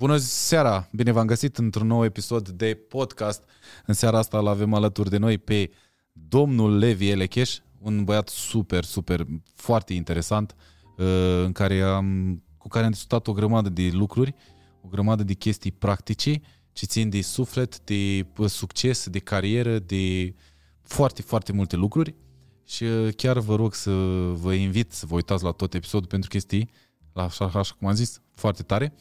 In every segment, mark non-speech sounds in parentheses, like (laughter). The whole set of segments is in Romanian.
Bună seara! Bine v-am găsit într-un nou episod de podcast. În seara asta îl avem alături de noi pe domnul Levi Elecheș, un băiat super, super, foarte interesant, uh, în care am, cu care am discutat o grămadă de lucruri, o grămadă de chestii practice ce țin de suflet, de uh, succes, de carieră, de foarte, foarte multe lucruri. Și uh, chiar vă rog să vă invit să vă uitați la tot episodul pentru chestii, la așa, așa cum am zis, foarte tare.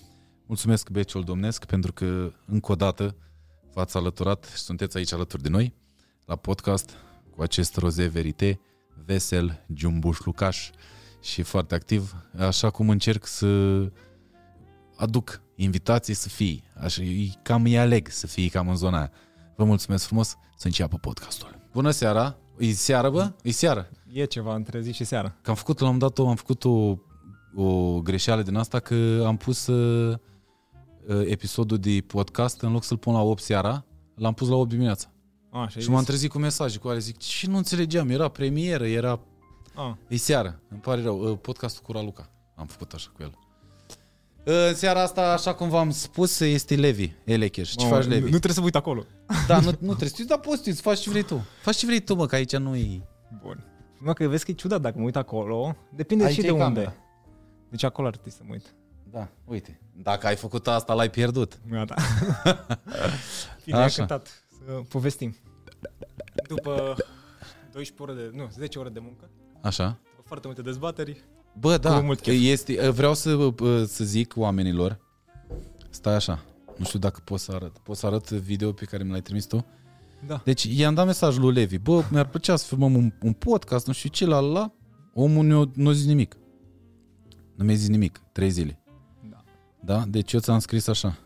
Mulțumesc Beciul Domnesc pentru că încă o dată v-ați alăturat și sunteți aici alături de noi la podcast cu acest roze verite, vesel, giumbuș lucaș și foarte activ, așa cum încerc să aduc invitații să fii, așa, cam îi aleg să fii cam în zona aia. Vă mulțumesc frumos să înceapă podcastul. Bună seara! E seară, bă? E seară. E ceva între zi și seara. Că am făcut, l-am dat o, am făcut o, o greșeală din asta că am pus uh, uh, episodul de podcast, în loc să-l pun la 8 seara, l-am pus la 8 dimineața. A, Și, și, și m-am trezit cu mesaje cu care zic, și nu înțelegeam, era premieră, era... A, E seară, îmi pare rău, uh, podcastul cu Raluca. Am făcut așa cu el. Uh, În seara asta, așa cum v-am spus, este Levi, Elecheș. Ce Mamă, faci, nu, Levi? nu trebuie să mă uit acolo. Da, nu, nu trebuie să da, poți să faci ce vrei tu. Faci ce vrei tu, mă, că aici nu e... Bun. Nu, că vezi că e ciudat dacă mă uit acolo. Depinde Aici și e de unde. camera. Deci acolo ar trebui să mă uit. Da, uite. Dacă ai făcut asta, l-ai pierdut. Gata. (laughs) Bine, Așa. ai cântat să povestim. După 12 ore de, nu, 10 ore de muncă, Așa. după foarte multe dezbateri, Bă, da, Cu mult chef. este, vreau să, uh, să zic oamenilor, stai așa, nu știu dacă pot să arăt. Pot să arăt video pe care mi l-ai trimis tu? da. Deci i-am dat mesaj lui Levi, bă, mi-ar plăcea să filmăm un, un podcast, nu știu ce, la la, omul nu, nu a zis nimic. Nu mi-a zis nimic, trei zile. Da. Da? Deci eu ți-am scris așa.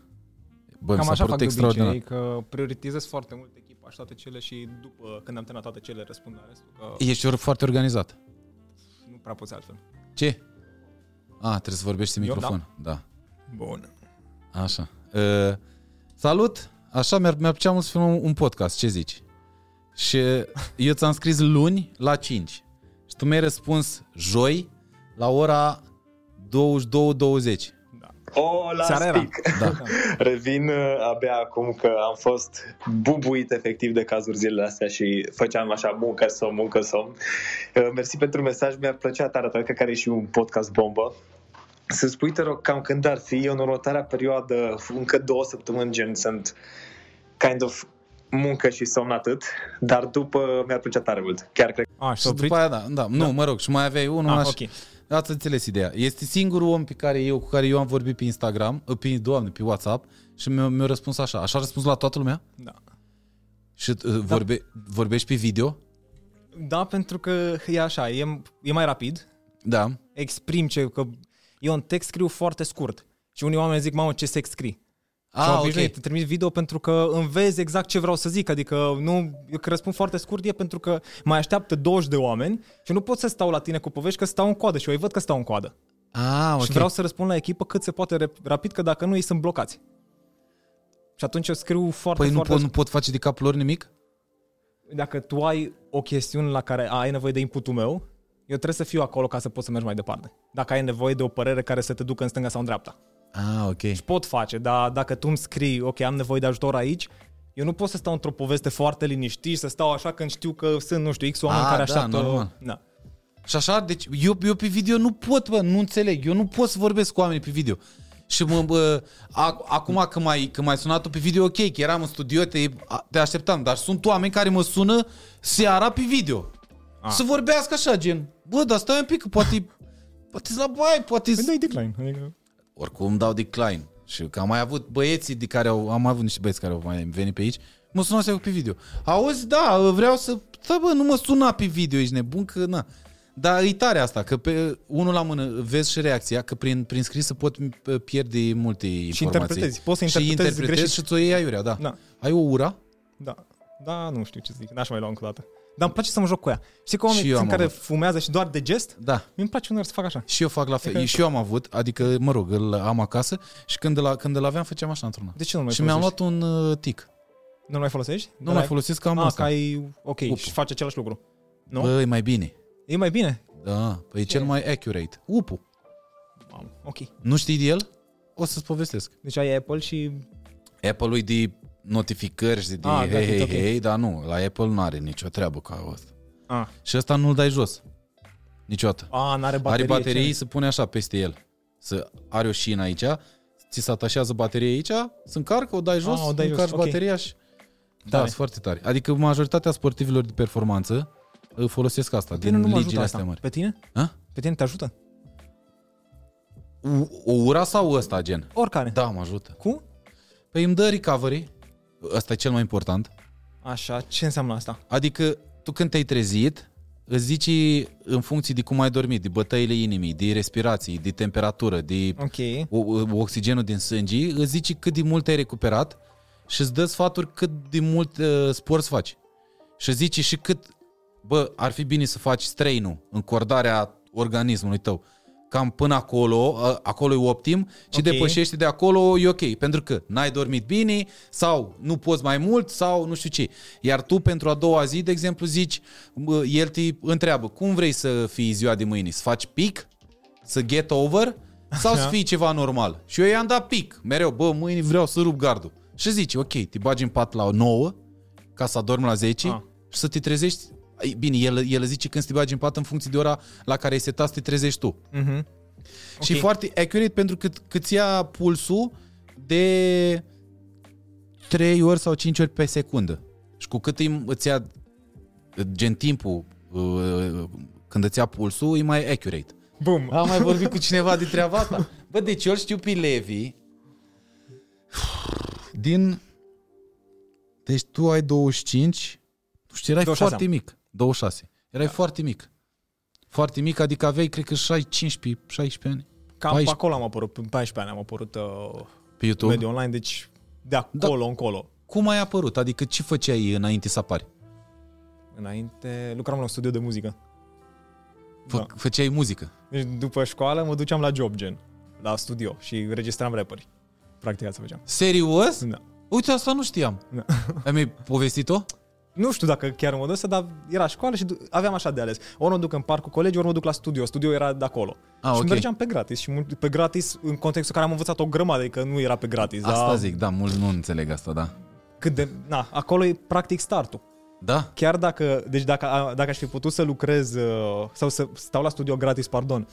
Bă, mi Cam s-a așa părut fac de extraordinar. obicei, că prioritizez foarte mult echipa și toate cele și după, când am terminat toate cele, răspund la restul, că Ești or- foarte organizat. nu prea poți altfel. Ce? A, trebuie să vorbești în Eu, microfon. Da. Bun. Așa. Uh, salut! Așa mi-ar, mi-ar plăcea mult să filmăm un podcast, ce zici? Și eu ți-am scris luni la 5. Și tu mi-ai răspuns joi la ora 22.20. Da. O, la Seara era. speak. Da. (laughs) Revin uh, abia acum că am fost bubuit efectiv de cazuri zilele astea și făceam așa muncă, somn, muncă, somn. Uh, Mersi pentru mesaj, mi-ar plăcea tare, tare, cred că are și un podcast bombă. Să spui, te rog, cam când ar fi în următoarea perioadă, încă două săptămâni, gen, sunt kind of muncă și somn atât, dar după mi-ar plăcea tare mult. Chiar cred A, și Și s-a oprit? după aia, da, da, nu, mă rog, și mai aveai unul Ah, așa. ok. Ați înțeles ideea. Este singurul om pe care eu, cu care eu am vorbit pe Instagram, uh, pe, doamne, pe WhatsApp și mi-a, mi-a răspuns așa. Așa a răspuns la toată lumea? Da. Și uh, vorbe, vorbești pe video? Da, pentru că e așa, e, e mai rapid, Da. exprim ce, că eu în text scriu foarte scurt. Și unii oameni zic, mamă, ce sex scrii. Ah, și am ok. obișnuit, te trimit video pentru că învezi exact ce vreau să zic, adică nu, eu că răspund foarte scurt e pentru că mai așteaptă 20 de oameni și nu pot să stau la tine cu povești că stau în coadă și eu îi văd că stau în coadă. Ah, ok. Și vreau să răspund la echipă cât se poate rep- rapid, că dacă nu, ei sunt blocați. Și atunci eu scriu foarte, Păi nu foarte pot, nu pot face de capul lor nimic? dacă tu ai o chestiune la care ai nevoie de inputul meu, eu trebuie să fiu acolo ca să poți să mergi mai departe. Dacă ai nevoie de o părere care să te ducă în stânga sau în dreapta. Ah, ok. Și pot face, dar dacă tu îmi scrii, ok, am nevoie de ajutor aici, eu nu pot să stau într-o poveste foarte liniștit și să stau așa când știu că sunt, nu știu, X oameni Ah, care da, așteaptă... normal. Da. Și așa, deci eu, eu pe video nu pot, bă, nu înțeleg. Eu nu pot să vorbesc cu oamenii pe video. Și mă, bă, a, acum când mai, când mai sunat pe video, ok, că eram în studio, te, a- te așteptam, dar sunt oameni care mă sună seara pe video. Ah. Să vorbească așa, gen, bă, dar stai un pic, că poate, poate la baie, poate Păi dai decline. Adică... oricum dau decline. Și că am mai avut băieții de care au, am mai avut niște băieți care au mai venit pe aici, mă sunau să pe video. Auzi, da, vreau să, da, bă, nu mă suna pe video, ești nebun, că na. Dar e tare asta, că pe unul la mână vezi și reacția, că prin, prin scris se pot uh, pierde multe informații. interpretezi, poți să și interpretezi interpretezi greșit. și ți-o iei aiurea, da. Da. Ai o ura? Da. Da, nu știu ce zic. N-aș mai lua încă o dată. Dar îmi place să mă joc cu ea. Știi că Și oamenii eu sunt am care avut. fumează și doar de gest? Da. Mi îmi place uneori să fac așa. Și eu fac la fel. Adică- Și eu am avut, adică, mă rog, îl am acasă și când îl, când îl aveam, făceam așa într-una. De ce nu mai Și mi-am folosești? luat un uh, tic. Nu mai folosești? Nu mai folosesc că am Ah, asta. că ai... Ok, Upul. și faci același lucru. Nu? Bă, e mai bine. E mai bine? Da, păi e cel mai accurate. Upu. Mamă, ok. Nu știi de el? O să-ți povestesc. Deci ai Apple și... Apple-ul e de notificări și de Ah, hei, got it, hei, ok. hei, dar nu, la Apple nu are nicio treabă ca asta. Ah, Și ăsta nu-l dai jos. Niciodată. A, n-are baterie. are baterii, ce? se pune așa peste el. Să are o șină aici, ți se atașează bateria aici, se încarcă, o dai jos, Ah, o dai jos, încarci ok. bateria și... Da, Tare. sunt foarte tare. Adică majoritatea sportivilor de performanță uh, folosesc asta, Pe tine din nu mă ajută ligile asta. astea mari. Pe tine? Ha? Pe tine te ajută? U- O ura sau ăsta, gen? Oricare. Da, mă ajută. Cum? Păi îmi dă recovery, ăsta e cel mai important. Așa, ce înseamnă asta? Adică tu când te-ai trezit, îți zici în funcție de cum ai dormit, de bătăile inimii, de respirații, de temperatură, de Ok. o- o- oxigenul din sângi, îți zici cât de mult ai recuperat și îți dă sfaturi cât de mult uh, sport să faci. Și îți zici și cât, bă, ar fi bine să faci strain încordarea organismului tău. Cam până acolo, uh, acolo e optim, și Ok. depășește de acolo e ok, pentru că n-ai dormit bine sau nu poți mai mult sau nu știu ce. Iar tu pentru a doua zi, de exemplu, zici, bă, el te întreabă, cum vrei să fii ziua de mâine? Să faci pic? Să get over? Sau să Așa. fii ceva normal? Și eu i-am dat pic, mereu, bă, mâine vreau să rup gardul. Și zici, ok, te bagi în pat la 9, ca să adormi la 10 Ah. și să te trezești. Ai, Bine, el, el zice când să te bagi în pat în funcție de ora la care ai setat să te trezești tu. Mhm. Și Ok. foarte accurate pentru că cât ia pulsul de 3 ori sau 5 ori pe secundă. Și cu cât îi- îți ia gen timpul uh, când îți ia pulsul, e mai accurate. Bum. Am mai vorbit cu cineva de treaba asta. Bă, deci eu îl știu pe Levi din... Deci tu ai 25, tu știi, erai 26 foarte mic. 26. Erai foarte mic. Foarte mic, adică aveai, cred că, 15, 16 ani Cam 14. pe acolo am apărut, în 14 ani am apărut uh, pe YouTube. mediul online, deci de acolo da. încolo. Cum ai apărut? Adică ce făceai înainte să apari? Înainte lucram la un studio de muzică. Fă, Da. Făceai muzică. Deci după școală mă duceam la job gen, la studio și înregistram rapperi. Practic asta făceam. Serios? Da. Uite, asta nu știam. Da. Ai mai povestit-o? (laughs) Nu știu dacă chiar mă duc dar era școală și du- aveam așa de ales. Ori mă duc în parcul colegii, ori mă duc la studio. Studio era de acolo. Ah, și ok. mergeam pe gratis. Și mult- pe gratis, în contextul în care am învățat o grămadă, adică nu era pe gratis. Asta dar zic, da, mulți nu înțeleg asta, da. Cât de, na, acolo e practic startul. Da? Chiar dacă, deci dacă, a- dacă aș fi putut să lucrez uh, sau să stau la studio gratis, pardon,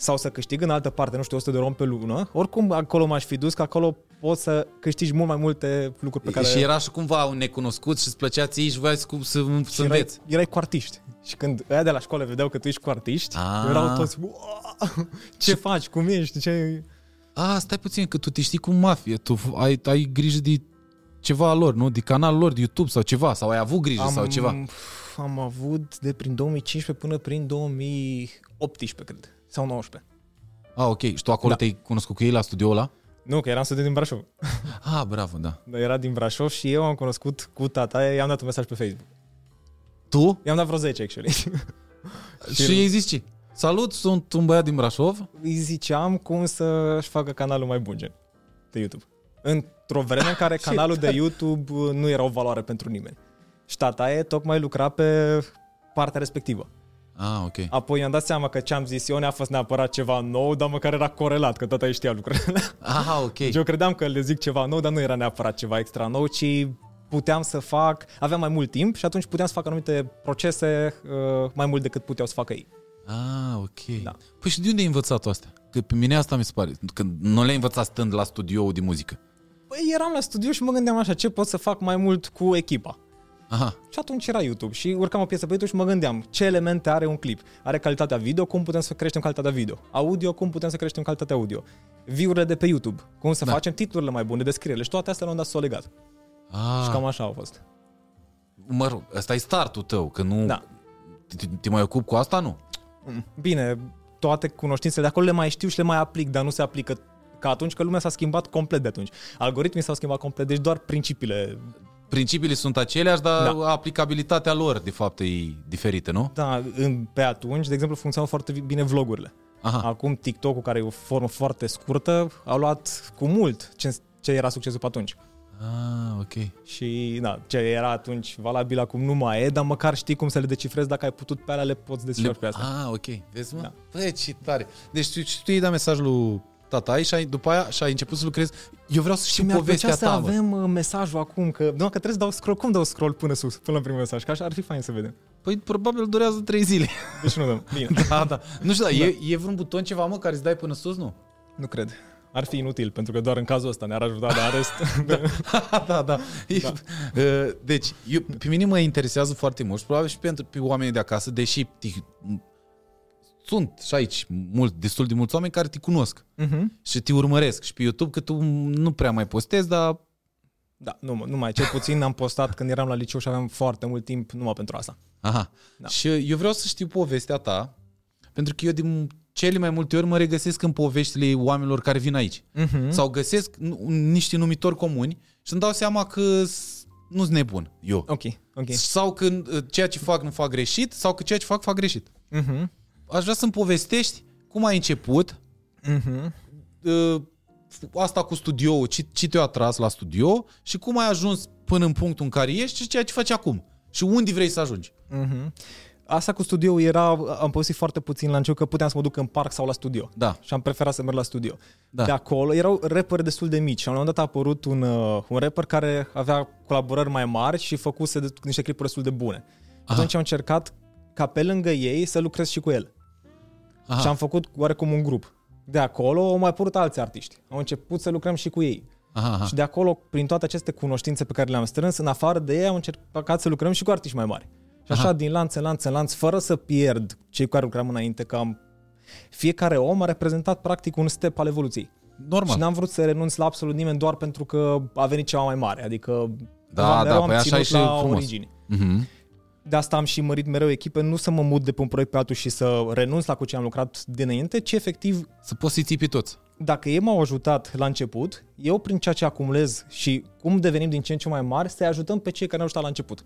sau să câștig în altă parte, nu știu, 100 de rom pe lună, oricum acolo m-aș fi dus, că acolo poți să câștigi mult mai multe lucruri pe care... Și era și cumva un necunoscut și îți plăcea ție și voiai să, să, să și erai, înveți. erai cu artiști. Și când ăia de la școală vedeau că tu ești cu artiști, Ah. erau toți, "Uaa, ce faci, cum ești, ce... A, stai puțin, că tu te știi cu mafie, tu ai, ai grijă de ceva al lor, nu? De canalul lor de YouTube sau ceva, sau ai avut grijă sau ceva. Am avut de prin 2015 până prin 2018, cred, sau 19. A, ok, și tu acolo Da. te-ai cunoscut cu ei la studioul ăla? Nu, că eram student din Brașov. (laughs) Ah, bravo, da. Dar era din Brașov și eu am cunoscut cu tata, i-am dat un mesaj pe Facebook. Tu? I-am dat vreo 10, actually. (laughs) Și ei zici ce? Salut, sunt un băiat din Brașov. Îi ziceam cum să-și facă canalul mai bun, gen, de YouTube. Într-o vreme în care (laughs) canalul de YouTube nu era o valoare pentru nimeni. Și tata e tocmai lucra pe partea respectivă. Ah, ok. Apoi i-am dat seama că ce am zis eu ne-a fost neapărat ceva nou, dar măcar era corelat, că tata ei știa lucrurile. Ah, ok. Deci eu credeam că le zic ceva nou, dar nu era neapărat ceva extra nou, ci puteam să fac, aveam mai mult timp și atunci puteam să fac anumite procese uh, mai mult decât puteau să facă ei. Ah, ok. Da. Păi și de unde ai învățat astea? Că pe mine asta mi se pare. Că nu le-ai învățat stând la studioul de muzică. Păi eram la studio și mă gândeam așa, ce pot să fac mai mult cu echipa. Aha. Și atunci era YouTube și urcam o piesă pe YouTube și mă gândeam ce elemente are un clip. Are calitatea video, cum putem să creștem calitatea video. Audio, cum putem să creștem calitatea audio. View-urile de pe YouTube, cum să Da. facem titlurile mai bune, descrierile și toate astea le-am dat s-o legat. Ah, Și cam așa au fost. mă rog, ăsta e startul tău, că nu... Da. Te, te mai ocup cu asta, nu? Bine, toate cunoștințele de acolo le mai știu și le mai aplic, dar nu se aplică ca atunci, că lumea s-a schimbat complet de atunci. Algoritmii s-au schimbat complet, deci doar principiile. Principiile sunt aceleași, dar Da. aplicabilitatea lor, de fapt, e diferită, nu? Da, în, pe atunci, de exemplu, funcționau foarte bine vlogurile. Aha. Acum TikTok-ul, care e o formă foarte scurtă, a luat cu mult ce, ce era succesul pe atunci. Ah, ok. Și da, ce era atunci valabil acum nu mai e, dar măcar știi cum să le decifrezi dacă ai putut pe alea, le poți descifra Le... pe asta. Ah, ok. Vezi, mă? Da. Da. Băi, ce tare. Deci tu, tu i-ai dat mesaj lui tatai și ai, după aia și ai început să lucrezi. Eu vreau să Și știu mi-ar povestea plăcea să ta, bă. avem uh, mesajul acum, că, nu, că trebuie să dau scroll. Cum dau scroll până sus, până la primul mesaj? Că așa ar fi fain să vedem. Păi probabil durează trei zile. Deci nu dăm. Bine. (laughs) da, da. Nu știu, da, e, e vreun buton ceva, mă, care îți dai până sus, nu? Nu cred. Ar fi inutil, pentru că doar în cazul ăsta ne-ar ajuta, dar rest... (laughs) (laughs) da, da. da. Deci, eu, pe mine mă interesează foarte mult și probabil și pentru pe oamenii de acasă, deși ti- sunt și aici mult, destul de mulți oameni care te cunosc uh-huh. și te urmăresc și pe YouTube, că tu nu prea mai postezi, dar Da, nu, nu mai. Cel puțin am postat când eram la liceu și aveam foarte mult timp numai pentru asta. Aha. Da. Și eu vreau să știu povestea ta, pentru că eu din cele mai multe ori mă regăsesc în poveștile oamenilor care vin aici. Uh-huh. Sau găsesc nu- niște numitori comuni și îmi dau seama că s- nu-s nebun, eu. Ok, ok. Sau că uh, ceea ce fac nu fac greșit, sau că ceea ce fac fac greșit. Uh-huh. Aș vrea să-mi povestești cum ai început, Uh-huh. uh, asta cu studioul, ce, ce te-a atras la studio și cum ai ajuns până în punctul în care ești și ceea ce faci acum. Și unde vrei să ajungi. Uh-huh. Asta cu studio era, am povestit foarte puțin la început că puteam să mă duc în parc sau la studio. Da. Și am preferat să merg la studio. Da. De acolo erau rapperi destul de mici și la un moment dat a apărut un, uh, un rapper care avea colaborări mai mari și făcuse de, niște clipuri destul de bune. Aha. Atunci am încercat ca pe lângă ei să lucrez și cu el. Aha. Și am făcut oarecum un grup. De acolo au mai apărut alți artiști. Au început să lucrăm și cu ei. Aha, aha. Și de acolo, prin toate aceste cunoștințe pe care le-am strâns, în afară de ei, am încercat să lucrăm și cu artiști mai mari. Și așa, Aha. din lanț în lanț în lanț, fără să pierd cei cu care lucram înainte, că am... fiecare om a reprezentat practic un step al evoluției. Normal. Și n-am vrut să renunț la absolut nimeni doar pentru că a venit ceva mai mare. Adică Da, mereu da, am păi așa ținut e și la frumos. origine. Mhm. De asta am și mărit mereu echipe, nu să mă mut de pe un proiect pe altul și să renunț la cu ce am lucrat dinainte, ci efectiv Să poți să-i ții pe toți. dacă ei m-au ajutat la început, eu prin ceea ce acumulez și cum devenim din ce în ce mai mari, să ajutăm pe cei care ne-au ajutat la început.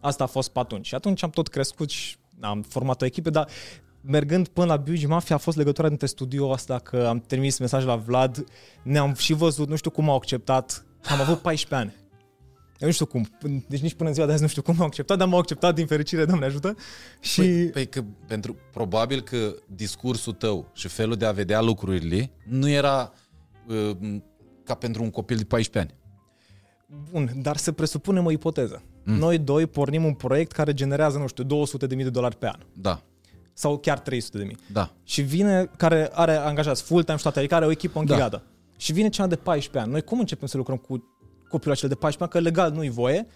Asta a fost pe atunci. Și atunci am tot crescut și am format o echipă, dar mergând până la Beauty Mafia a fost legătura dintre studio asta, că am trimis mesaj la Vlad, ne-am și văzut, nu știu cum au acceptat, am avut 14 ani. Eu nu știu cum, deci nici până în ziua de azi nu știu cum au acceptat, dar m-au acceptat din fericire, Doamne ajută. Și Păi, păi că pentru, probabil că discursul tău și felul de a vedea lucrurile nu era uh, ca pentru un copil de 14 ani. Bun, dar să presupunem o ipoteză. Mm. Noi doi pornim un proiect care generează, nu știu, 200.000 de dolari pe an. Da, Sau chiar 300.000. da. Și vine, care are angajați full-time și toate, adică are o echipă încheiată. Da. Și vine cineva de 14 ani. Noi cum începem să lucrăm cu copilul acela de 14 ani? Că legal nu-i voie.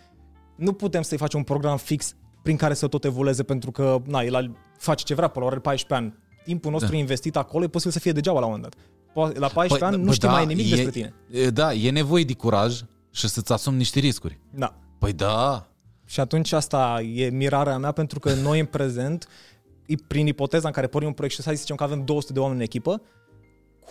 Nu putem să-i facem un program fix prin care să tot evolueze, pentru că na, el face ce vrea, până la urmă are 14 ani. Timpul nostru Da. investit acolo e posibil să fie degeaba la un moment dat. Po- La 14 Păi, ani nu bă, știi da, mai nimic e, despre tine. e, Da, e nevoie de curaj și să-ți asumi niște riscuri. Da. Păi da, Și atunci asta e mirarea mea pentru că noi în prezent, i- prin ipoteza în care pornim un proiect și să zicem că avem 200 de oameni în echipă,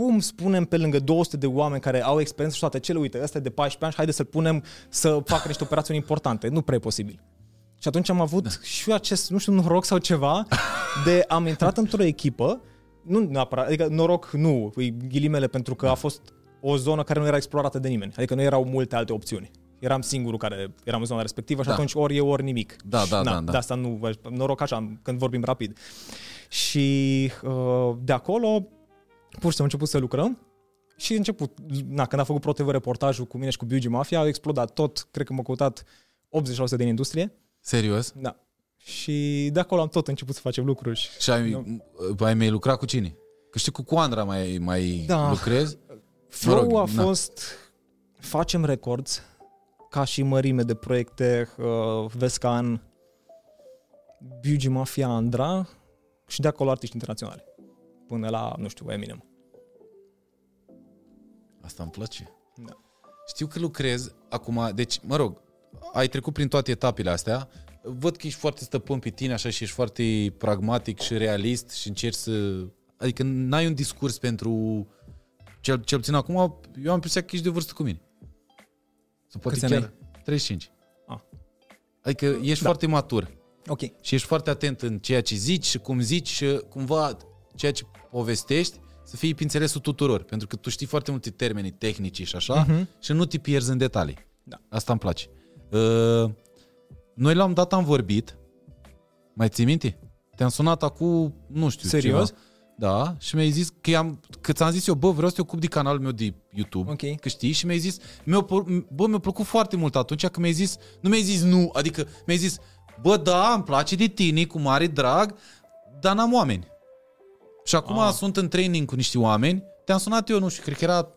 cum spunem pe lângă 200 de oameni care au experiență și toate cele, uite, ăsta e de 14 ani și haide să-l punem să facă niște operațiuni importante. Nu prea e posibil. Și atunci am avut da. și eu acest, nu știu, noroc sau ceva, de am intrat într-o echipă, nu neapărat, adică noroc nu, îi ghilimele, pentru că a fost o zonă care nu era explorată de nimeni. Adică nu erau multe alte opțiuni. Eram singurul care eram în zona respectivă și Da. atunci ori e, ori nimic. Da, Și, da, na, da, da. De asta nu, noroc așa, când vorbim rapid. Și uh, de acolo, pur și simplu am început să lucrăm și început, na, când a făcut ProTV reportajul cu mine și cu Beauty Mafia, au explodat tot, cred că m-a căutat 80% din industrie. serios? Da. Și de acolo am tot început să facem lucruri. Și, Și ai, ai mai lucrat cu cine? Că știi cu Coandra mai, mai Da. lucrezi? Flow rog, a na. fost, facem records, ca și mărime de proiecte, uh, Vescan, Beauty Mafia Andra și de acolo artiști internaționali. Până la, nu știu, Eminem. Asta îmi place. Da. Știu că lucrezi acum, deci, mă rog, ai trecut prin toate etapele astea, văd că ești foarte stăpân pe tine, așa, și ești foarte pragmatic și realist și încerci să... Adică n-ai un discurs pentru... Cel, cel puțin acum, eu am impresia că ești de vârstă cu mine. Sau poate Câți ani chiar 35. Ah. Adică ești Da. foarte matur Ok. și ești foarte atent în ceea ce zici și cum zici și cumva ceea ce povestești să fie pe înțelesul tuturor. Pentru că tu știi foarte multe termeni tehnici și așa Mhm. și nu te pierzi în detalii. Da. Asta îmi place. Uh, noi la un dat am vorbit, mai ții minte? Te-am sunat acum, nu știu, Serios? Ceva. da, și mi-ai zis că, am, că ți-am zis eu, bă, vreau să te ocup de canalul meu de YouTube, Ok. că știi, și mi-ai zis, mi-a, pl- bă, mi-a plăcut foarte mult atunci că mi-ai zis, nu mi-ai zis nu, adică mi-ai zis, bă, da, îmi place de tine, cu mare drag, dar n-am oameni. Și acum Ah. sunt în training cu niște oameni, te-am sunat eu, nu știu, cred că era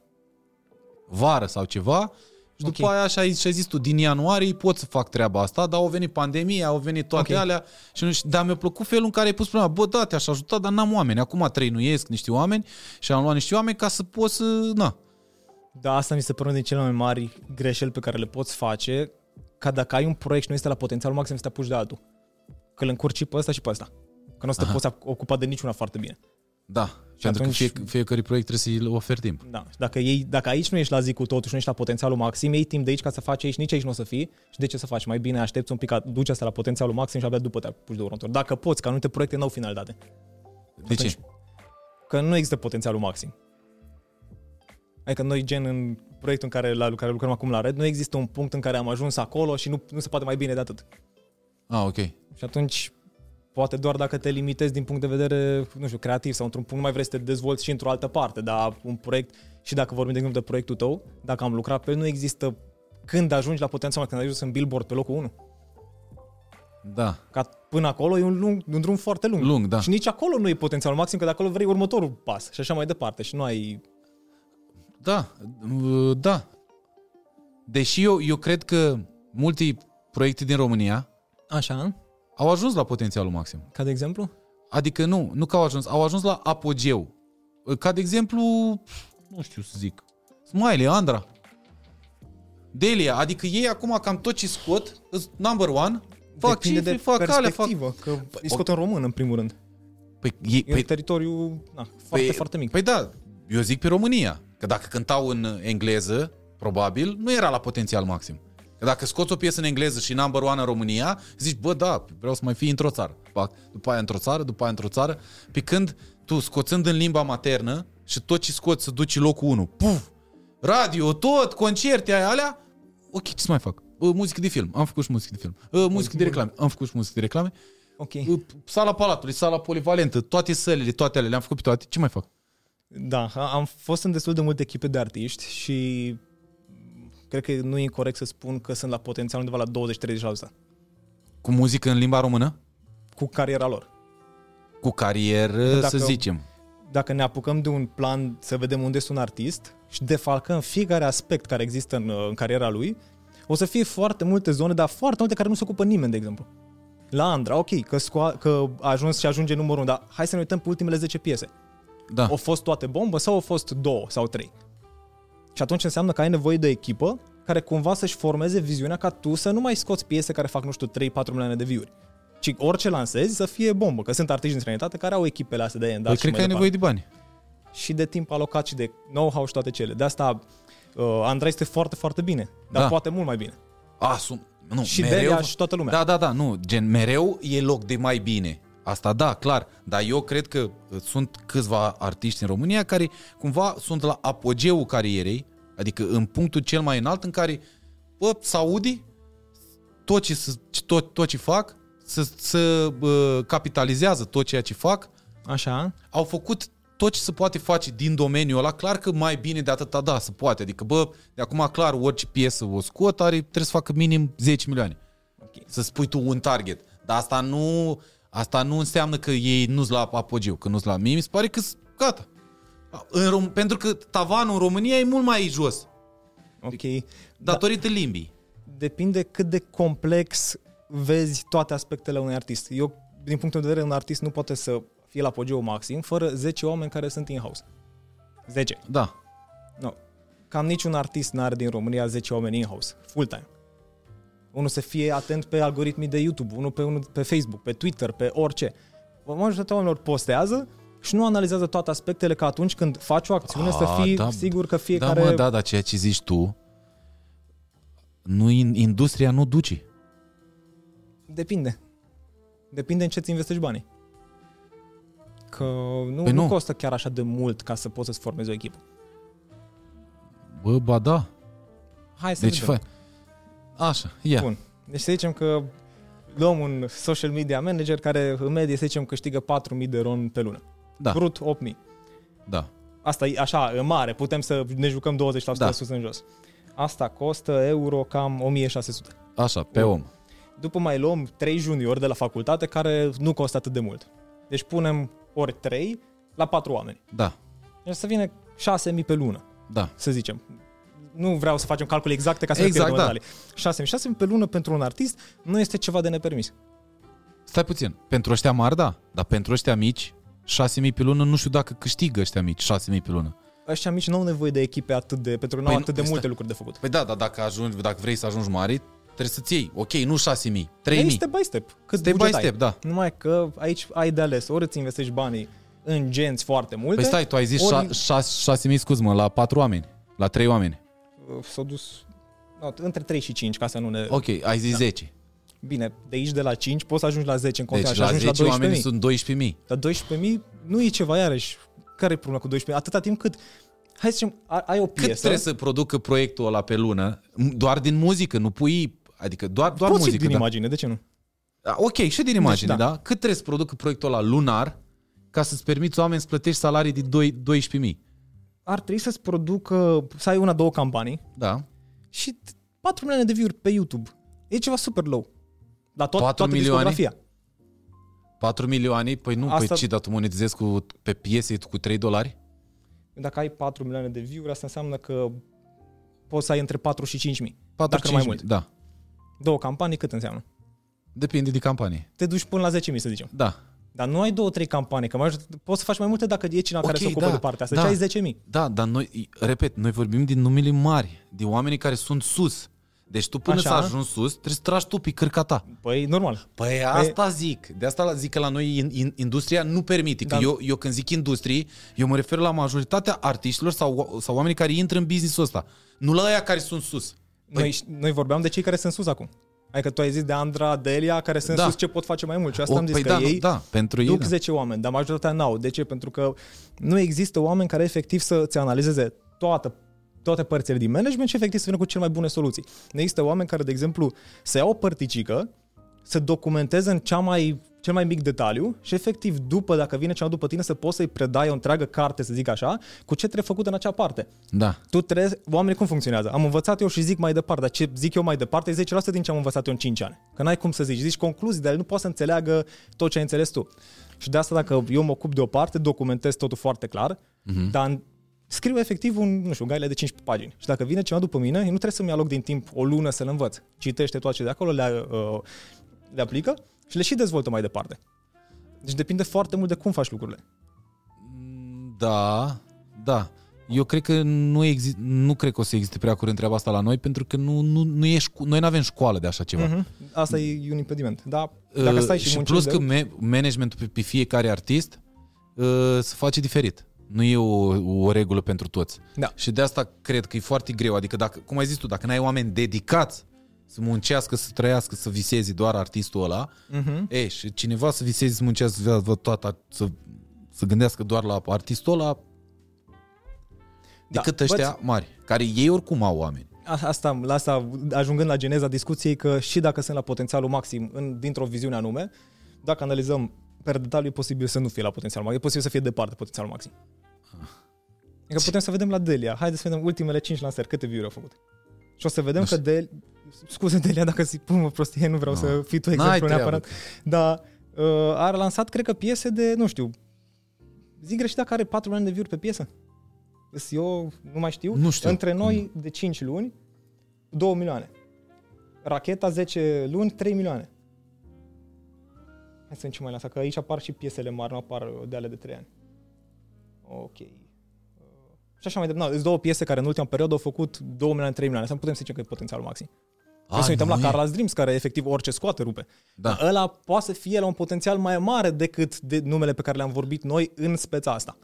vară sau ceva, și după Ok. aia și ai, și ai zis tu, din ianuarie pot să fac treaba asta, dar au venit pandemia, au venit toate Ok. alea și nu știu, dar mi-a plăcut felul în care ai pus problema. Bă, da, te-aș ajuta, dar n-am oameni. Acum trăinuiesc niște oameni și am luat niște oameni ca să pot să... Na. Da, asta mi se pare unul din cele mai mari greșeli pe care le poți face, ca dacă ai un proiect și nu este la potențialul maxim să te apuci de altul. Că îl încurci și pe ăsta și pe ăsta. Că nu o să te Aha. poți ocupa de niciuna foarte bine. Da. Și pentru atunci- că fie, fiecare proiect trebuie să-i oferi timp. Da. Și Dacă, ei, dacă aici nu ești la zi cu totul și nu ești la potențialul maxim, iei timp de aici ca să faci aici, nici aici nu o să fii. Și de ce să faci? Mai bine aștepți un pic, ca- duci asta la potențialul maxim și abia după te apuci de următor. Dacă poți, că anumite proiecte n-au finalitate. De ce? Atunci- Că nu există potențialul maxim. Adică noi, gen, în proiectul în care, la care lucrăm acum la Red, nu există un punct în care am ajuns acolo și nu, nu se poate mai bine de atât. Ah, ok. Și atunci, poate doar dacă te limitezi din punct de vedere, nu știu, creativ sau într-un punct nu mai vrei să te dezvolți și într-o altă parte, dar un proiect, și dacă vorbim de exemplu de proiectul tău, dacă am lucrat pe el, nu există când ajungi la potențial, când ajungi în billboard pe locul 1. Da. Ca până acolo e un, lung, un drum foarte lung. Lung, da. Și nici acolo nu e potențialul maxim, că de acolo vrei următorul pas și așa mai departe. Și nu ai... Da. Uh, Da. Deși eu, eu cred că multe proiecte din România Așa, au ajuns la potențialul maxim. ca de exemplu? Adică nu, nu că au ajuns, au ajuns la apogeu. Ca de exemplu, nu știu să zic, Smiley, Andra, Delia, adică ei acum cam tot ce scot, îs number one, fac Depinde cifre, de fac alea, fac... perspectivă, că îi scot în român, în primul rând. Păi, ei, E un păi, teritoriu na, foarte, foarte mic. Păi da, eu zic pe România, că dacă cântau în engleză, probabil, nu era la potențial maxim. Că dacă scoți o piesă în engleză și number one în România, zici, bă, da, vreau să mai fii într-o țară. Fac, după aia într-o țară, după aia într-o țară. Pe când tu, scoțând în limba maternă și tot ce scoți să duci locul 1, puf, radio, tot, concerte aia, alea, ok, ce să mai fac? Bă, muzică de film, am făcut și muzică de film. Bă, muzică de reclame, am făcut și muzică de reclame. Ok. Bă, Sala Palatului, sala polivalentă, toate sălile, toate alea, le-am făcut pe toate. Ce mai fac? Da, am fost în destul de multe echipe de artiști și cred că nu e corect să spun că sunt la potențial undeva la 20-30% Cu muzică în limba română? cu cariera lor. Cu carieră, Dacă- să zicem. Dacă ne apucăm de un plan să vedem unde este un artist și defalcăm fiecare aspect care există în, în cariera lui, o să fie foarte multe zone, dar foarte multe care nu se ocupă nimeni, de exemplu. La Andra, ok, că, scoa, că a ajuns și ajunge numărul 1, dar hai să ne uităm pe ultimele 10 piese. Da. Au fost toate bombă sau au fost două sau trei? Și atunci înseamnă că ai nevoie de o echipă care cumva să-și formeze viziunea ca tu să nu mai scoți piese care fac, nu știu, 3-4 milioane de view-uri. Ci orice lansezi să fie bombă, că sunt artiști din străinătate care au echipele astea de Păi și cred mai că ai departe. nevoie de bani. Și de timp alocat și de know-how și toate cele. De asta uh, Andrei este foarte, foarte bine, dar Da. poate mult mai bine. A, sunt... Nu, Și Delia și toată lumea. Da, da, da, nu. Gen, mereu e loc de mai bine. Asta da, clar. Dar eu cred că uh, sunt câțiva artiști în România care cumva sunt la apogeul carierei, adică în punctul cel mai înalt în care, bă, Saudi, tot ce, s- tot, tot ce fac, să, să bă, capitalizează tot ceea ce fac, Așa? au făcut tot ce se poate face din domeniul ăla, clar că mai bine de atâta, da, se poate. Adică, bă, de acum clar, orice piesă o scot, are, trebuie să facă minim 10 milioane. Ok. Să spui tu un target. Dar asta nu, asta nu înseamnă că ei nu-s la apogeu, că nu-s la... Mie mi se pare că gata. În Rom- pentru că tavanul în România e mult mai jos, Ok. datorită limbii. depinde cât de complex vezi toate aspectele unui artist. Eu, din punctul de vedere, un artist nu poate să fie la apogeu maxim fără 10 oameni care sunt in-house. 10. Da. No. Cam niciun artist n-are din România 10 oameni in-house, full-time. Unul să fie atent pe algoritmii de YouTube, unul pe, unul pe Facebook, pe Twitter, pe orice. Majoritatea oamenilor postează și nu analizează toate aspectele ca atunci când faci o acțiune să Ah, fii da. sigur că Da, fiecare... mă, da, dar ceea ce zici tu, nu, industria nu duce. Depinde. Depinde în ce ți investești banii. Că nu, Păi nu. nu. costă chiar așa de mult ca să poți să-ți formezi o echipă. Bă, ba da. Hai să Deci, vedem. fai. Așa, ia. Bun. Deci să zicem că luăm un social media manager care în medie să zicem câștigă 4.000 de ron pe lună. Da. Brut 8000. Da. Asta e așa, în mare, putem să ne jucăm 20% Da. sus în jos. Asta costă euro cam 1600. Așa, pe om. După mai luăm 3 juniori de la facultate care nu costă atât de mult. Deci punem ori 3 la 4 oameni. Da. Deci să vină 6000 pe lună, Da. să zicem. Nu vreau să facem calcule exacte ca să Exact, ne da. pierdem da. 6000. 6000 pe lună pentru un artist nu este ceva de nepermis. Stai puțin. Pentru ăștia mari, da. Dar pentru ăștia mici, 6.000 pe lună, nu știu dacă câștigă ăștia mici 6.000 pe lună. Ăștia mici nu au nevoie de echipe atât de, pentru că nu Păi au nu, atât de stai. multe lucruri de făcut. Păi da, dar dacă, ajungi, dacă vrei să ajungi mari, trebuie să-ți iei. Ok, nu 6.000, 3.000. Ei, step by step. Cât Step by buget ai. step, da. Numai că aici ai de ales. Ori îți investești banii în genți foarte multe. Păi stai, tu ai zis ori- 6.000, scuz-mă, la 4 oameni, la 3 oameni. Uh, S-au dus no, între 3 și 5 ca să nu ne... Ok, ai zis 10. Bine, de aici de la 5 poți să ajungi la 10 în continuare Deci și la ajungi 10 la 12.000. oameni sunt 12.000. Dar 12.000 nu e ceva iarăși. Care e problema cu 12.000? Atâta timp cât hai să zicem, a- ai o Cât piesă, trebuie să producă proiectul ăla pe lună? Doar din muzică, nu pui... Adică doar, doar poți și muzică, din da? imagine, de ce nu? Da, Ok, și din imagine, da. da. Cât trebuie să producă proiectul ăla lunar ca să-ți permiți oameni să plătești salarii de 2 12.000? Ar trebui să-ți producă, să ai una, două campanii Da. și 4 milioane de view-uri pe YouTube. E ceva super low. La tot, 4 toată milioane? discografia. 4 milioane? Păi nu, Asta- Asta... păi ce, dar tu monetizezi cu, pe piese cu 3 dolari? Dacă ai 4 milioane de view-uri, asta înseamnă că poți să ai între 4 și 5 mii. 4 Dacă nu mai mult. Da. Două campanii, cât înseamnă? Depinde de campanie. Te duci până la 10 mii, să zicem. Da. Dar nu ai două, trei campanii, că mai poți să faci mai multe dacă e cineva care Ok, se ocupă da, de partea asta. da. Deci ai 10 mii. Da, dar noi, repet, noi vorbim din numele mari, de oamenii care sunt sus. Deci tu până Așa. să ajungi sus, trebuie să tragi tu pe cărca ta. Păi, normal. Păi asta zic. De asta zic că la noi in, in, industria nu permite. Că Da. eu, eu când zic industrie, eu mă refer la majoritatea artiștilor sau, sau oamenii care intră în business-ul ăsta. Nu la aia care sunt sus. Noi, noi vorbeam de cei care sunt sus acum. Adică tu ai zis de Andra, de Elia, care sunt Da. sus ce pot face mai mult. Și asta O, am zis păi că da, nu, ei da, pentru ei. duc Da. 10 oameni, dar majoritatea n-au. De ce? Pentru că nu există oameni care efectiv să-ți analizeze toată toate părțile din management și efectiv să vină cu cele mai bune soluții. Nu există oameni care, de exemplu, să iau o părticică, să documenteze în cea mai, cel mai mic detaliu și efectiv după, dacă vine cineva după tine, să poți să-i predai o întreagă carte, să zic așa, cu ce trebuie făcut în acea parte. da. Tu trebuie, oamenii cum funcționează? Am învățat eu și zic mai departe, dar ce zic eu mai departe e 10% din ce am învățat eu în 5 ani. Că n-ai cum să zici, zici concluzii, dar el nu poate să înțeleagă tot ce ai înțeles tu. Și de asta dacă eu mă ocup de o parte, documentez totul foarte clar, uh-huh. dar în- scriu efectiv un, nu știu, un guideline de 15 pagini. Și dacă vine cineva după mine, eu nu trebuie să-mi ia loc din timp o lună să-l învăț. Citește toate ce de acolo, le, uh, le aplică și le și dezvoltă mai departe. Deci depinde foarte mult de cum faci lucrurile. Da, da. Eu cred că nu, exist, nu cred că o să existe prea curând treaba asta la noi, pentru că nu, nu, nu e șco- noi nu avem școală de așa ceva. Uh-huh. Asta e un impediment. Dar dacă stai și, Uh, și muncești plus de că me- managementul pe, pe fiecare artist uh, se face diferit. Nu e o, o regulă pentru toți. Da. Și de asta cred că e foarte greu. Adică, dacă, cum ai zis tu, dacă n-ai oameni dedicați să muncească, să trăiască, să viseze doar artistul ăla, Uh-huh. e, și cineva să viseze, să muncească, să, vă toată, să, să gândească doar la artistul ăla, Da, decât ăștia mari, care ei oricum au oameni. A- Asta, la asta, ajungând la geneza discuției, că și dacă sunt la potențialul maxim în, dintr-o viziune anume, dacă analizăm per detaliu, e posibil să nu fie la potențialul maxim, e posibil să fie departe potențialul maxim. Adică putem să vedem la Delia. Haideți să vedem ultimele 5 lansări, câte view-uri au făcut. Și o să vedem Nu că Delia... Scuze, Delia, dacă zic pun o prostie, nu vreau Nu. să fii tu N-ai exemplu treabă. neapărat. Dar uh, a lansat, cred că, piese de, nu știu, zic greșit dacă are 4 milioane de view pe piesă. Îs Eu nu mai știu. Nu știu. Între noi, de 5 luni, 2 milioane. Racheta 10 luni, 3 milioane. Hai să vedem ce mai lasă, că aici apar și piesele mari, nu apar uh, de ale de 3 ani. Ok. Uh, Și așa mai departe. Sunt două piese care în ultima perioadă au făcut 2 milioane, 3 milioane. Asta putem să zicem că e potențialul maxim. Hai să ne uităm la nu e. Carla's Dreams, care efectiv orice scoate rupe. Da. Dar ăla poate să fie la un potențial mai mare decât de numele pe care le-am vorbit noi în speța asta.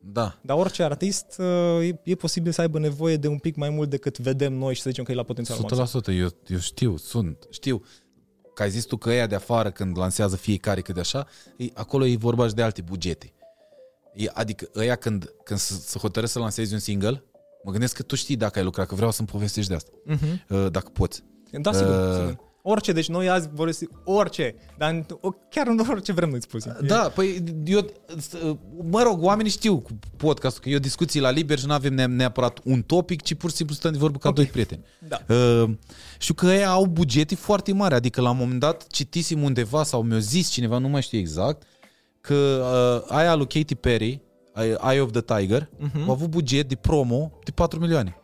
Da. Dar orice artist uh, e, e posibil să aibă nevoie de un pic mai mult decât vedem noi și să zicem că e la potențial maxim. 100%, eu, eu știu, sunt, știu. Că ai zis tu că ăia de afară, când lansează fiecare cât de așa, e, acolo e vorba și de alte bugete. E, adică ăia când, când se, se hotărăsc să lansezi un single, mă gândesc că tu știi dacă ai lucrat, că vreau să-mi povestești de asta, Uh-huh. uh, dacă poți. Da, sigur, Uh, sigur. Orice, deci noi azi vorbim orice, dar chiar în orice vrem noi spus. Da, păi eu, mă rog, oamenii știu cu podcastul că e o discuție la liber și nu avem neapărat un topic, ci pur și simplu stăm de vorbă ca okay. doi prieteni. Da. Uh, știu că ei au bugete foarte mari, adică la un moment dat citisem undeva sau mi-a zis cineva, nu mai știu exact, că uh, aia lui Katy Perry, Eye of the Tiger, uh-huh. au avut buget de promo de 4 milioane.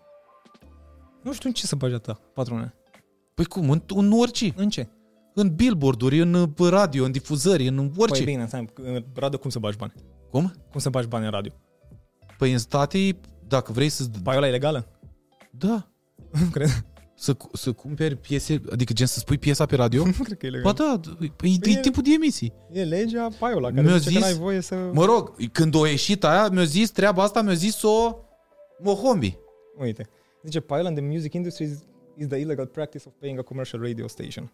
Nu știu în ce să bagi atâta, 4 milioane. Păi cum? În, în orice. În ce? În billboard-uri, în radio, în difuzări, în orice. Păi bine, stai, în radio cum să bagi bani? Cum? Cum să bagi bani în radio? Păi în state, dacă vrei să... Paiola e legală? Da. (laughs) Nu cred. Să, să cumperi piese, adică gen să spui piesa pe radio? (laughs) Nu cred că e legal. Ba da, e, e, e tipul de emisii. E legea paiola, care zice zis, că n-ai voie să... Mă rog, când o ieșit aia, mi-a zis treaba asta, mi-a zis-o Mohombi. Uite, zice paiola in the music industry is is the illegal practice of paying a commercial radio station.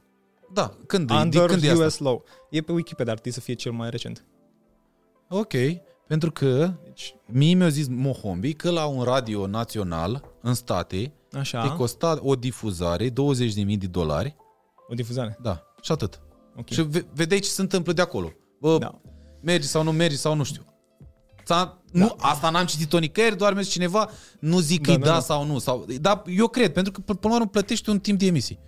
Da, când, Under când e US asta? law. E pe Wikipedia, ar trebui să fie cel mai recent. Ok, pentru că deci, mie mi-a zis Mohombi că la un radio național în state Așa. te costa o difuzare 20.000 de dolari. O difuzare? Da, și atât. Okay. Și ve- vedeai ce se întâmplă de acolo. Bă, da. mergi sau nu mergi sau nu știu. Da. Nu, asta n-am citit-o nicăieri, doar mi cineva, nu zic da, că da, da, sau nu. Sau, dar eu cred, pentru că până la urmă plătești un timp de emisii.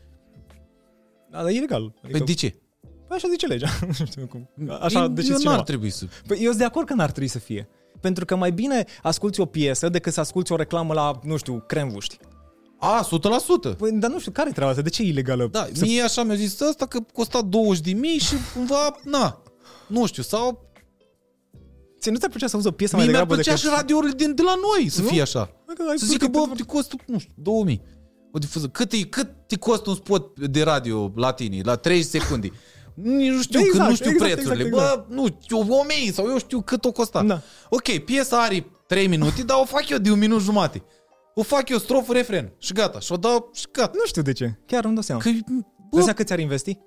Da, dar e legal. Adică, păi de ce? Păi așa zice legea. (laughs) nu știu cum. Așa eu n-ar trebui să... Păi eu sunt de acord că n-ar trebui să fie. Pentru că mai bine asculti o piesă decât să asculti o reclamă la, nu știu, cremvuști. A, 100%. Păi, dar nu știu, care e treaba asta? De ce e ilegală? Da, să... mie așa mi-a zis asta că costa 20 de mii și cumva, na, nu știu, sau Ți nu ți-ar plăcea să auzi o piesă Mie mai degrabă mi-ar plăcea și radiourile din, de la noi să nu? fie așa. Să zică, bă, te costă, nu știu, 2000. O difuză. Cât, e, cât te costă un spot de radio la tine, la 30 secunde? Nici nu știu, exact, că nu știu exact, prețurile. Exact, exact. Bă, nu, 1000 sau eu știu cât o costa. Da. Ok, piesa are 3 minute, dar o fac eu de un minut jumate. O fac eu strofă, refren și gata. Și o dau și gata. Nu știu de ce. Chiar nu dau seama. Că, bă, cât ți-ar investi?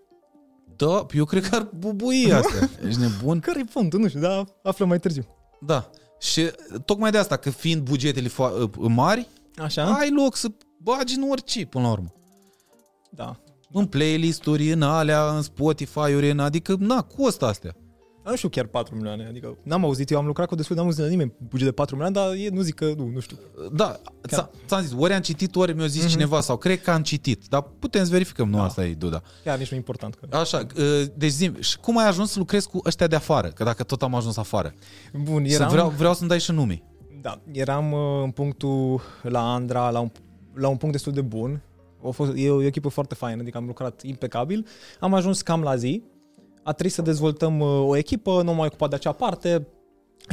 Da, eu cred că ar bubui (laughs) asta. Ești nebun? Care e punctul? Nu știu, dar aflăm mai târziu. Da. Și tocmai de asta, că fiind bugetele fo- mari, Așa? ai loc să bagi în orice, până la urmă. Da. În playlist-uri, în alea, în Spotify-uri, în, adică, na, costă astea nu știu chiar 4 milioane, adică n-am auzit, eu am lucrat cu destul, n-am auzit de la nimeni buget de 4 milioane, dar e, nu zic că nu, nu știu. Da, chiar. ți-am zis, ori am citit, ori mi-a zis mm-hmm. cineva sau cred că am citit, dar putem să verificăm, nu da. asta e Duda. Chiar nici nu e important. Că... Așa, ă, deci zi, și cum ai ajuns să lucrezi cu ăștia de afară? Că dacă tot am ajuns afară. Bun, eram... Să vreau, vreau să-mi dai și nume. Da, eram ă, în punctul la Andra, la un, la un punct destul de bun. A fost, e o echipă foarte faină, adică am lucrat impecabil. Am ajuns cam la zi, a trebuit să dezvoltăm uh, o echipă, nu m-am ocupat de acea parte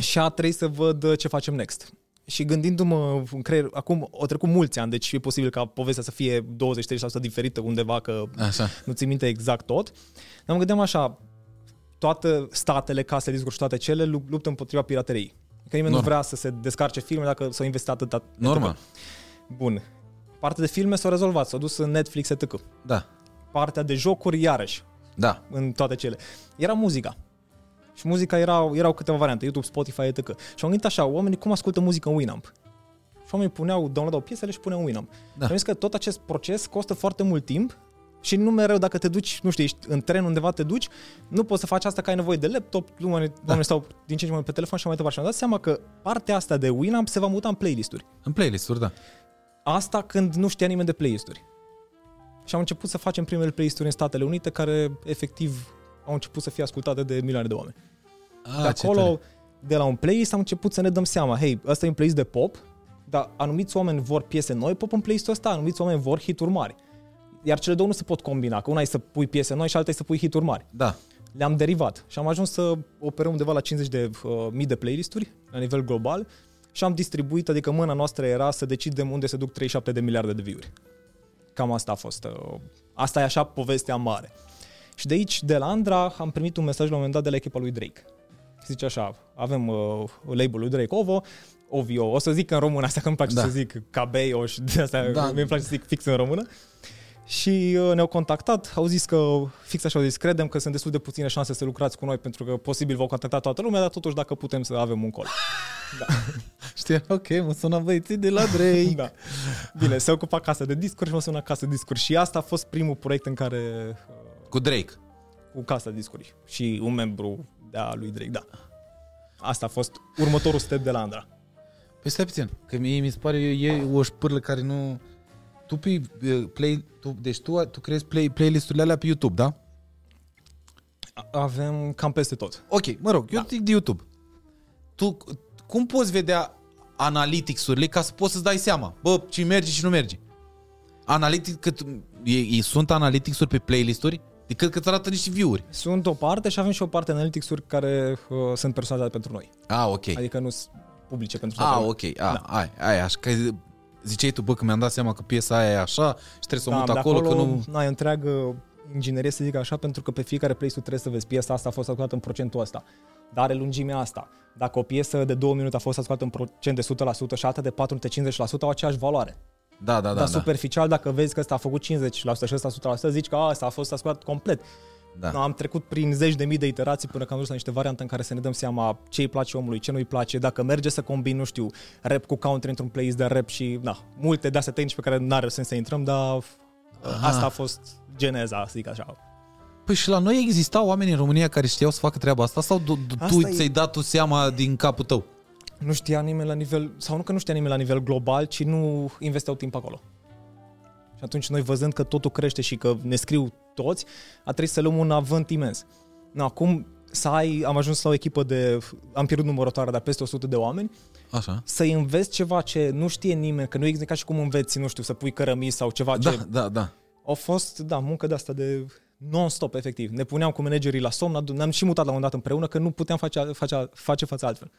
și a trebuit să văd uh, ce facem next. Și gândindu-mă în creier, acum o trecut mulți ani, deci e posibil ca povestea să fie 20-30% diferită undeva, că așa. nu ți minte exact tot. Dar mă gândeam așa, toate statele, casele discuri și toate cele luptă împotriva pirateriei. Că nimeni Normal. nu vrea să se descarce filme dacă s-au investit atât. Normal. Bun. Partea de filme s-a rezolvat, s-a dus în Netflix, etc. Da. Partea de jocuri, iarăși, da. În toate cele. Era muzica. Și muzica era, erau câteva variante, YouTube, Spotify, etc. Și am gândit așa, oamenii cum ascultă muzică în Winamp? Și oamenii puneau, downloadau piesele și puneau în Winamp. Da. Și am zis că tot acest proces costă foarte mult timp și nu mereu dacă te duci, nu știu, ești în tren undeva te duci, nu poți să faci asta că ai nevoie de laptop, oamenii, da. oamenii stau din ce în ce mai pe telefon și mai departe. Și am dat seama că partea asta de Winamp se va muta în playlisturi. În playlisturi, da. Asta când nu știa nimeni de playlisturi. Și am început să facem primele playlist-uri în Statele Unite care efectiv au început să fie ascultate de milioane de oameni. Ah, de acolo, de la un playlist, am început să ne dăm seama, hei, ăsta e un playlist de pop, dar anumiți oameni vor piese noi pop în playlistul ăsta, anumiți oameni vor hituri mari. Iar cele două nu se pot combina, că una e să pui piese noi și alta e să pui hituri mari. Da. Le-am derivat și am ajuns să operăm undeva la 50 de uh, mii de playlisturi la nivel global și am distribuit, adică mâna noastră era să decidem unde se duc 37 de miliarde de view-uri. Cam asta a fost. Uh, asta e așa povestea mare. Și de aici, de la Andra, am primit un mesaj la un moment dat de la echipa lui Drake. Zice așa, avem uh, label lui Drake Ovo, Ovio, o să zic în română, asta că îmi place da. să zic Cabeo și de asta da. mi place să zic fix în română. Și uh, ne-au contactat, au zis că, fix așa au zis, credem că sunt destul de puține șanse să lucrați cu noi pentru că posibil v-au contactat toată lumea, dar totuși dacă putem să avem un col. (laughs) Da. (laughs) Știi, ok, mă sună băieții de la Drake. (laughs) da. Bine, se ocupa casa de discuri și mă sună casa de discuri. Și asta a fost primul proiect în care uh, Cu Drake. cu casa de discuri și un membru de a lui Drake, da. Asta a fost următorul step de la Andra. Păi stai puțin, că mie mi se pare e o șpârlă care nu... Tu pe uh, play, tu, deci tu, tu crezi play, playlisturile alea pe YouTube, da? A- Avem cam peste tot. Ok, mă rog, eu Da. zic de YouTube. Tu cum poți vedea analytics-urile ca să poți să-ți dai seama, bă, ce merge și nu merge? Analytics, că tu, e, e, sunt analytics-uri pe playlisturi? Decât că îți arată niște view-uri. Sunt o parte și avem și o parte analytics-uri care uh, sunt personalizate pentru noi. Ah, ok. Adică nu sunt publice pentru toată Ah, lumea. ok. Ah, da. ai, ai, așa că ziceai tu, bă, că mi-am dat seama că piesa aia e așa și trebuie să o mut de acolo, că nu... Ai o întreagă inginerie, să zic așa, pentru că pe fiecare playlist trebuie să vezi piesa asta a fost ascultată în procentul ăsta, dar are lungimea asta. Dacă o piesă de 2 minute a fost ascultată în procent de 100% și alta de 450% au aceeași valoare. Da, da, da. Dar da. superficial, dacă vezi că ăsta a făcut 50% și ăsta 100%, zici că a, ăsta a fost ascultat complet. Da. No, am trecut prin zeci de mii de iterații până că am ajuns la niște variante în care să ne dăm seama ce îi place omului, ce nu îi place, dacă merge să combin, nu știu, rap cu country într-un playlist de rap și, da, multe de astea tehnici pe care n-are sens să intrăm, dar Aha. asta a fost geneza, să zic așa. Păi și la noi existau oameni în România care știau să facă treaba asta sau tu, tu Asta e- ți-ai dat tu seama din capul tău? Nu știa nimeni la nivel, sau nu că nu știa nimeni la nivel global, ci nu investeau timp acolo. Și atunci noi văzând că totul crește și că ne scriu toți, a trebuit să luăm un avânt imens. No, acum să ai, am ajuns la o echipă de, am pierdut numărătoarea, dar peste 100 de oameni, Așa. să înveți ceva ce nu știe nimeni, că nu e ca și cum înveți, nu știu, să pui cărămii sau ceva Da, ce... da, da. Au fost, da, muncă de asta de non-stop, efectiv. Ne puneam cu managerii la somn, adu- ne-am și mutat la un dat împreună, că nu puteam face, face, face față altfel.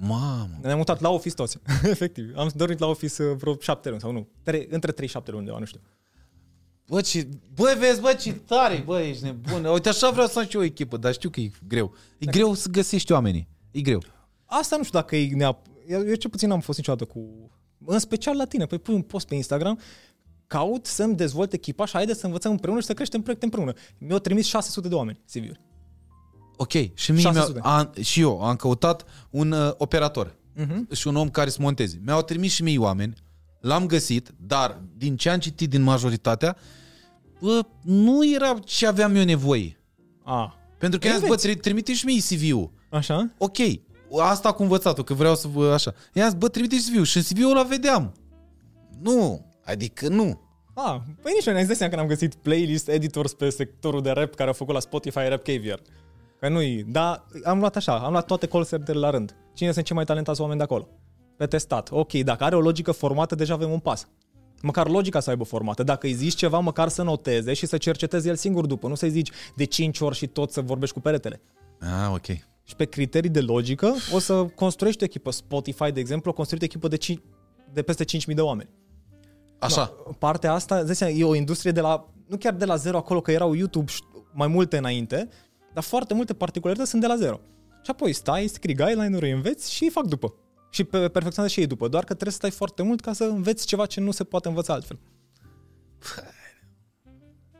Mamă. Ne-am mutat la office toți, (laughs) efectiv. Am dormit la office uh, vreo șapte luni sau nu. Trei, între 3 și 7 luni undeva, nu știu. Bă, ce... Bă, vezi, bă, ce tare, bă, ești nebun. Uite, așa vreau să am și eu o echipă, dar știu că e greu. E greu să găsești oamenii. E greu. Asta nu știu dacă e neap... Eu, eu ce puțin n-am fost niciodată cu... În special la tine. Păi pui un post pe Instagram, caut să-mi dezvolt echipa și haide să învățăm împreună și să creștem proiecte împreună. Mi-au trimis 600 de oameni CV-uri. Ok, și, mie 600. mi-a, a, și eu am căutat un uh, operator Uh-huh. și un om care să monteze. Mi-au trimis și mie oameni, l-am găsit, dar din ce am citit din majoritatea, bă, nu era ce aveam eu nevoie. A, Pentru că Ei, i-am zis, bă, vezi. tri- trimite și mie CV-ul. așa? Ok, asta cu învățatul, că vreau să vă așa. I-am zis, bă, trimite și CV-ul și în CV-ul ăla vedeam. Nu, adică nu. A, păi nici noi ne-am zis seama că am găsit playlist editors pe sectorul de rap care au făcut la Spotify Rap Caviar. Că nu-i, dar am luat așa, am luat toate call center la rând. Cine sunt cei mai talentați oameni de acolo? Pe testat. Ok, dacă are o logică formată, deja avem un pas. Măcar logica să aibă formată. Dacă îi zici ceva, măcar să noteze și să cerceteze el singur după. Nu să-i zici de 5 ori și tot să vorbești cu peretele. Ah, ok. Și pe criterii de logică o să construiești o echipă. Spotify, de exemplu, a construit o echipă de, 5, de peste 5.000 de oameni. Așa. No, partea asta, îți dai seama, e o industrie de la, nu chiar de la zero acolo, că erau YouTube și mai multe înainte, dar foarte multe particularități sunt de la zero. Și apoi stai, scrii guideline-uri, înveți și îi fac după. Și pe perfecționează și ei după, doar că trebuie să stai foarte mult ca să înveți ceva ce nu se poate învăța altfel.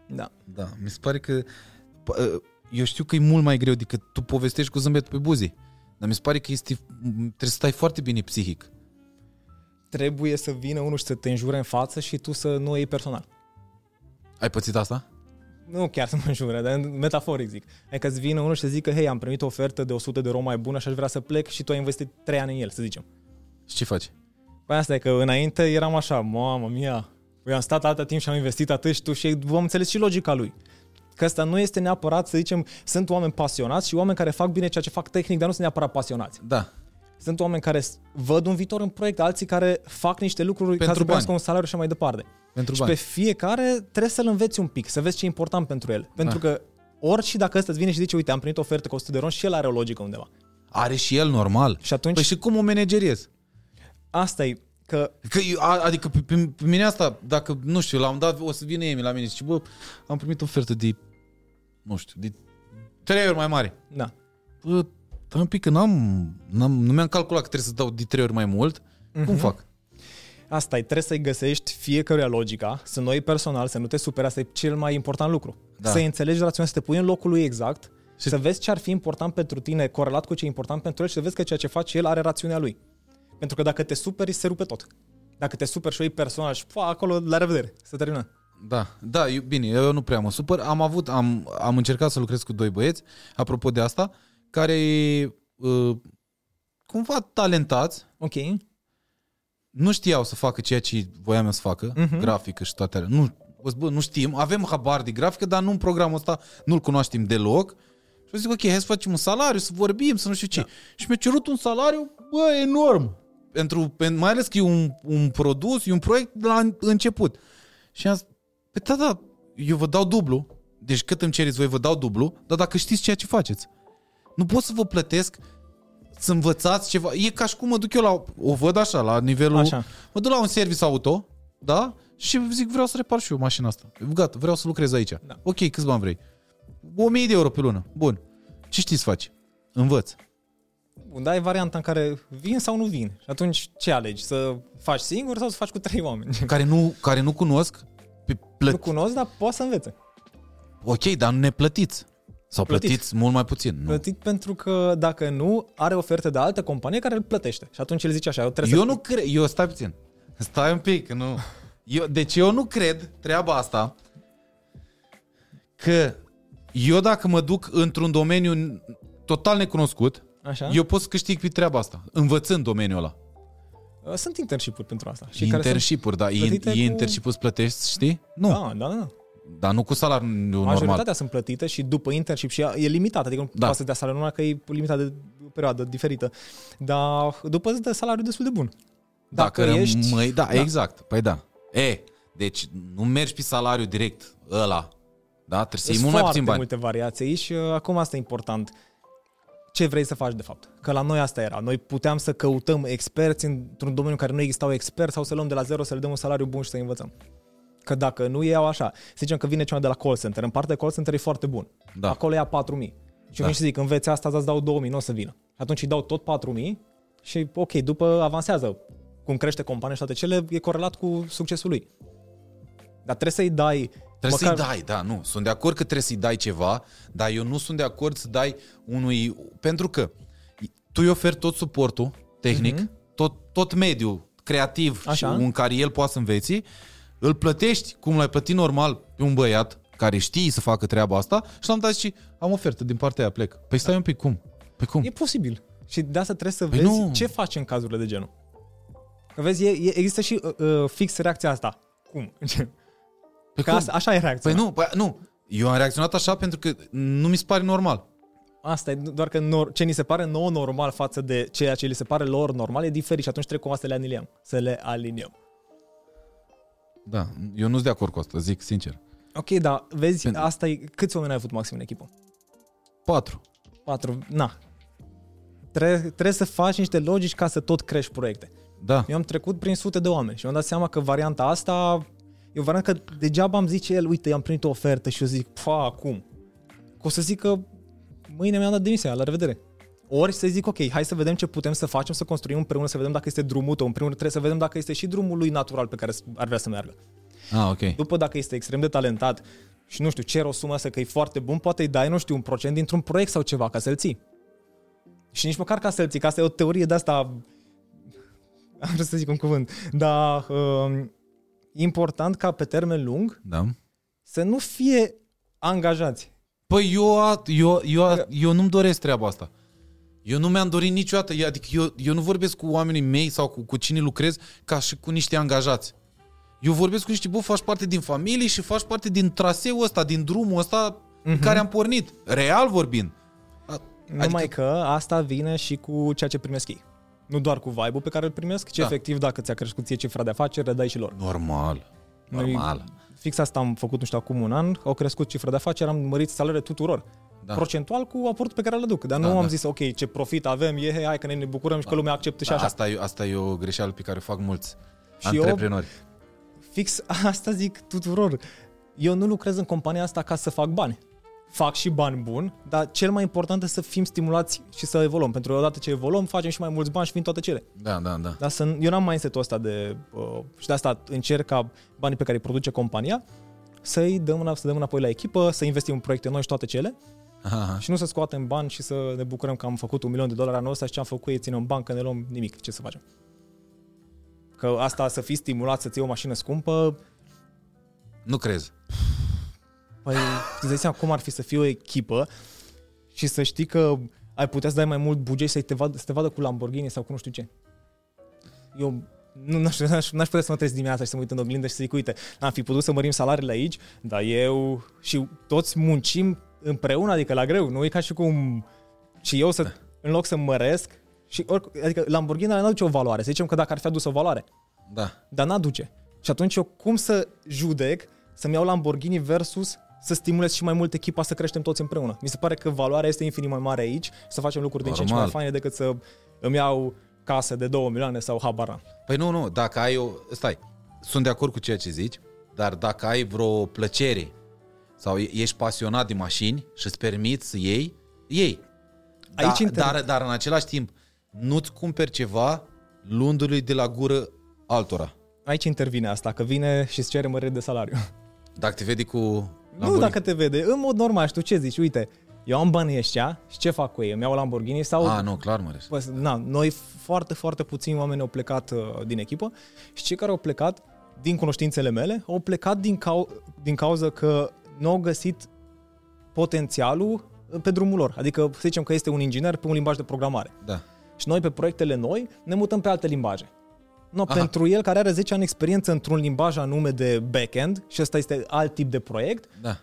Da. Da, mi se pare că p- eu știu că e mult mai greu decât tu povestești cu zâmbet pe buze. Dar mi se pare că este, trebuie să stai foarte bine psihic. Trebuie să vină unul și să te înjure în față și tu să nu o iei personal. Ai pățit asta? Nu chiar (laughs) să mă înjure, dar metaforic zic. Adică îți vină unul și să zică, hei, am primit o ofertă de 100 de euro mai bună și aș vrea să plec și tu ai investit 3 ani în el, să zicem. Și ce faci? Păi asta e că înainte eram așa, mamă mia, eu am stat atâta timp și am investit atât și tu și vom înțeles și logica lui. Că asta nu este neapărat, să zicem, sunt oameni pasionați și oameni care fac bine ceea ce fac tehnic, dar nu sunt neapărat pasionați. Da. Sunt oameni care s- văd un viitor în proiect, alții care fac niște lucruri Pentru ca să bani. primească un salariu și așa mai departe. Pentru și bani. pe fiecare trebuie să-l înveți un pic, să vezi ce e important pentru el. Pentru Ah. că ori și dacă ăsta îți vine și zice, uite, am primit o ofertă cu 100 de ron și el are o logică undeva. Are și el normal. Și atunci, Păi și cum o manageriez? asta e că Că, eu- a, adică pe, pe, pe mine asta, dacă, nu știu, la un dat o să vină Emi la mine și zice, bă, am primit o ofertă de, nu știu, de trei ori mai mare. Da. Bă, stai un pic, că n-am, n-am, nu mi-am calculat că trebuie să dau de trei ori mai mult. Mhm. Cum fac? Asta e, trebuie să-i găsești fiecăruia logica, să nu iei personal, să nu te superi, asta e cel mai important lucru. Da. Da. Să înțelegi rațiunea, să te pui în locul lui exact Și să vezi ce ar fi important pentru tine, corelat cu ce e important pentru el și să vezi că ceea ce face el are rațiunea lui. Pentru că dacă te superi, se rupe tot. Dacă te superi și o iei personal și pua, acolo, la revedere, să termină. Da, da, eu, bine, eu nu prea mă supăr. Am avut, am, am încercat să lucrez cu doi băieți, apropo de asta, care uh, cumva talentați, Ok. nu știau să facă ceea ce voiam eu să facă, Mhm. grafică și toate alea. Nu, bă, bă, nu știm, avem habar de grafică, dar nu în programul ăsta, nu-l cunoaștem deloc. Și eu zic, ok, hai să facem un salariu, să vorbim, să nu știu ce. Da. Și mi-a cerut un salariu, bă, enorm. Pentru, pen- mai ales că e un, un produs, e un proiect la în- început. Și am zis, păi da, da, eu vă dau dublu, deci cât îmi cereți voi vă dau dublu, dar dacă știți ceea ce faceți. Nu pot să vă plătesc să învățați ceva. E ca și cum mă duc eu la... O văd așa, la nivelul... Așa. Mă duc la un service auto, da? Și zic, vreau să repar și eu mașina asta. Gata, vreau să lucrez aici. Da. Ok, câți bani vrei? 1000 de euro pe lună. Bun. Ce știți să faci? Învăț. Bun, dar ai varianta în care vin sau nu vin. Și atunci ce alegi? Să faci singur sau să faci cu trei oameni? (laughs) Care nu, care nu cunosc pe plăt... Nu cunosc, dar poate să învețe. Ok, dar nu ne plătiți. Sau Plătit. plătiți mult mai puțin. Nu. Plătit pentru că dacă nu, are oferte de altă companie care îl plătește. Și atunci el zice așa, eu trebuie Eu să... nu cred, eu stai puțin. Stai un pic, că nu. Eu, deci eu nu cred treaba asta că eu dacă mă duc într-un domeniu total necunoscut, Așa? eu pot să câștig pe treaba asta, învățând domeniul ăla. Uh, Sunt internship-uri pentru asta. Și care sunt- internship-uri, da, e, plătite e cu- internship-ul îți plătești, știi? Nu, Da, da, da. Dar nu cu salariul normal. Majoritatea sunt plătite și după internship și e limitată, adică nu Da. poate să dea salariul numai că e limitată de o perioadă diferită. Dar după îți dă salariul destul de bun. Dacă, Dacă ești... ești- Rămâi, da, da. da, exact. Păi da. E, deci nu mergi pe salariu direct ăla. Da? Trebuie să iei Sunt mult mai foarte puțin bani. multe variații aici și uh, acum asta e important. Ce vrei să faci de fapt? Că la noi asta era. Noi puteam să căutăm experți într-un domeniu în care nu existau experți sau să luăm de la zero, să le dăm un salariu bun și să învățăm. Că dacă nu iau așa, să zicem că vine cineva de la call center, în partea de call center e foarte bun. Da. Acolo ia 4.000. Și Da. da. vin și zic, înveți asta, îți dau 2.000, nu o să vină. Atunci îi dau tot 4.000 și ok, după avansează. Cum crește compania și toate cele, e corelat cu succesul lui. Dar trebuie să-i dai Trebuie măcar- să-i dai, da, nu. Sunt de acord că trebuie să-i dai ceva, dar eu nu sunt de acord să dai unui... Pentru că tu îi oferi tot suportul tehnic, Mhm. tot, tot mediul creativ Așa. și în care el poate să înveți, îl plătești cum l-ai plătit normal pe un băiat care știe să facă treaba asta și l-am dat și am ofertă din partea aia, plec. Păi stai un pic, cum? Păi cum? E posibil. Și de asta trebuie să Păi vezi nu. ce faci în cazurile de genul. Că vezi, e, e, există și uh, uh, fix reacția asta. Cum? (laughs) Păi Că cum? asta, așa e reacția. Păi nu, păi nu. Eu am reacționat așa pentru că nu mi se pare normal. Asta e doar că nor, ce ni se pare nouă normal față de ceea ce li se pare lor normal e diferit și atunci trebuie cumva să le aliniem. Să le aliniem. Da, eu nu sunt de acord cu asta, zic sincer. Ok, dar vezi, Pentru- asta e... Câți oameni ai avut maxim în echipă? Patru. Patru. Na. Trebuie, trebuie să faci niște logici ca să tot crești proiecte. Da. Eu am trecut prin sute de oameni și mi-am dat seama că varianta asta e o variantă că degeaba am zice el, uite, am primit o ofertă și eu zic, pa, acum. Că o să zic că mâine mi-am dat demisia, la revedere. Ori să zic, ok, hai să vedem ce putem să facem, să construim împreună, să vedem dacă este drumul tău. În primul rând trebuie să vedem dacă este și drumul lui natural pe care ar vrea să meargă. Ah, ok. După dacă este extrem de talentat și nu știu, cer o sumă asta că e foarte bun, poate îi dai, nu știu, un procent dintr-un proiect sau ceva ca să-l ții. Și nici măcar ca să-l ții, că asta e o teorie de asta (laughs) am vrut să zic un cuvânt, dar um, e important ca pe termen lung Da. să nu fie angajați. Păi eu, a- eu, eu, eu nu-mi doresc treaba asta. Eu nu mi-am dorit niciodată. Eu- Adică eu, eu nu vorbesc cu oamenii mei sau cu, cu cine lucrez ca și cu niște angajați. Eu vorbesc cu niște, bă, faci parte din familie și faci parte din traseul ăsta, din drumul ăsta uh-huh. în care am pornit. Real vorbind. A- Adică... Numai că asta vine și cu ceea ce primesc ei. Nu doar cu vibe-ul pe care îl primesc, ci Da. efectiv dacă ți-a crescut ție cifra de afaceri, le dai și lor. Normal. Normal. Fix asta am făcut, nu știu, acum un an, au crescut cifra de afaceri, am mărit salariile tuturor. Da. Procentual cu aportul pe care îl aduc. Dar Da, nu am da. zis, ok, ce profit avem, e, hai că ne, ne bucurăm și că lumea acceptă și Da, așa. asta, e, asta e o greșeală pe care o fac mulți Și eu- antreprenori. Fix asta zic tuturor. Eu nu lucrez în compania asta ca să fac bani. Fac și bani buni, dar cel mai important este să fim stimulați și să evoluăm. Pentru că odată ce evoluăm, facem și mai mulți bani și vin toate cele. Da, da, da. Dar să, eu n-am mindset-ul ăsta de... Uh, și de asta încerc ca banii pe care îi produce compania să-i dăm, înap- să dăm înapoi la echipă, să investim în proiecte noi și toate cele. Aha. Și nu să scoatem bani și să ne bucurăm că am făcut un milion de dolari anul ăsta și ce am făcut e ținem în bancă, ne luăm nimic. Ce să facem? Că asta să fii stimulat să-ți iei o mașină scumpă, Nu crezi. Păi, îți dai seama cum ar fi să fii o echipă și să știi că ai putea să dai mai mult buget și să te, vadă, să te vadă cu Lamborghini sau cu nu știu ce. Eu nu, n-aș, n-aș, n-aș putea să mă trezesc dimineața și să mă uit în oglindă și să zic, uite, am fi putut să mărim salariile aici, dar eu și toți muncim împreună, adică la greu, nu e ca și cum și eu să, da. în loc să măresc, și oric, adică Lamborghini nu aduce o valoare, să zicem că dacă ar fi adus o valoare, Da. dar n-aduce. Și atunci eu cum să judec să-mi iau Lamborghini versus să stimulez și mai mult echipa să creștem toți împreună. Mi se pare că valoarea este infinit mai mare aici și să facem lucruri din ce în ce mai Normal. faine decât să îmi iau casă de 2 milioane sau habar n-am. Păi nu, nu, dacă ai o... Stai, sunt de acord cu ceea ce zici, dar dacă ai vreo plăcere sau e- ești pasionat de mașini și îți permiți să iei, iei. Aici da, inter- dar, dar în același timp, nu-ți cumperi ceva luându-l de la gură altora. Aici intervine asta, că vine și îți cere mărire de salariu. (laughs) Dacă te vede cu... Nu Lamborghini. dacă te vede, în mod normal, și tu ce zici? Uite, eu am banii ăștia și ce fac cu ei? Îmi iau Lamborghini sau... A, nu, clar, mă Bă, na, noi foarte, foarte puțini oameni au plecat uh, din echipă și cei care au plecat, din cunoștințele mele, au plecat din, cau- din cauza că nu au găsit potențialul uh, pe drumul lor. Adică, să zicem că este un inginer pe un limbaj de programare. Da. Și noi, pe proiectele noi, ne mutăm pe alte limbaje. No, Aha. pentru el, care are 10 ani experiență într-un limbaj anume de backend, și ăsta este alt tip de proiect, Da.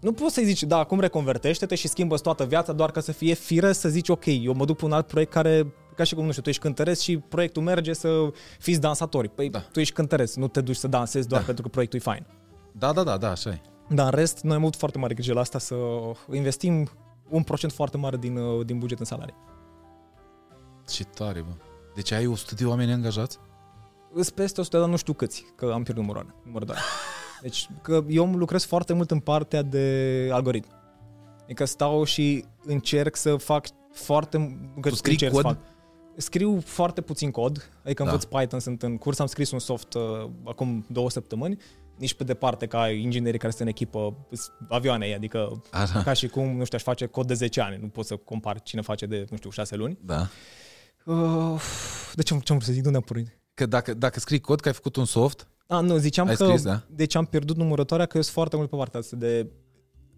nu poți să-i zici, da, acum reconvertește-te și schimbă toată viața doar ca să fie fire să zici, ok, eu mă duc pe un alt proiect care, ca și cum, nu știu, tu ești cântăreț și proiectul merge să fiți dansatori. Păi Da. tu ești cântăreț, nu te duci să dansezi doar pentru că proiectul e fain. Da, da, da, da, așa e. Dar în rest, noi am avut foarte mare grijă la asta să investim un procent foarte mare din, uh, din buget în salarii. Ce tare, bă. Deci ai 100 de oameni angajați? Îs peste 100, dar nu știu câți, că am pierdut numărul, numărul de ani. (laughs) Deci, că eu lucrez foarte mult în partea de algoritm. Adică stau și încerc să fac foarte... Că Tu scrii încerc cod? să fac. Scriu foarte puțin cod, adică Da. învăț Python, sunt în curs, am scris un soft uh, acum două săptămâni, nici pe departe ca inginerii care sunt în echipă, îs avioane, adică Așa. ca și cum, nu știu, aș face cod de 10 ani, nu pot să compar cine face de, nu știu, 6 luni. Da. Uh, de ce am, ce am vrut să zic? De unde am pornit? Că dacă, dacă scrii cod că ai făcut un soft, A, nu, ziceam Ai că scris, da? deci am pierdut numărătoarea că eu sunt foarte mult pe partea asta de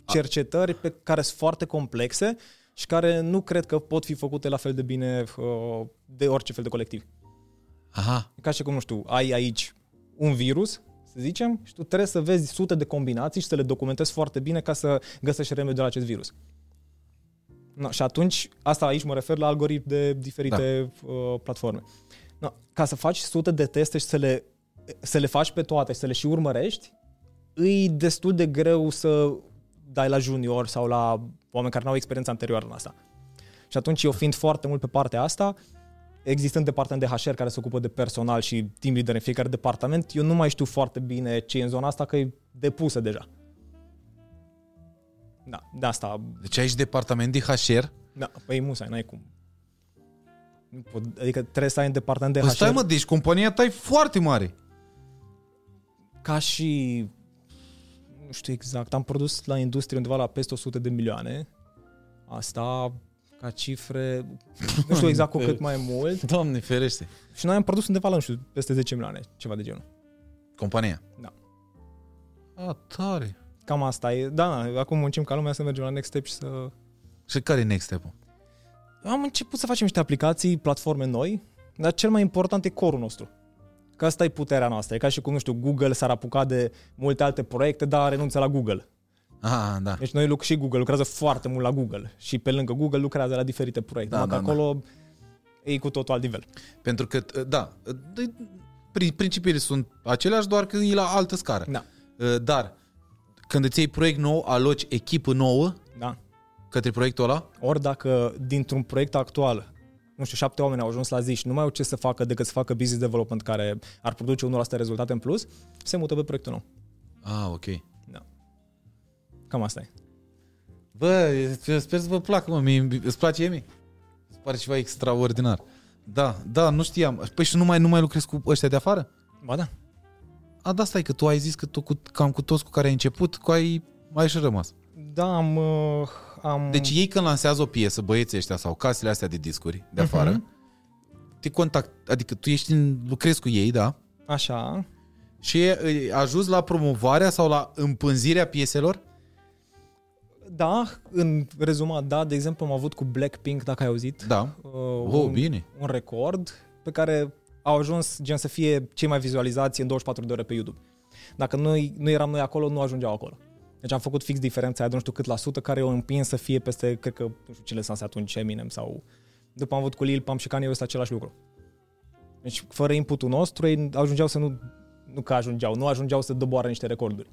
cercetări pe care sunt foarte complexe și care nu cred că pot fi făcute la fel de bine uh, de orice fel de colectiv. aha, E Ca și cum, nu știu, ai aici un virus, să zicem, și tu trebuie să vezi sute de combinații și să le documentezi foarte bine ca să găsești remediul la acest virus. No, și atunci, asta aici mă refer la algoritmi de diferite da. uh, platforme. No, ca să faci sute de teste și să le, să le faci pe toate și să le și urmărești, e destul de greu să dai la junior sau la oameni care nu au experiență anterioară în asta. Și atunci eu fiind foarte mult pe partea asta, existând departament de HR care se ocupă de personal și team leader în fiecare departament, eu nu mai știu foarte bine ce e în zona asta, că e depusă deja. Da, de asta, deci ai și departament de HR? da, păi musai, n-ai cum. Nu pot, adică trebuie să ai în departament de Păi HR stai mă, deci compania ta e foarte mare. ca și nu știu exact, am produs la industrie undeva la peste 100 de milioane. Asta ca cifre, (laughs) nu știu exact cu cât mai mult. Doamne ferește. Și noi am produs undeva la, nu știu, peste 10 milioane, ceva de genul. Compania. Da. A, tare. Cam asta e. Da, da, acum muncim ca lumea să mergem la next step și să... Și care e next step-ul? Am început să facem niște aplicații, platforme noi, dar cel mai important e corul nostru. Că asta e puterea noastră. E ca și cum, nu știu, Google s-ar apuca de multe alte proiecte, dar renunță la Google. Ah, da. Deci noi luc- și Google lucrează foarte mult la Google și pe lângă Google lucrează la diferite proiecte. Da, Da, da, că acolo e cu totul alt nivel. Pentru că, da, de- pri- principiile sunt aceleași, doar că e la altă scară. Da. Dar, când îți iei proiect nou, aloci echipă nouă Da. către proiectul ăla? Ori dacă dintr-un proiect actual, nu știu, șapte oameni au ajuns la zi și nu mai au ce să facă decât să facă business development care ar produce 1% rezultate în plus, se mută pe proiectul nou. Ah, ok. Da. Cam asta e. Bă, eu sper să vă placă, mă. Mie, îți place mie? Îți pare ceva extraordinar. Da, da, nu știam. Păi și nu mai, nu mai lucrezi cu ăștia de afară? Ba da. A, da, stai, că tu ai zis că tu cu, cam cu toți cu care ai început, cu ai mai și rămas. Da, am... uh, am... Deci ei când lansează o piesă, băieții ăștia sau casele astea de discuri de afară, Mhm. te contact, adică tu ești în, lucrezi cu ei, da? Așa. Și e- ajuns la promovarea sau la împânzirea pieselor? Da, în rezumat, da, de exemplu am avut cu Blackpink, dacă ai auzit, Da. uh, Oh, un, bine. un record pe care au ajuns gen să fie cei mai vizualizați în 24 de ore pe YouTube. Dacă noi, nu eram noi acolo, nu ajungeau acolo. Deci am făcut fix diferența aia de nu știu cât la sută care o împins să fie peste, cred că, nu știu cine s-a atunci, Eminem sau... După am avut cu Lil Pump și Kanye West același lucru. Deci fără inputul nostru, ei ajungeau să nu... Nu că ajungeau, nu ajungeau să doboare niște recorduri.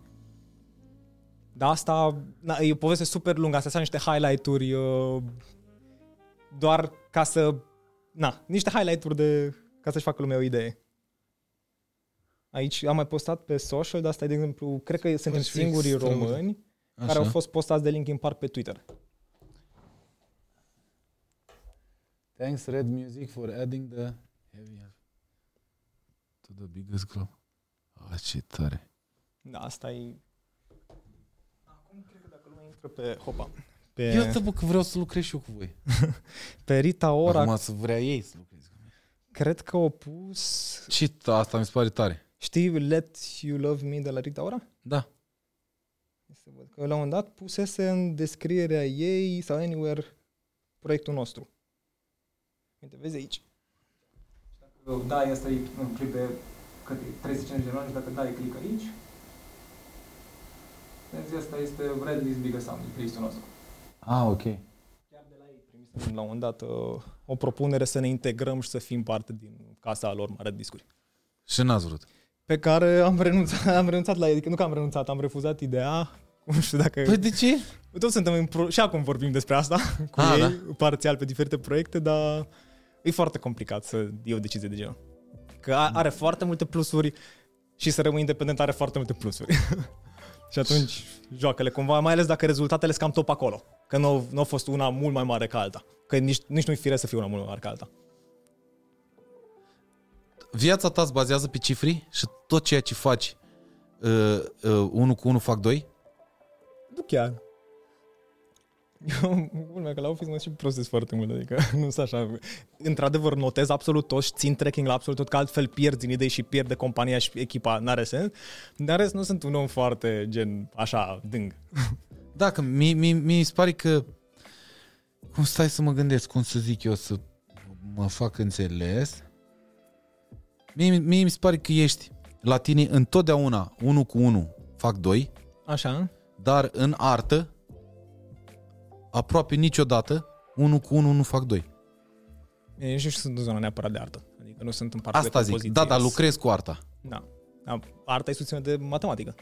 Dar asta na, e o poveste super lungă, astea sunt niște highlight-uri uh, doar ca să... Na, niște highlight-uri de... ca să-și facă lumea o idee. Aici am mai postat pe social, dar asta e, de exemplu, cred că suntem fi singurii extraordinar. români care au fost postați de Linkin Park pe Twitter. Thanks Red Music for adding the heavy to the biggest club. Ah, ce tare. Da, asta e... Acum cred că dacă lumea intră pe... Hopa. Pe, Iată, bă, că vreau să lucrez și eu cu voi. (laughs) pe Rita Ora, Acum să vrea ei să lucrez cu mine. cred că au pus... Ce asta mi se pare tare. Știi Let You Love Me de la Rita Ora? Da. Să văd că la un dat pusese în descrierea ei sau anywhere proiectul nostru. Uite, vezi aici. Dacă dai asta e un clip de cât e, 35 de minute și dacă dai click aici, vezi asta este Redley's Biggest Sound, e playlistul nostru. Ah, ok. Chiar de la ei primisem la un dat uh, o propunere să ne integrăm și să fim parte din casa lor mare de discuri. Și n-ați vrut. Pe care am renunțat, am renunțat la ei, adică nu că am renunțat, am refuzat ideea. (laughs) Nu știu dacă... Păi de ce? Toți suntem în pro... și acum vorbim despre asta (laughs) cu Ah, ei, da. parțial pe diferite proiecte, dar e foarte complicat să iei o decizie de genul. Că a- are foarte multe plusuri și să rămâi independent are foarte multe plusuri. (laughs) și atunci joacă-le cumva, mai ales dacă rezultatele sunt cam top acolo. Că nu, nu a fost una mult mai mare ca alta. Că nici, nici nu-i fire să fie una mult mai mare ca alta. Viața ta se bazează pe cifri și tot ceea ce faci uh, uh, unul cu unul fac doi? Nu chiar. Eu, culmea că la office mă și prostesc foarte mult, adică (laughs) nu sunt așa. Într-adevăr, notez absolut tot și țin tracking la absolut tot, că altfel pierzi în idei și pierde compania și echipa, n-are sens. Dar în rest nu sunt un om foarte gen așa, dâng. (laughs) Da, că mi, mi, mi se pare că cum stai să mă gândesc, cum să zic eu, să mă fac înțeles. Mie, mie mi se pare că ești la tine întotdeauna unul cu unul fac doi, Așa? dar în artă aproape niciodată unul cu unul nu fac doi. Eu nici nu sunt în zona neapărat de artă. Adică nu sunt în partea Asta de zic. compoziție. Da, dar lucrez cu arta. Da. Da, Arta e susținută de matematică.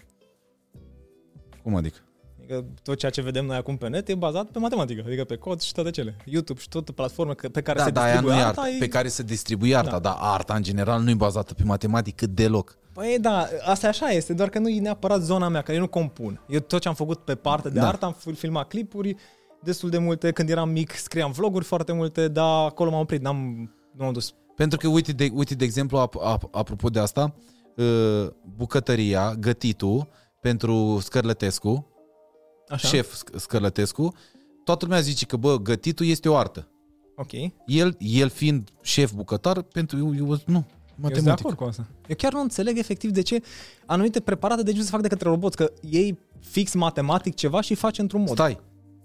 Cum adică? Adică tot ceea ce vedem noi acum pe net e bazat pe matematică, adică pe cod și toate cele. YouTube și toate platforme că- pe care Da, se dar aia nu distribuie e arta artă, e... pe care se distribuie arta, Da. dar arta în general nu e bazată pe matematică deloc. Păi da, asta așa este, doar că nu e neapărat zona mea, că eu nu compun. Eu tot ce am făcut pe parte de Da. da. artă, am fil- filmat clipuri destul de multe. Când eram mic, scriam vloguri foarte multe, dar acolo m-am oprit, n-am, nu am dus. Pentru că, uite, de, uite, de exemplu, ap, ap, apropo de asta, uh, bucătăria, gătitul pentru Scărlătescu, Așa? șef Sc- Scărlătescu, toată lumea zice că, bă, gătitul este o artă. Ok. Eu El, el fiind șef bucătar, pentru eu, eu nu, sunt de matematică. acord cu asta. Eu chiar nu înțeleg efectiv de ce anumite preparate de ce se fac de către roboți, că ei fix matematic ceva și face într-un mod. Stai,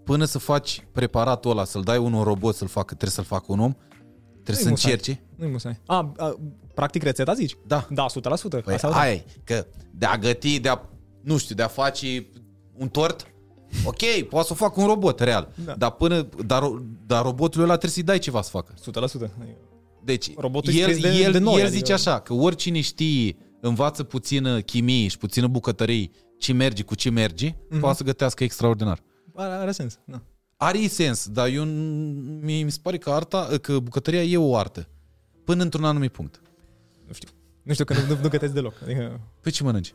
până să faci preparatul ăla, să-l dai unui robot să-l facă, trebuie să-l facă un om, trebuie să musai. încerce. Nu-i musai. A, a, practic rețeta zici? Da. Da, 100%. Păi Asta da. aia e, că de a găti, de a, nu știu, de a face un tort, ok, poate să o facă un robot, real. Da. Dar până, dar, dar robotul ăla trebuie să-i dai ceva să facă. 100%. Deci, Robotul e el, scris de- el, de noi, el adică- zice așa, că oricine știe, învață puțină chimie și puțină bucătărie, ce merge cu ce merge, Mhm. poate să gătească extraordinar. Are, are sens. Da. Are sens, dar eu, n- mie mi se pare că arta, că bucătăria e o artă. Până într-un anumit punct. Nu știu. Nu știu că nu, nu, nu gătesc deloc. Adică Pe ce mănânci?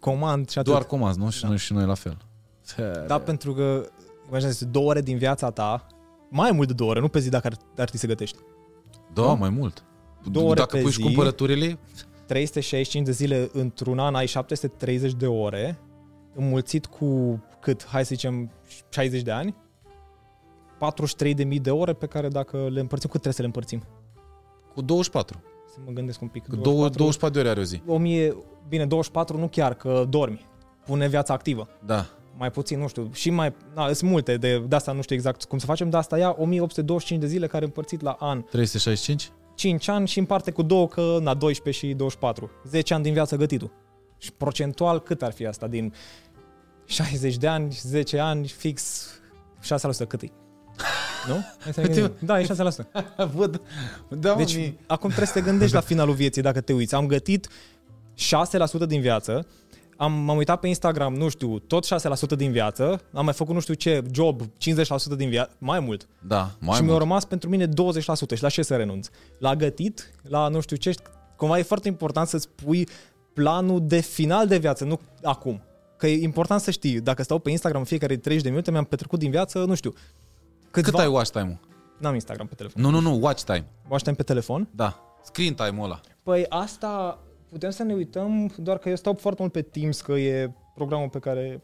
comand și atât. Doar comanzi, nu? Și, Da. noi, și noi la fel. Da, pentru că, imaginează, două ore din viața ta, mai mult de două ore, nu pe zi dacă ar, ar trebui să gătești. Da, Nu? mai mult. Două ore Dacă pe pui și zi. cumpărăturile, 365 de zile într-un an ai 730 de ore înmulțit cu cât, hai să zicem, 60 de ani, 43.000 de ore pe care dacă le împărțim, cât trebuie să le împărțim? Cu 24. Să mă gândesc un pic. Cu 24, 24 de ore are o zi. 1000, bine, 24 nu chiar, că dormi. Pune viața activă. Da. Mai puțin, nu știu, și mai, na, sunt multe, de, de asta nu știu exact cum să facem, dar asta ia 1825 de zile care împărțit la an. 365? 5 ani și în parte cu două, că na, 12 și 24. 10 ani din viață gătitul. Și procentual cât ar fi asta din 60 de ani, 10 ani, fix 6% cât e? Nu? Hai să ne gândim. Da, e 6%. (laughs) Văd. Da, Deci deci, acum trebuie să te gândești la finalul vieții dacă te uiți. Am gătit 6% din viață, am, m-am uitat pe Instagram, nu știu, tot 6% din viață, am mai făcut nu știu ce, job, 50% din viață, mai mult. da, mai și mi-au mult. rămas pentru mine 20% și la ce să renunț? La gătit, la nu știu ce, cumva e foarte important să-ți pui planul de final de viață, nu acum. Că e important să știi, dacă stau pe Instagram în fiecare 30 de minute, mi-am petrecut din viață, nu știu, câțiva... Cât ai watch time-ul? N-am Instagram pe telefon. Nu, nu, nu, watch time. Watch time pe telefon? Da. Screen time-ul ăla. Păi asta putem să ne uităm, doar că eu stau foarte mult pe Teams, că e programul pe care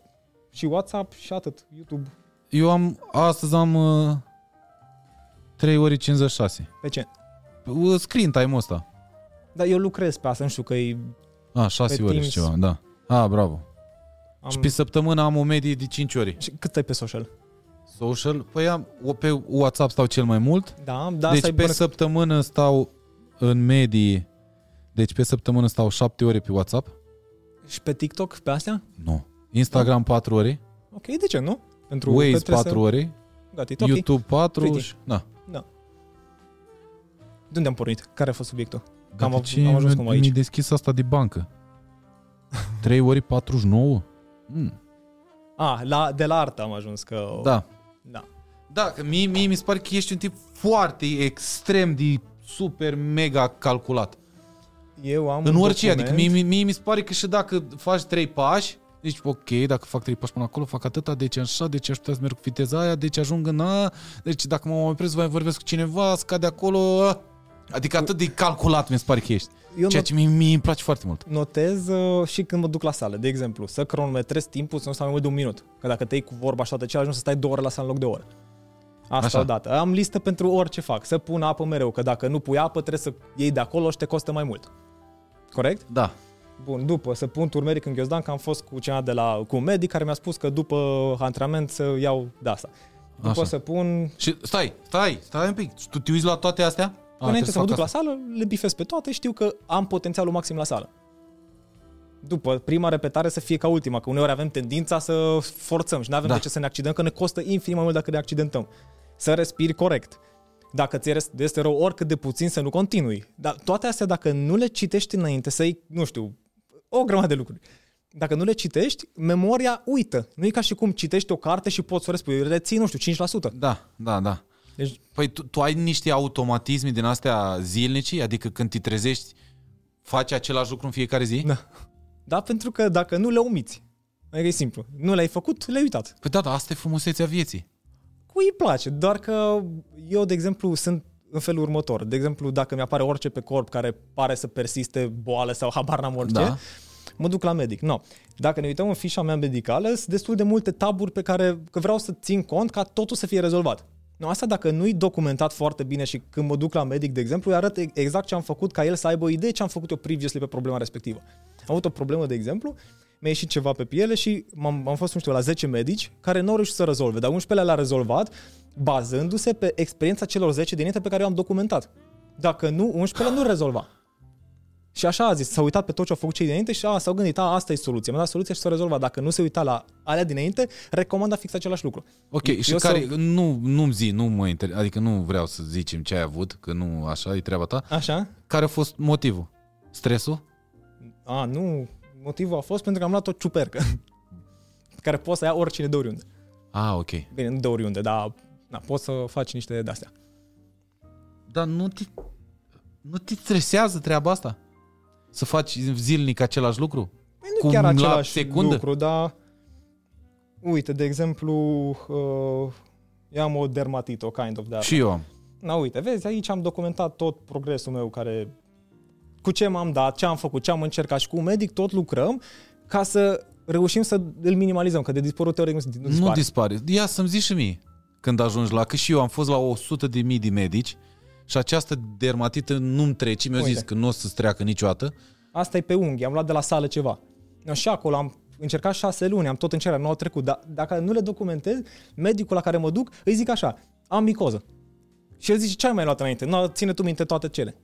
și WhatsApp și atât, YouTube. Eu am, astăzi am uh, 3 ori 56. Pe ce? Uh, Screen time-ul ăsta. Dar eu lucrez pe asta, nu știu că e... A, 6 Pe ore Teams. și ceva, da. A, bravo. Am... Și pe săptămână am o medie de 5 ori. Și cât ai pe social? Social, păi am, o- pe WhatsApp stau cel mai mult. Da, da, deci asta e pe bună. săptămână stau în medie, deci pe săptămână stau 7 ore pe WhatsApp. Și pe TikTok, pe astea? Nu. Instagram 4 ore, Ok, de ce nu? Pentru Waze că trebuie 4 ore, Să... Gata, e ok. YouTube 4 Pretty. și... Da. De unde am pornit? Care a fost subiectul? Că Dar am, de ce am ajuns cum mi-a aici. deschis asta de bancă? 3 ori 49? Mm. Ah, la, de la artă am ajuns că... Da. da. Da, că mie, mie mi se pare că ești un tip foarte extrem de super mega calculat. Eu am În un orice, document, adică mie, mie, mie mi se pare că și dacă faci trei pași, deci ok, dacă fac trei pași până acolo, fac atâta, deci așa, deci aș putea să merg cu viteza aia, deci ajung în A, deci dacă mă mai opresc, mai vorbesc cu cineva, scade acolo, a. adică atât de calculat mi se pare că ești. eu Ceea not, ce mie, mie îmi place foarte mult. notez uh, și când mă duc la sală. De exemplu, să cronometrez timpul să nu stau mai mult de un minut. Că dacă te iei cu vorba așa de ce ajungi să stai două ore la sală în loc de o oră. Asta Așa. odată. Am listă pentru orice fac. Să pun apă mereu, că dacă nu pui apă trebuie să iei de acolo și te costă mai mult. Corect? Da. Bun, după să pun turmeric în ghiozdan, că am fost cu cineva de la, cu un medic care mi-a spus că după antrenament să iau de asta. După Așa. să pun, Și stai, stai, stai un pic. Tu te uiți la toate astea? A, înainte să mă duc trebuie la fac sală, le bifez pe toate, știu că am potențialul maxim la sală. După prima repetare să fie ca ultima, că uneori avem tendința să forțăm și nu avem Da. de ce să ne accidentăm, că ne costă infinit mai mult dacă ne accidentăm. Să respiri corect. Dacă ți este rău oricât de puțin să nu continui. Dar toate astea dacă nu le citești înainte, să-i, nu știu, o grămadă de lucruri. Dacă nu le citești, memoria uită. Nu e ca și cum citești o carte și poți să o respui. Reții, nu știu, 5%. Da, da, da. Deci, Păi tu, tu ai niște automatisme din astea zilnici? Adică când te trezești, faci același lucru în fiecare zi? da. Da, pentru că dacă nu le umiți. Adică e simplu. Nu le-ai făcut, le-ai uitat. Păi da, da, asta e frumusețea vieții. Cui îi place, doar că eu, de exemplu, sunt în felul următor. De exemplu, dacă mi-apare orice pe corp care pare să persiste boală sau habar n-am orice, Da. mă duc la medic. No. Dacă ne uităm în fișa mea medicală, sunt destul de multe taburi pe care că vreau să țin cont ca totul să fie rezolvat. No, asta dacă nu-i documentat foarte bine și când mă duc la medic, de exemplu, îi arăt exact ce am făcut ca el să aibă o idee ce am făcut eu previously pe problema respectivă. Am avut o problemă, de exemplu, mi-a ieșit ceva pe piele și m-am, am fost, nu știu, la 10 medici care nu au reușit să rezolve, dar 11 le-a rezolvat bazându-se pe experiența celor 10 dinainte pe care eu am documentat. Dacă nu, 11 nu rezolva. Și așa a zis, s-a uitat pe tot ce au făcut cei dinainte și a, s-au gândit, a, asta e soluția, mi-a dat soluția și s-a rezolvat. Dacă nu se uita la alea dinainte, recomanda fix același lucru. Ok, Eu și să- care, nu, nu-mi zi, nu mă inter... adică nu vreau să zicem ce ai avut, că nu așa e treaba ta. Așa? Care a fost motivul? Stresul? A, nu, motivul a fost pentru că am luat o ciupercă (laughs) care poți să ia oricine de oriunde. Ah, ok. Bine, nu de oriunde, dar na, poți să faci niște de-astea. Dar nu te, nu te stresează treaba asta? Să faci zilnic același lucru? Păi nu Cum chiar la același secundă? lucru, dar uite, de exemplu, uh, eu am o dermatită, o kind of de asta. Și eu am. Na, uite, vezi, aici am documentat tot progresul meu care cu ce m-am dat, ce am făcut, ce am încercat și cu un medic tot lucrăm ca să reușim să îl minimalizăm, că de dispărut teoretic nu, nu Nu dispare. dispare. Ia să-mi zici și mie când ajungi la... Că și eu am fost la 100 de mii de medici și această dermatită nu-mi trece. Mi-au zis Uite. că nu o să-ți treacă niciodată. Asta e pe unghi, am luat de la sală ceva. No, și acolo am încercat șase luni, am tot încercat, nu au trecut. Dar dacă nu le documentez, medicul la care mă duc îi zic așa, am micoză. Și el zice, ce ai mai luat înainte? Nu, ține tu minte toate cele.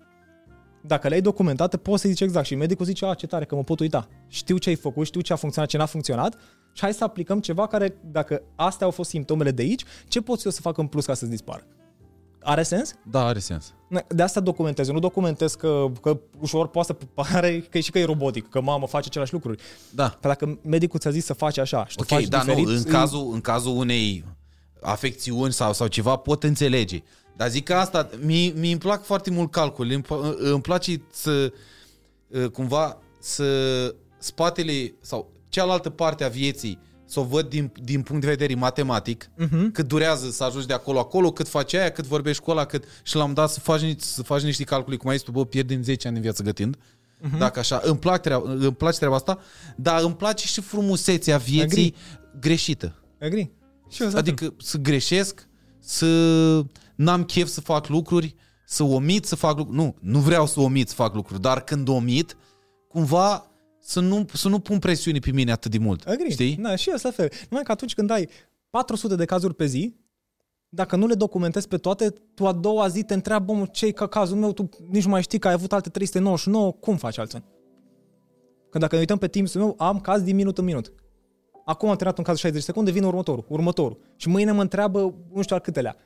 Dacă le-ai documentate, poți să zici exact. Și medicul zice, a, ce tare, că mă pot uita. Știu ce ai făcut, știu ce a funcționat, ce n-a funcționat și hai să aplicăm ceva care, dacă astea au fost simptomele de aici, ce pot eu să fac în plus ca să-ți dispară? Are sens? Da, are sens. De asta documentez. Eu nu documentez că, că ușor poate să pare că e și că e robotic, că mamă face același lucruri. Da. Păi dacă medicul ți-a zis să faci așa și tu Ok, faci da, diferit, nu, în îi- cazul, în cazul unei afecțiuni sau, sau ceva pot înțelege. Dar zic că asta, mi, mi îmi plac foarte mult calcul, îmi, pla- îmi place să, uh, cumva, să spatele sau cealaltă parte a vieții să o văd din, din punct de vedere matematic, Mhm. cât durează să ajungi de acolo acolo, cât faci aia, cât vorbești cu ăla, cât și l-am dat să faci, ni- să faci niște calcule, cum ai zis tu, bă, pierdem 10 ani în viață gătind. Mhm. Dacă așa, îmi, plac treaba, îmi place treaba asta, dar îmi place și frumusețea vieții greșită. Agree. Și eu sunt Adică să greșesc, să n-am chef să fac lucruri, să omit să fac lucruri. Nu, nu vreau să omit să fac lucruri, dar când omit, cumva să nu, să nu pun presiune pe mine atât de mult. Agree. Știi? Da, și eu sunt la fel. Numai că atunci când ai 400 de cazuri pe zi, dacă nu le documentezi pe toate, tu a doua zi te întreabă, mă, ce ca cazul meu, tu nici nu mai știi că ai avut alte 399, cum faci altfel? Că dacă ne uităm pe Teams-ul meu, am caz din minut în minut. Acum am terminat un caz de 60 secunde, vine următorul, următorul. Și mâine mă întreabă, nu știu al câtelea,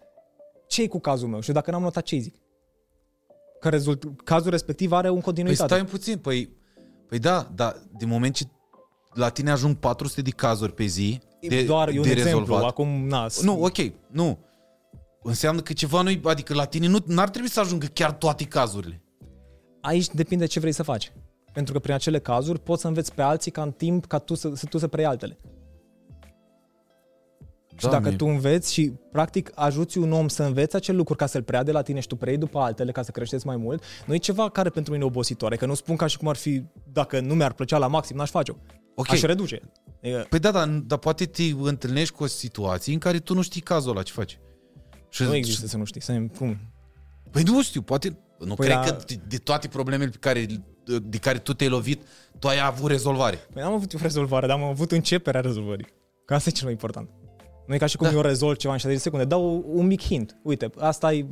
ce cu cazul meu? Și dacă n-am notat, ce zic? Că rezult, cazul respectiv are un Păi continuitate. stai puțin, păi, păi da, dar din moment ce la tine ajung 400 de cazuri pe zi de, Doar e un de exemplu, rezolvat. acum, na, Nu, ok, nu. Înseamnă că ceva nu adică la tine nu n-ar trebui să ajungă chiar toate cazurile. Aici depinde ce vrei să faci. Pentru că prin acele cazuri poți să înveți pe alții ca în timp ca tu să, să tu să preiei altele. Și Da, dacă mie- tu înveți și practic ajuți un om să înveți acel lucru ca să-l preia de la tine și tu preiei după altele ca să creșteți mai mult, nu e ceva care pentru mine e obositoare, că nu spun ca și cum ar fi, dacă nu mi-ar plăcea la maxim, n-aș face-o. Ok. Aș reduce. E, Păi da, dar, dar poate te întâlnești cu o situație în care tu nu știi cazul ăla ce faci. Și, nu există să nu știi. Să, cum? Păi nu știu, poate... Nu Păi cred da. că de, de toate problemele pe care, de care tu te-ai lovit, tu ai avut rezolvare. Păi n-am avut eu rezolvare, dar am avut începerea rezolvării. Că asta e cel mai important. Nu e ca și cum Da. eu rezolv ceva în 60 de secunde. Dau un mic hint. Uite, asta e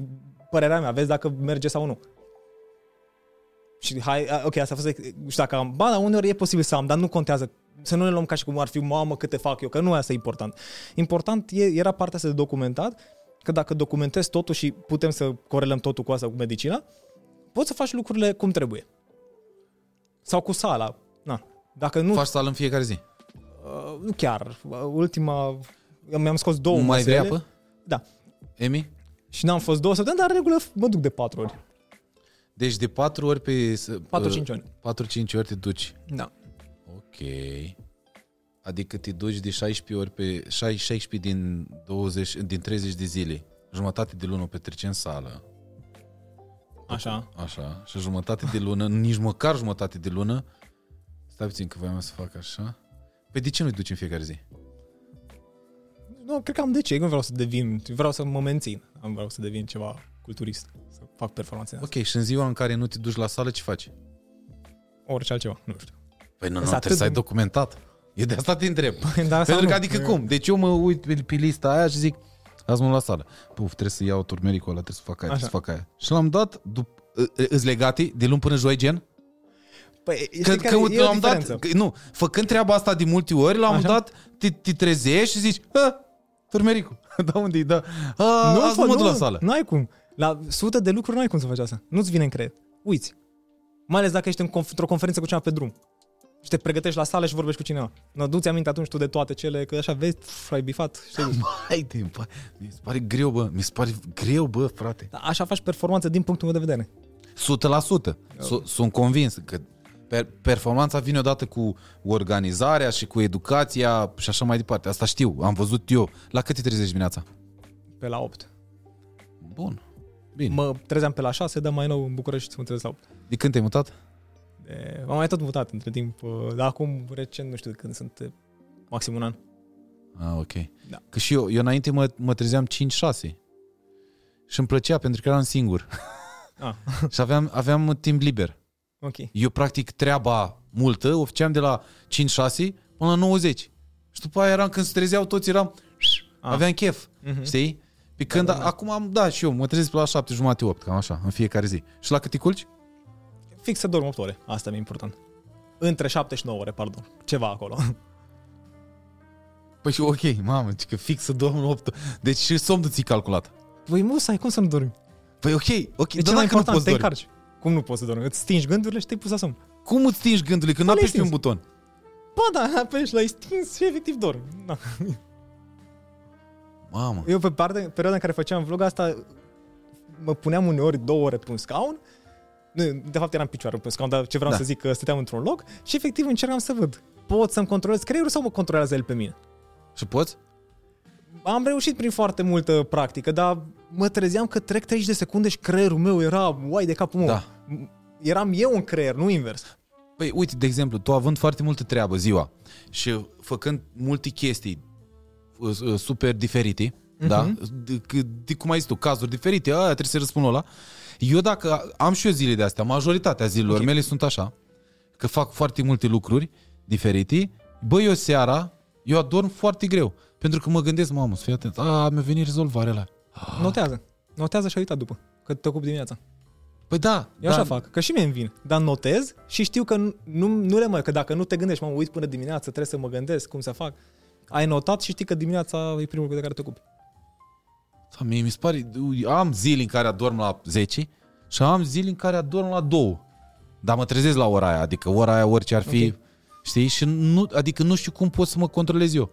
părerea mea. Vezi dacă merge sau nu. Și hai, a, ok, asta a fost, nu știu dacă am, ba, dar uneori e posibil să am, dar nu contează. Să nu ne luăm ca și cum ar fi, mamă, câte fac eu, că nu asta e important. Important e, era partea asta de documentat, că dacă documentezi totul și putem să corelăm totul cu asta, cu medicina, poți să faci lucrurile cum trebuie. Sau cu sala. Na. Dacă nu Faci sală în fiecare zi. Uh, nu chiar. Uh, Ultima... Mi-am scos două mai vrei măsele. apă? Da. Emi? Și n-am fost două săptămâni, dar în regulă mă duc de patru ori. Deci de 4 ori pe... 4-5 ori. 4-5 ori te duci. Da. Ok. Adică te duci de 16 ori pe 16 din 20 din 30 de zile. Jumătate de lună o petrece în sală. Așa. Așa. Și jumătate de lună, (laughs) nici măcar jumătate de lună. Stai puțin că voiam să fac așa. Păi de ce nu-i duci în fiecare zi? Nu, cred că am de ce. Nu vreau să devin... Vreau să mă mențin. Nu vreau să devin ceva culturist. Să fac performanțe. Ok, și în ziua în care nu te duci la sală, ce faci? Orice altceva. Nu știu. Păi nu, nu, Sunt trebuie să ai atât de- documentat. E de asta te întreb. (laughs) Da, sau Pentru nu? că adică cum? Deci eu mă uit pe, pe lista aia și zic, azi mă la sală. Puf, trebuie să iau turmericul ăla, trebuie să fac aia, Așa. trebuie să fac aia. Și l-am dat, dup- ă- ă- îți legate de luni până joi, gen? Păi, știi Că, care că uite, e o l-am dat, diferență. că, nu, făcând treaba asta de multe ori, la un Așa. dat te, te trezești și zici, a, turmericul, (laughs) da unde e, da, a, nu, azi fă, nu mă duc la sală. Nu ai cum. La sute de lucruri nu ai cum să faci asta. Nu-ți vine în creier. Uiți. Mai ales dacă ești în conf- într-o conferință cu cineva pe drum. Și te pregătești la sală și vorbești cu cineva. Nu, du-ți aminte atunci tu de toate cele, că așa vezi, pf, ai bifat. Știi? (laughs) Hai de, bă, mi se pare greu, bă, mi se pare greu, bă, frate. Dar așa faci performanță din punctul meu de vedere. 100%. S- Sunt convins că per- performanța vine odată cu organizarea și cu educația și așa mai departe. Asta știu, am văzut eu. La cât te trezești dimineața? Pe la 8. Bun. Bine. Mă trezeam pe la 6, dar mai nou în București mă trezesc la 8. De când te-ai mutat? De, m-am mai tot mutat între timp, uh, dar acum recent, nu știu de când sunt, uh, maxim un an. Ah, ok. Da. Că și eu, eu înainte mă, mă trezeam 5-6 și îmi plăcea pentru că eram singur Ah, (laughs) și aveam, aveam timp liber. Ok. Eu practic treaba multă o făceam de la 5-6 până la 90. Și după aia eram când se trezeau toți eram Ah. aveam chef, Mhm. știi? Pe când da, da. acum am, da, și eu mă trezesc pe la 7 jumate 8, cam așa, în fiecare zi. Și la cât te culci? Fix să dorm 8 ore, asta mi-e important. Între 7 și 9 ore, pardon. Ceva acolo. Păi și ok, mamă, zic că fix să dorm 8. Deci și somnul ți calculat. Păi musai, cum să nu dormi? Păi ok, ok, E dar cel mai dacă nu important, poți te dormi. încarci. Cum nu poți să dormi? Îți stingi gândurile și te-ai pus la somn. Cum îți stingi gândurile când nu Bă, le-ai apeși pe un stins. buton? Bă, da, apeși, l-ai stins și efectiv dormi. (laughs) Da. Mamă. Eu pe parte, perioada în care făceam vlog asta, mă puneam uneori două ore pe un scaun, nu, de fapt eram în picioare pe un scaun, dar ce vreau Da. să zic că stăteam într-un loc și efectiv încercam să văd. Pot să-mi controlez creierul sau mă controlează el pe mine? Și poți? Am reușit prin foarte multă practică, dar mă trezeam că trec 30 de secunde și creierul meu era uai de capul meu. Da. Eram eu în creier, nu invers. Păi uite, de exemplu, tu având foarte multă treabă ziua și făcând multe chestii uh, uh, super diferite, Mhm. da? De, de, cum ai zis tu, cazuri diferite, aia trebuie să răspund la ăla. Eu dacă am și eu zile de astea, majoritatea zilelor Ok. mele sunt așa, că fac foarte multe lucruri diferite, bă, eu seara, eu adorm foarte greu. Pentru că mă gândesc, mamă, să fii atent, a, mi-a venit rezolvarea la. Notează. Notează și uita după, că te ocupi dimineața. Păi da, Eu da, așa fac, că și mie îmi vin. Dar notez și știu că nu, nu, nu le mai, că dacă nu te gândești, mă uit până dimineața, trebuie să mă gândesc cum să fac. Ai notat și știi că dimineața e primul lucru de care te ocupi. Da, mie mi se pare, am zile în care adorm la 10 și am zile în care adorm la 2. Dar mă trezesc la ora aia, adică ora aia orice ar fi, Ok. știi? Și nu, adică nu știu cum pot să mă controlez eu.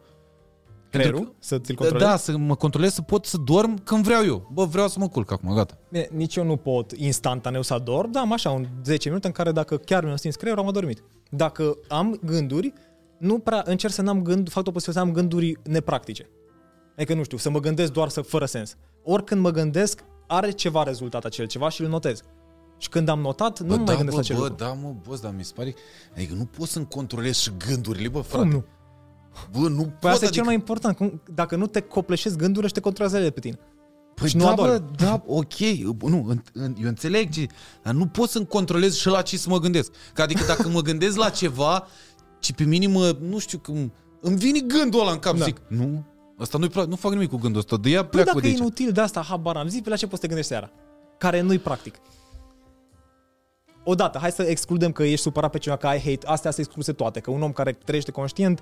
Pentru Creierul, să ți-l că, controlezi? da, să mă controlez, să pot să dorm când vreau eu. Bă, vreau să mă culc acum, gata. Bine, nici eu nu pot instantaneu să adorm, dar am așa un 10 minute în care dacă chiar mi-am stins creierul, am adormit. Dacă am gânduri, nu prea încerc să n-am gând, fac tot posibil să am gânduri nepractice. Adică nu știu, să mă gândesc doar să fără sens. Oricând mă gândesc, are ceva rezultat acel ceva și îl notez. Și când am notat, nu bă, mă da, mai gândesc bă, la acel bă, lucru. da, mă, boss, dar mi se pare... Adică nu pot să-mi controlez și gândurile, bă, frate. Cum nu? Bă, nu Păi pot, asta e adică... cel mai important. Cum, dacă nu te copleșezi gândurile și te controlează ele pe tine. Păi și nu da, bă, adormi. da, ok, nu, în, în, eu înțeleg, ce, dar nu pot să-mi controlez și la ce să mă gândesc. Că adică dacă mă gândesc la ceva, ci pe mine mă, nu știu, cum, îmi vine gândul ăla în cap, Da. da. zic, nu, asta nu-i, pra- nu fac nimic cu gândul ăsta, de ea Păi pleacă dacă de e aici. inutil de asta, habar am. Zi pe la ce poți să te gândești seara. Care nu-i practic. Odată, hai să excludem că ești supărat pe cineva, că ai hate. Astea se excluse toate. Că un om care trăiește conștient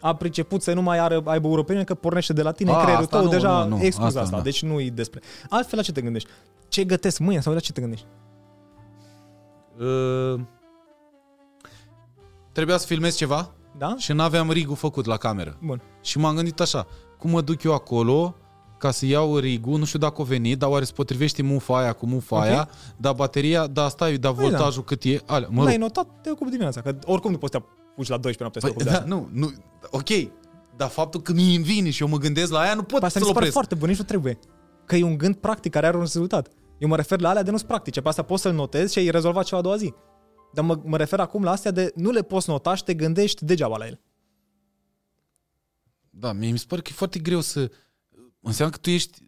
a priceput să nu mai are, aibă urăpenie, că pornește de la tine A, creierul asta tău, nu, deja nu, nu, exclus asta. asta, da. Deci nu-i despre. Altfel, la ce te gândești? Ce gătesc mâine sau la ce te gândești? Uh, trebuia să filmez ceva Da? și n-aveam rigul făcut la cameră. Bun. Și m-am gândit așa, cum mă duc eu acolo ca să iau rigul, nu știu dacă o venit, dar oare se potrivește mufa aia cu mufa Ok. aia, dar bateria, dar stai, dar Păi da. voltajul cât e, alea, mă Mă rog, L-ai notat, te ocupi dimineața. Că oricum nu poți să te apuci la 12 noapte să te Păi, ocupi de da, asta. nu, nu, ok, dar faptul că mi vine și eu mă gândesc la aia, nu pot Păi asta să-l mi se pare opresc. foarte bun, nici nu trebuie. Că e un gând practic care are un rezultat. Eu mă refer la alea de nu-s practice. Pe asta poți să-l notezi și ai rezolvat ceva a doua zi. Dar mă, mă refer acum la astea de nu le poți nota și te gândești degeaba la ele. Da, mie mi se pare că e foarte greu să... Înseamnă că tu ești...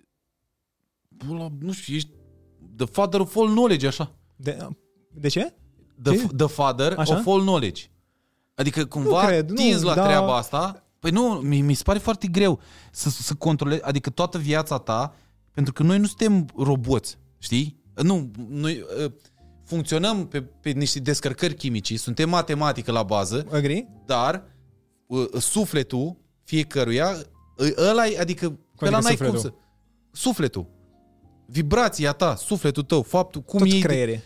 bă, La, nu știu, ești the father of all knowledge, așa. De, de ce? The, Ce? the father Așa? of all knowledge. Adică cumva Nu cred, nu, tinzi la da. treaba asta. Păi nu, mi, mi se pare foarte greu să, să controlezi, adică toată viața ta, pentru că noi nu suntem roboți, știi? Nu, noi uh, funcționăm pe, pe niște descărcări chimici, suntem matematică la bază, Agree? dar uh, sufletul fiecăruia, uh, ăla e, adică pe la adică n-ai cum sufletul? să... Sufletul. Vibrația ta, sufletul tău, faptul, cum Tot e... creiere.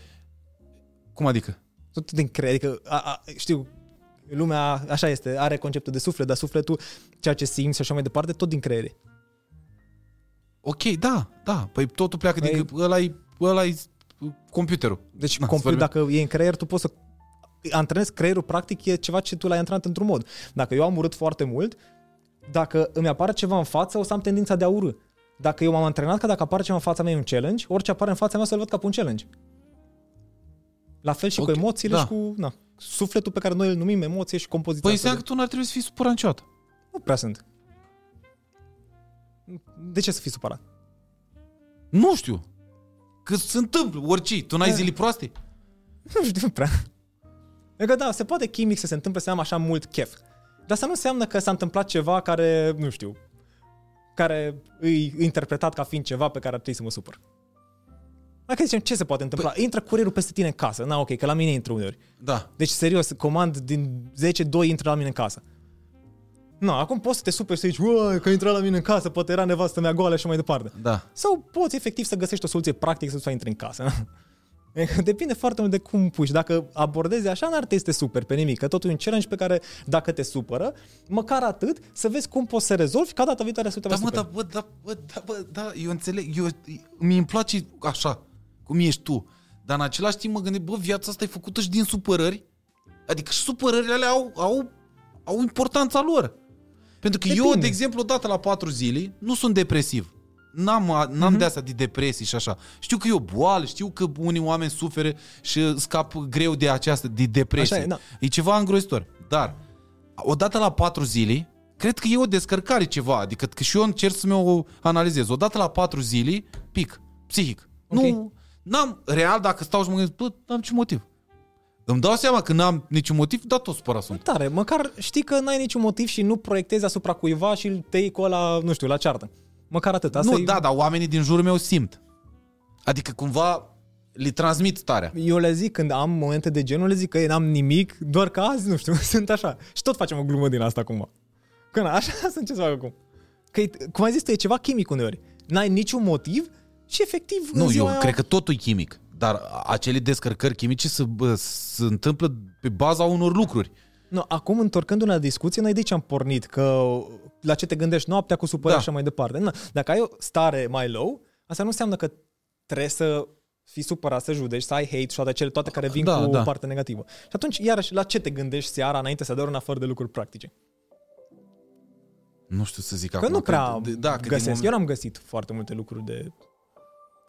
Cum adică? Tot din creier. Adică, a, a, știu, lumea așa este, are conceptul de suflet, dar sufletul, ceea ce simți și așa mai departe, tot din creiere. Ok, da, da. Păi totul pleacă Păi- din... Ăla e, ăla e computerul. Deci, Na, complet, să vorbim. dacă e în creier, tu poți să antrenezi creierul, practic, e ceva ce tu l-ai antrenat într-un mod. Dacă eu am urât foarte mult, dacă îmi apare ceva în față, o să am tendința de a urâ. Dacă eu m-am antrenat că dacă apare ceva în fața mea e un challenge, orice apare în fața mea o să-l văd ca pe un challenge. La fel și Ok, cu emoțiile da. și cu na, sufletul pe care noi îl numim emoție și compoziția. Păi asta înseamnă că tu n-ar trebui să fii supărat niciodată. de... Nu prea sunt. De ce să fii supărat? Nu știu. Că se întâmplă, orice. Tu n-ai Da. zile proaste? (laughs) Nu știu prea. E că da, se poate chimic să se întâmple să am așa mult chef. Dar asta nu înseamnă că s-a întâmplat ceva care, nu știu, care îi interpretat ca fiind ceva pe care ar trebui să mă supăr. Dacă zicem, ce se poate întâmpla? Păi... Intră curierul peste tine în casă. Na, ok, că la mine intră uneori. Da. Deci, serios, comand din 10, 2 intră la mine în casă. Nu, acum poți să te superi și să zici, uai, că intra la mine în casă, poate era nevastă mea goală și mai departe. Da. Sau poți efectiv să găsești o soluție practică să-ți intri în casă. (laughs) E că Depinde foarte mult de cum puși. Dacă abordezi așa, n-ar trebui să te superi pe nimic. Că totul e un challenge pe care, dacă te supără, măcar atât, să vezi cum poți să rezolvi ca data viitoare să te Da, va mă, superi. da, bă, da, bă, da, bă, da, eu înțeleg, eu, mi îmi place așa, cum ești tu, dar în același timp mă gândesc, bă, viața asta e făcută și din supărări, adică și supărările alea au, au, au importanța lor. Pentru că eu, Depinde. de exemplu, odată la patru zile, nu sunt depresiv. N-am, n-am Mhm. uh-huh. de asta de depresii și așa. Știu că e o boală, știu că unii oameni suferă și scap greu de această, de depresie. Așa e, da. E ceva îngrozitor. Dar, odată la patru zile, cred că e o descărcare ceva. Adică că și eu încerc să mi-o analizez. Odată la patru zile, pic, psihic. Ok. Nu, n-am, real, dacă stau și mă gândesc, bă, n-am ce motiv. Îmi dau seama că n-am niciun motiv, dar tot supărat sunt. Tare, măcar știi că n-ai niciun motiv și nu proiectezi asupra cuiva și îl tăi cu ăla, nu știu, la ceartă. Măcar atât. Asta nu, e... da, dar oamenii din jurul meu simt. Adică cumva le transmit starea. Eu le zic când am momente de genul, le zic că n-am nimic, doar că azi, nu știu, (laughs) sunt așa. Și tot facem o glumă din asta acum. Că na, (laughs) așa sunt ce să fac acum. Că, e- cum ai zis tu, e ceva chimic uneori. N-ai niciun motiv și efectiv în Nu, eu ziua aia- cred că totul e chimic. Dar acele descărcări chimice se, bă, se întâmplă pe baza unor lucruri. Nu, acum, întorcându-ne la discuție, noi de ce am pornit? Că la ce te gândești noaptea cu supărare Da. și așa mai departe. Na, dacă ai o stare mai low, asta nu înseamnă că trebuie să fii supărat, să judeci, să ai hate și toate cele toate care vin Da, cu da. o parte negativă. Și atunci, iarăși, la ce te gândești seara înainte să adormi în afară de lucruri practice? Nu știu să zic Că acum. nu prea de- da, că din găsesc. moment- Eu n-am găsit foarte multe lucruri de...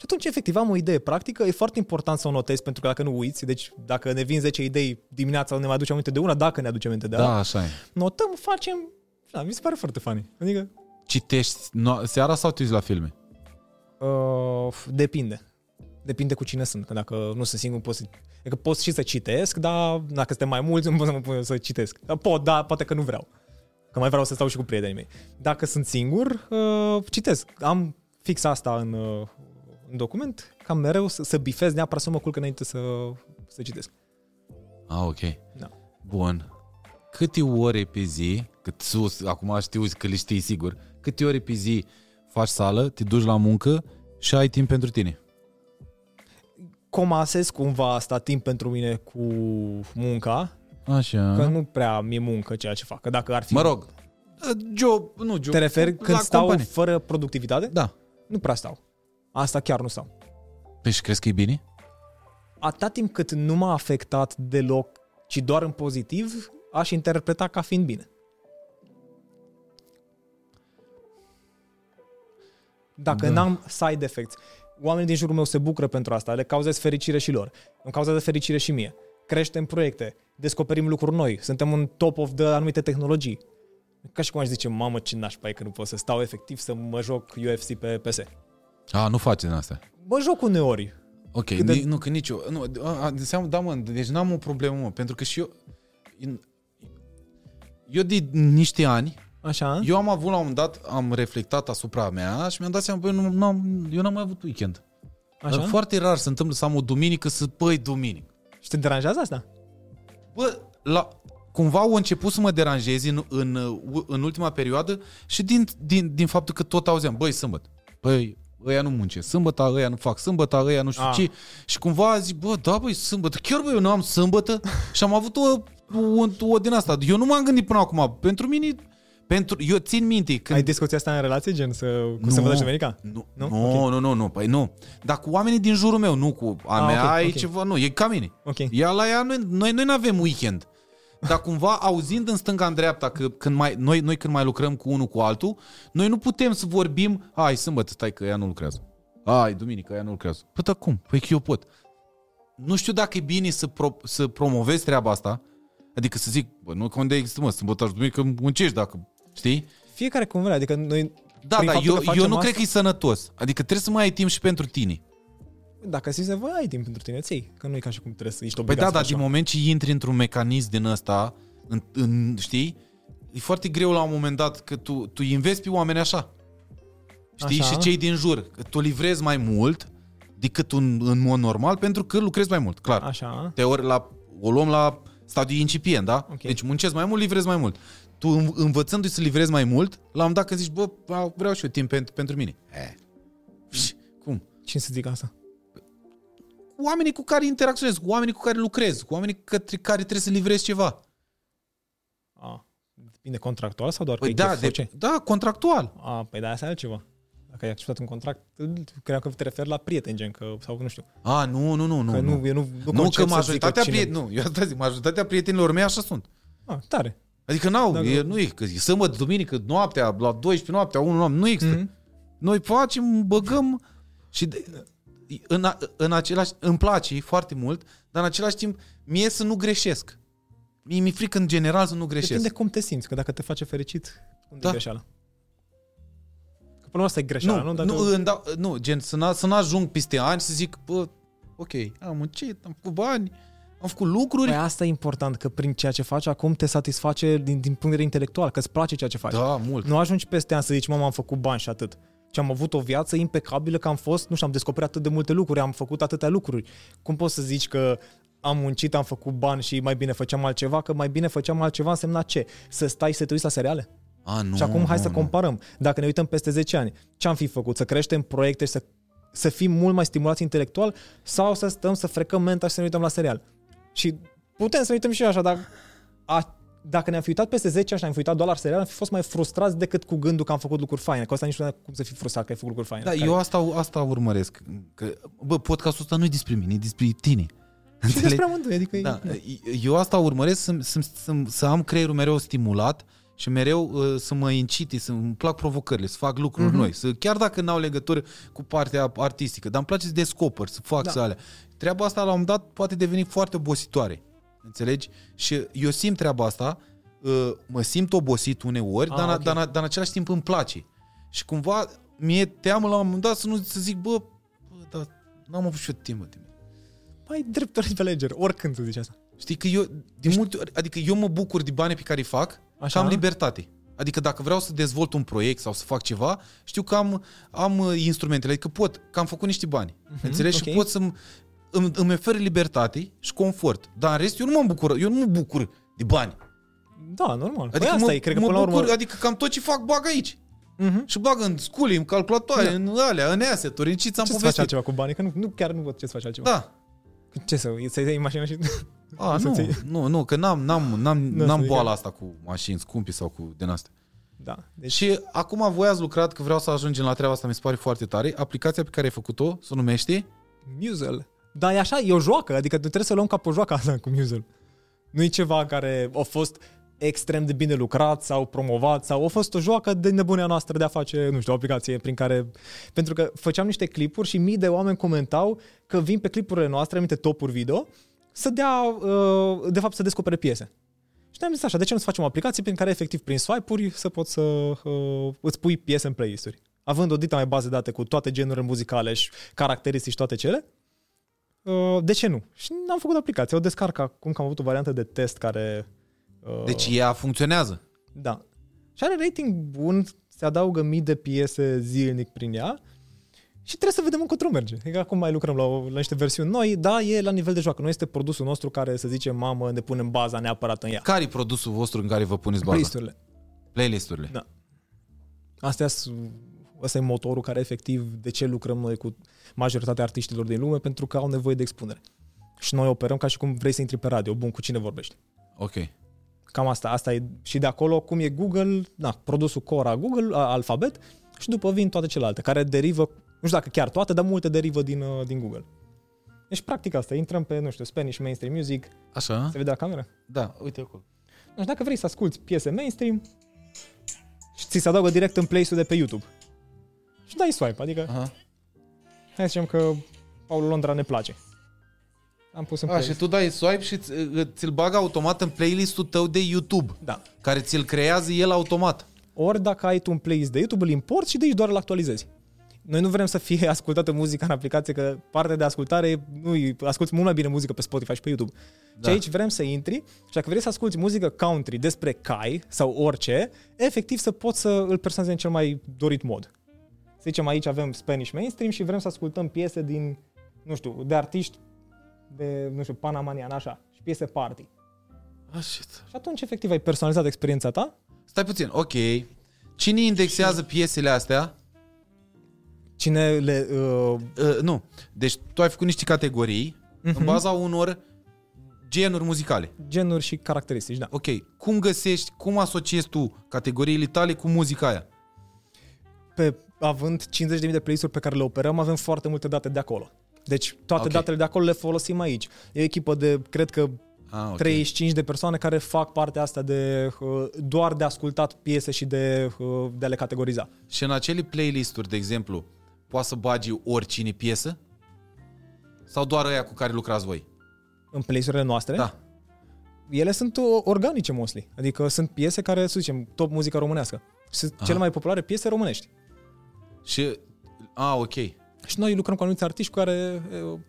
Și atunci, efectiv, am o idee practică. E foarte important să o notezi, pentru că dacă nu uiți, deci dacă ne vin 10 idei dimineața, ne mai aducem aminte de una, dacă ne aducem aminte de Da, alta, așa e. notăm, facem... Da, mi se pare foarte funny. Adică, Citești no- seara sau te uiți la filme? uh, depinde. Depinde cu cine sunt. Că dacă nu sunt singur, pot să... E că pot și să citesc, dar dacă suntem mai mulți, (laughs) nu pot să mă pun să citesc. Dar Pot, dar poate că nu vreau. Că mai vreau să stau și cu prietenii mei. Dacă sunt singur, uh, citesc. Am fix asta în, uh, în document, cam mereu să, să bifez neapărat să mă culc înainte să, să citesc. Ah, ok. Da. Bun. Câte ore pe zi, cât sus, acum știu că le știi sigur, câte ore pe zi faci sală, te duci la muncă și ai timp pentru tine? Comasez cumva asta timp pentru mine cu munca, Așa. că nu prea mi-e muncă ceea ce fac. Că dacă ar fi... Mă rog, job, nu job. Te referi când stau companie. fără productivitate? Da. Nu prea stau. Asta chiar nu stau. Păi și crezi că e bine? Atâta timp cât nu m-a afectat deloc, ci doar în pozitiv, aș interpreta ca fiind bine. Dacă Da. da. n-am side effects, oamenii din jurul meu se bucură pentru asta, le cauzez fericire și lor, îmi cauzează fericire și mie. Creștem proiecte, descoperim lucruri noi, suntem în top of the anumite tehnologii. Ca și cum aș zice, mamă, ce nașpa e că nu pot să stau efectiv să mă joc UFC pe PS. A, nu faci din asta. Mă joc uneori, Ok, Cât de- de... nu, că nici eu. Nu, a, a, înseamnă, da, mă, deci n-am o problemă, mă, pentru că și eu... în- Eu de niște ani, așa? eu am avut la un moment dat, am reflectat asupra mea și mi-am dat seama, băi, nu, n-am, eu n-am mai avut weekend. Așa? Foarte rar se întâmplă să am o duminică să, băi, duminică. Și te deranjează asta? Bă, la, cumva au început să mă deranjeze în, în, în ultima perioadă și din, din, din faptul că tot auzeam, băi, sâmbătă, băi, ăia nu muncesc, sâmbătă, ăia nu fac sâmbătă, ăia nu știu Ah. ce. Și cumva zic, bă, da, băi, sâmbătă, chiar băi, eu nu am sâmbătă (laughs) și am avut o, o, o din asta. Eu nu m-am gândit până acum. Pentru mine, pentru, eu țin minte când... Ai discuția asta în relație, gen, să, cu Nu. sâmbătă și duminică? Nu, Nu? nu, Ok. nu, nu, nu, nu, păi nu. Dar cu oamenii din jurul meu, nu cu a Ah, mea, ok, e ok. ceva, nu, e ca mine. Ok. Ea la ea, noi, noi, noi nu avem weekend. Dar cumva, auzind în stânga, în dreapta, că când mai, noi, noi când mai lucrăm cu unul cu altul, noi nu putem să vorbim, ai, sâmbătă, stai că ea nu lucrează. Ai, duminică, ea nu lucrează. Păi, dar cum? Păi că eu pot. nu știu dacă e bine să, pro, să promovezi treaba asta, adică să zic, bă, nu unde există, mă, sâmbătă și duminică muncești dacă, știi? Fiecare cum vrea, adică noi... Da, prin dar faptul eu, că facem eu nu asta- cred că e sănătos. Adică trebuie să mai ai timp și pentru tine. Dacă simți nevoie, ai timp pentru tine, ții. Că nu e ca și cum trebuie să ești Păi obligat da, să dar faci din ceva. moment ce intri într-un mecanism din ăsta, în, în, știi, e foarte greu la un moment dat că tu, tu investi pe oameni așa. Știi? Așa. Și cei din jur. Că tu livrezi mai mult decât în, în mod normal pentru că lucrezi mai mult, clar. Așa. Teori la, o luăm la stadiu incipient, da? Ok. Deci muncesc mai mult, livrezi mai mult. Tu în- învățându-i să livrezi mai mult, la un dat când zici, bă, vreau și eu timp pentru, pentru mine. Eh. Pș, Cum? Cine să zic asta? Cu oamenii cu care interacționezi, cu oamenii cu care lucrezi, cu oamenii către care trebuie să livrezi ceva. A, depinde contractual sau doar Păi că e da, chef de, orice? da, contractual. A, păi da, asta e altceva. Dacă ai acceptat un contract, credeam că te referi la prieteni, gen, că, sau nu știu. A, nu, nu, nu, nu. Că nu, nu, eu nu, nu, nu concep că să majoritatea zic că cine... prietenilor, nu, eu asta zic, majoritatea prietenilor mei așa sunt. A, tare. Adică n-au, Dacă- e, nu e, că e sâmbătă, duminică, noaptea, la 12 noaptea, 1 noaptea, nu există. Mhm. Noi facem, băgăm și de, în, a- în același, îmi place foarte mult, dar în același timp mie să nu greșesc. Mie mi-e frică în general să nu greșesc. Depinde cum te simți, că dacă te face fericit, unde Da. e greșeala? Că până la urmă asta e greșeala, nu? nu, Dacă... nu, îmi dau, nu, gen să, n- să n-ajung peste ani să zic, bă, ok, am muncit, am făcut bani, am făcut lucruri. Păi asta e important, că prin ceea ce faci acum te satisface din, din punct de vedere intelectual, că îți place ceea ce faci. da, mult. Nu ajungi peste ani să zici, mă, am făcut bani și atât. Și am avut o viață impecabilă, că am fost, nu știu, am descoperit atât de multe lucruri, am făcut atâtea lucruri. Cum poți să zici că am muncit, am făcut bani și mai bine făceam altceva, că mai bine făceam altceva însemna ce? Să stai să te uiți la seriale? A, nu, și acum hai nu, să nu. comparăm. Dacă ne uităm peste 10 ani, ce am fi făcut? Să creștem proiecte și să, să fim mult mai stimulați intelectual sau să stăm să frecăm menta și să ne uităm la serial? Și putem să ne uităm și așa, dar a, dacă ne-am fi uitat peste 10 ani și ne-am fi uitat doar la serial, am fi fost mai frustrați decât cu gândul că am făcut lucruri faine. Că asta nici nu e cum să fii frustrat că ai făcut lucruri faine. Da, Care- eu asta, asta urmăresc. Că, bă, podcastul ăsta nu e despre mine, e despre tine. (laughs) Și Înțelegi? despre amândoi, adică Da, e, eu asta urmăresc să, să, să, să am creierul mereu stimulat și mereu uh, să mă incite, să îmi plac provocările, să fac lucruri Mhm. uh-huh. noi, să, chiar dacă n-au legătură cu partea artistică, dar îmi place să descoper, să fac Da. să alea. Treaba asta la un moment dat poate deveni foarte obositoare. Înțelegi? Și eu simt treaba asta, uh, mă simt obosit uneori, Ah, dar, ok. okay. dar, dar în același timp îmi place. Și cumva mi-e teamă la un moment dat să nu să zic, bă, bă dar n-am avut și eu timp, mă, timp. ai dreptul de alegere, oricând să zici asta. Știi că eu, din multe ori, adică eu mă bucur de banii pe care îi fac Așa? și am libertate. Adică dacă vreau să dezvolt un proiect sau să fac ceva, știu că am, am uh, instrumentele, adică pot, că am făcut niște bani. Uh-huh, înțelegi? ok. Și pot să-mi îmi, îmi ofer libertate și confort. Dar în rest, eu nu mă bucur, eu nu mă bucur de bani. Da, normal. Adică păi asta mă, e, cred că mă până la bucur, urmă... adică cam tot ce fac bag aici. Mhm. Și bag în sculi, în calculatoare, Da. în alea, în asset-uri, în ce ți-am Ce să faci povestit. altceva cu banii? Că nu, nu chiar nu văd ce să faci altceva. Da. Ce să, să-i iei mașina și... A, (laughs) Să nu, ți- nu, nu, că n-am, n-am, n-am, Nu, n-am să boala zic- asta cu mașini scumpi sau cu din astea. Da. Deci, Și acum voi ați lucrat, că vreau să ajungem la treaba asta, mi se pare foarte tare. Aplicația pe care ai făcut-o se numește? Musel. Da, e așa, e o joacă, adică tu trebuie să luăm ca pe o joacă (laughs) asta cu Musel. Nu e ceva care a fost extrem de bine lucrat sau promovat sau a fost o joacă de nebunia noastră de a face, nu știu, o aplicație prin care... Pentru că făceam niște clipuri și mii de oameni comentau că vin pe clipurile noastre, anumite topuri video, să dea, uh, de fapt, să descopere piese. Și ne-am zis așa, de ce nu să facem o aplicație prin care efectiv prin swipe-uri să poți să uh, îți pui piese în playlist-uri. Având o dita mai bază de date cu toate genurile muzicale și caracteristici toate cele, uh, de ce nu? Și am făcut aplicația, o descarc acum că am avut o variantă de test care... Uh, Deci ea funcționează. Da. Și are rating bun, se adaugă mii de piese zilnic prin ea și trebuie să vedem încotro merge. Adică acum mai lucrăm la, o- la niște versiuni noi, da, e la nivel de joacă. Nu este produsul nostru care să zicem, mamă, ne punem baza neapărat în ea. Care e produsul vostru în care vă puneți baza? Playlisturile. Playlisturile. Da. Astea sunt Ăsta e motorul care efectiv de ce lucrăm noi cu majoritatea artiștilor din lume, pentru că au nevoie de expunere. Și noi operăm ca și cum vrei să intri pe radio. Bun, cu cine vorbești? Ok. Cam asta. Asta e și de acolo cum e Google, na, produsul core a Google, a, Alphabet, și după vin toate celelalte, care derivă, nu știu dacă chiar toate, dar multe derivă din, uh, din Google. Deci, practic asta, intrăm pe, nu știu, Spanish Mainstream Music, Așa? se vede la cameră? Da, uite acolo. Deci dacă vrei să asculti piese mainstream, și ți se adaugă direct în playlist de pe YouTube. Și dai swipe, adică Aha. hai să zicem că Paul Londra ne place. Am pus în A, playlist. și tu dai swipe și ți- ți-l bagă automat în playlistul tău de YouTube, Da. care ți-l creează el automat. Ori dacă ai tu un playlist de YouTube, îl importi și de aici doar îl actualizezi. Noi nu vrem să fie (laughs) ascultată muzica în aplicație, că partea de ascultare, nu asculti mult mai bine muzică pe Spotify și pe YouTube. Da. Da. Și aici vrem să intri și dacă vrei să asculti muzică country despre cai sau orice, efectiv să poți să îl personalizezi în cel mai dorit mod. Să zicem, aici avem Spanish mainstream și vrem să ascultăm piese din, nu știu, de artiști de, nu știu, Panamanian, așa, și piese party. Ah, shit. Și atunci, efectiv, ai personalizat experiența ta Stai puțin, ok. Cine indexează piesele astea? Cine le... Uh, Uh, nu. Deci tu ai făcut niște categorii Mhm. în baza unor genuri muzicale. genuri și caracteristici, da. Ok. Cum găsești, cum asociezi tu categoriile tale cu muzica aia? Pe, având 50.000 de playlist-uri pe care le operăm, avem foarte multe date de acolo. Deci toate Ok. datele de acolo le folosim aici. E o echipă de, cred că, Ah, ok. 35 de persoane care fac partea asta de uh, doar de ascultat piese și de, uh, de a le categoriza. Și în acele playlisturi, de exemplu, poți să bagi oricine piesă? Sau doar aia cu care lucrați voi? În playlist-urile noastre, Da. ele sunt uh, organice mostly. Adică sunt piese care, să zicem, top muzica românească. Sunt Aha. cele mai populare piese românești. Și... A, ok. Și noi lucrăm cu anumiți artiști cu care e,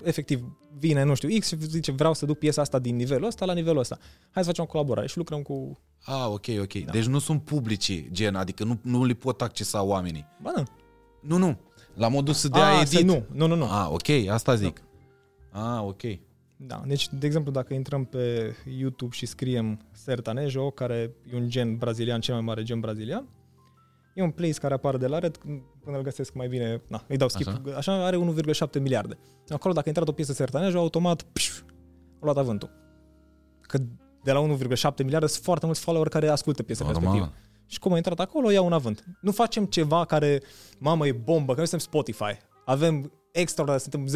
efectiv vine, nu știu, X și zice vreau să duc piesa asta din nivelul ăsta la nivelul ăsta. Hai să facem o colaborare și lucrăm cu... A, ok, ok. Da. Deci nu sunt publici, gen, adică nu, nu li pot accesa oamenii. Ba da. Nu, nu. La modul să dea A, edit. să nu, nu, nu, nu. A, ok, asta zic. A, ok. Da, deci, de exemplu, dacă intrăm pe YouTube și scriem Sertanejo, care e un gen brazilian, cel mai mare gen brazilian, e un playlist care apare de la Red, până îl găsesc mai bine, na, îi dau skip, Așa. așa, așa are 1,7 miliarde. Acolo, dacă a intrat o piesă Sertanejo, automat, pș, a luat avântul. Că de la 1,7 miliarde sunt foarte mulți follower care ascultă piesa Normal. respectivă. Și cum a intrat acolo, ia un avânt. Nu facem ceva care, mamă, e bombă, că noi suntem Spotify. Avem extra, suntem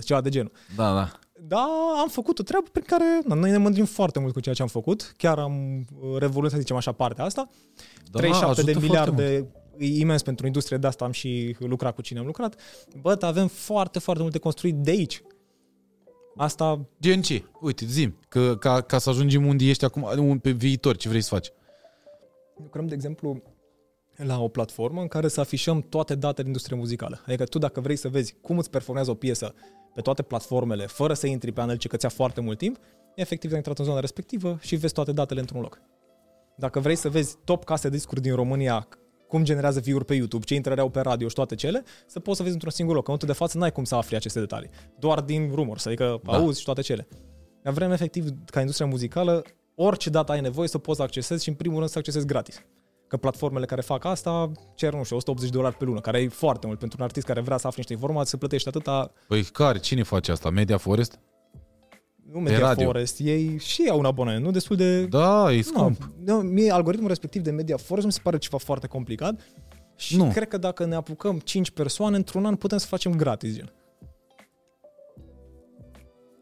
0,1%, ceva de genul. Da, da. Da, am făcut o treabă prin care na, noi ne mândrim foarte mult cu ceea ce am făcut. Chiar am uh, revoluționat, să zicem așa, partea asta. da 37 de ajută foarte mult. miliarde e imens pentru industrie, de asta am și lucrat cu cine am lucrat. Bă, avem foarte, foarte multe construit de aici. Asta, Gen ce? Uite, zim, că, ca, ca să ajungem unde ești acum, un- pe viitor, ce vrei să faci? lucrăm, de exemplu, la o platformă în care să afișăm toate datele din industrie muzicală. Adică tu dacă vrei să vezi cum îți performează o piesă pe toate platformele, fără să intri pe analice că ți-a foarte mult timp, efectiv ai intrat în zona respectivă și vezi toate datele într-un loc. Dacă vrei să vezi top case de discuri din România, cum generează view-uri pe YouTube, ce intrări au pe radio și toate cele, să poți să vezi într-un singur loc. În momentul de față n-ai cum să afli aceste detalii. Doar din rumors, adică Da. da. auzi și toate cele. Dar vrem efectiv ca industria muzicală, orice dată ai nevoie să poți să accesezi și în primul rând să accesezi gratis. Că platformele care fac asta cer, nu știu, 180 de dolari pe lună, care e foarte mult pentru un artist care vrea să afle niște informații, să plătești atâta, Păi care? Cine face asta? Media Forest? nu Media radio. Forest, ei și au un abonament, nu destul de... Da, e Nu, scump. nu, mie algoritmul respectiv de Media Forest mi se pare ceva foarte complicat și Nu. cred că dacă ne apucăm 5 persoane, într-un an putem să facem gratis, gen.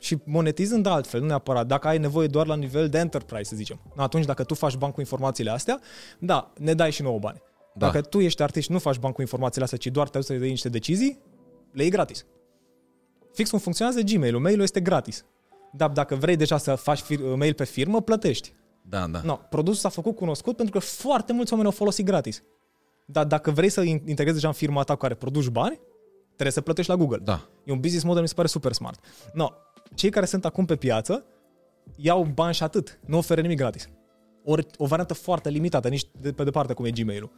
Și monetizând altfel, nu neapărat, dacă ai nevoie doar la nivel de enterprise, să zicem. Atunci, dacă tu faci bani cu informațiile astea, da, ne dai și nouă bani. Da. Dacă tu ești artist și nu faci bani cu informațiile astea, ci doar te să iei niște decizii, le iei gratis. Fix cum funcționează Gmail-ul. Mail-ul este gratis. Dar dacă vrei deja să faci fir- mail pe firmă, plătești. Da, da. No, produsul s-a făcut cunoscut pentru că foarte mulți oameni au folosit gratis. Dar dacă vrei să in- integrezi deja în firma ta cu care produci bani, trebuie să plătești la Google. Da. E un business model, mi se pare super smart. No, cei care sunt acum pe piață iau bani și atât. Nu oferă nimic gratis. Ori o variantă foarte limitată, nici de pe departe cum e Gmail-ul.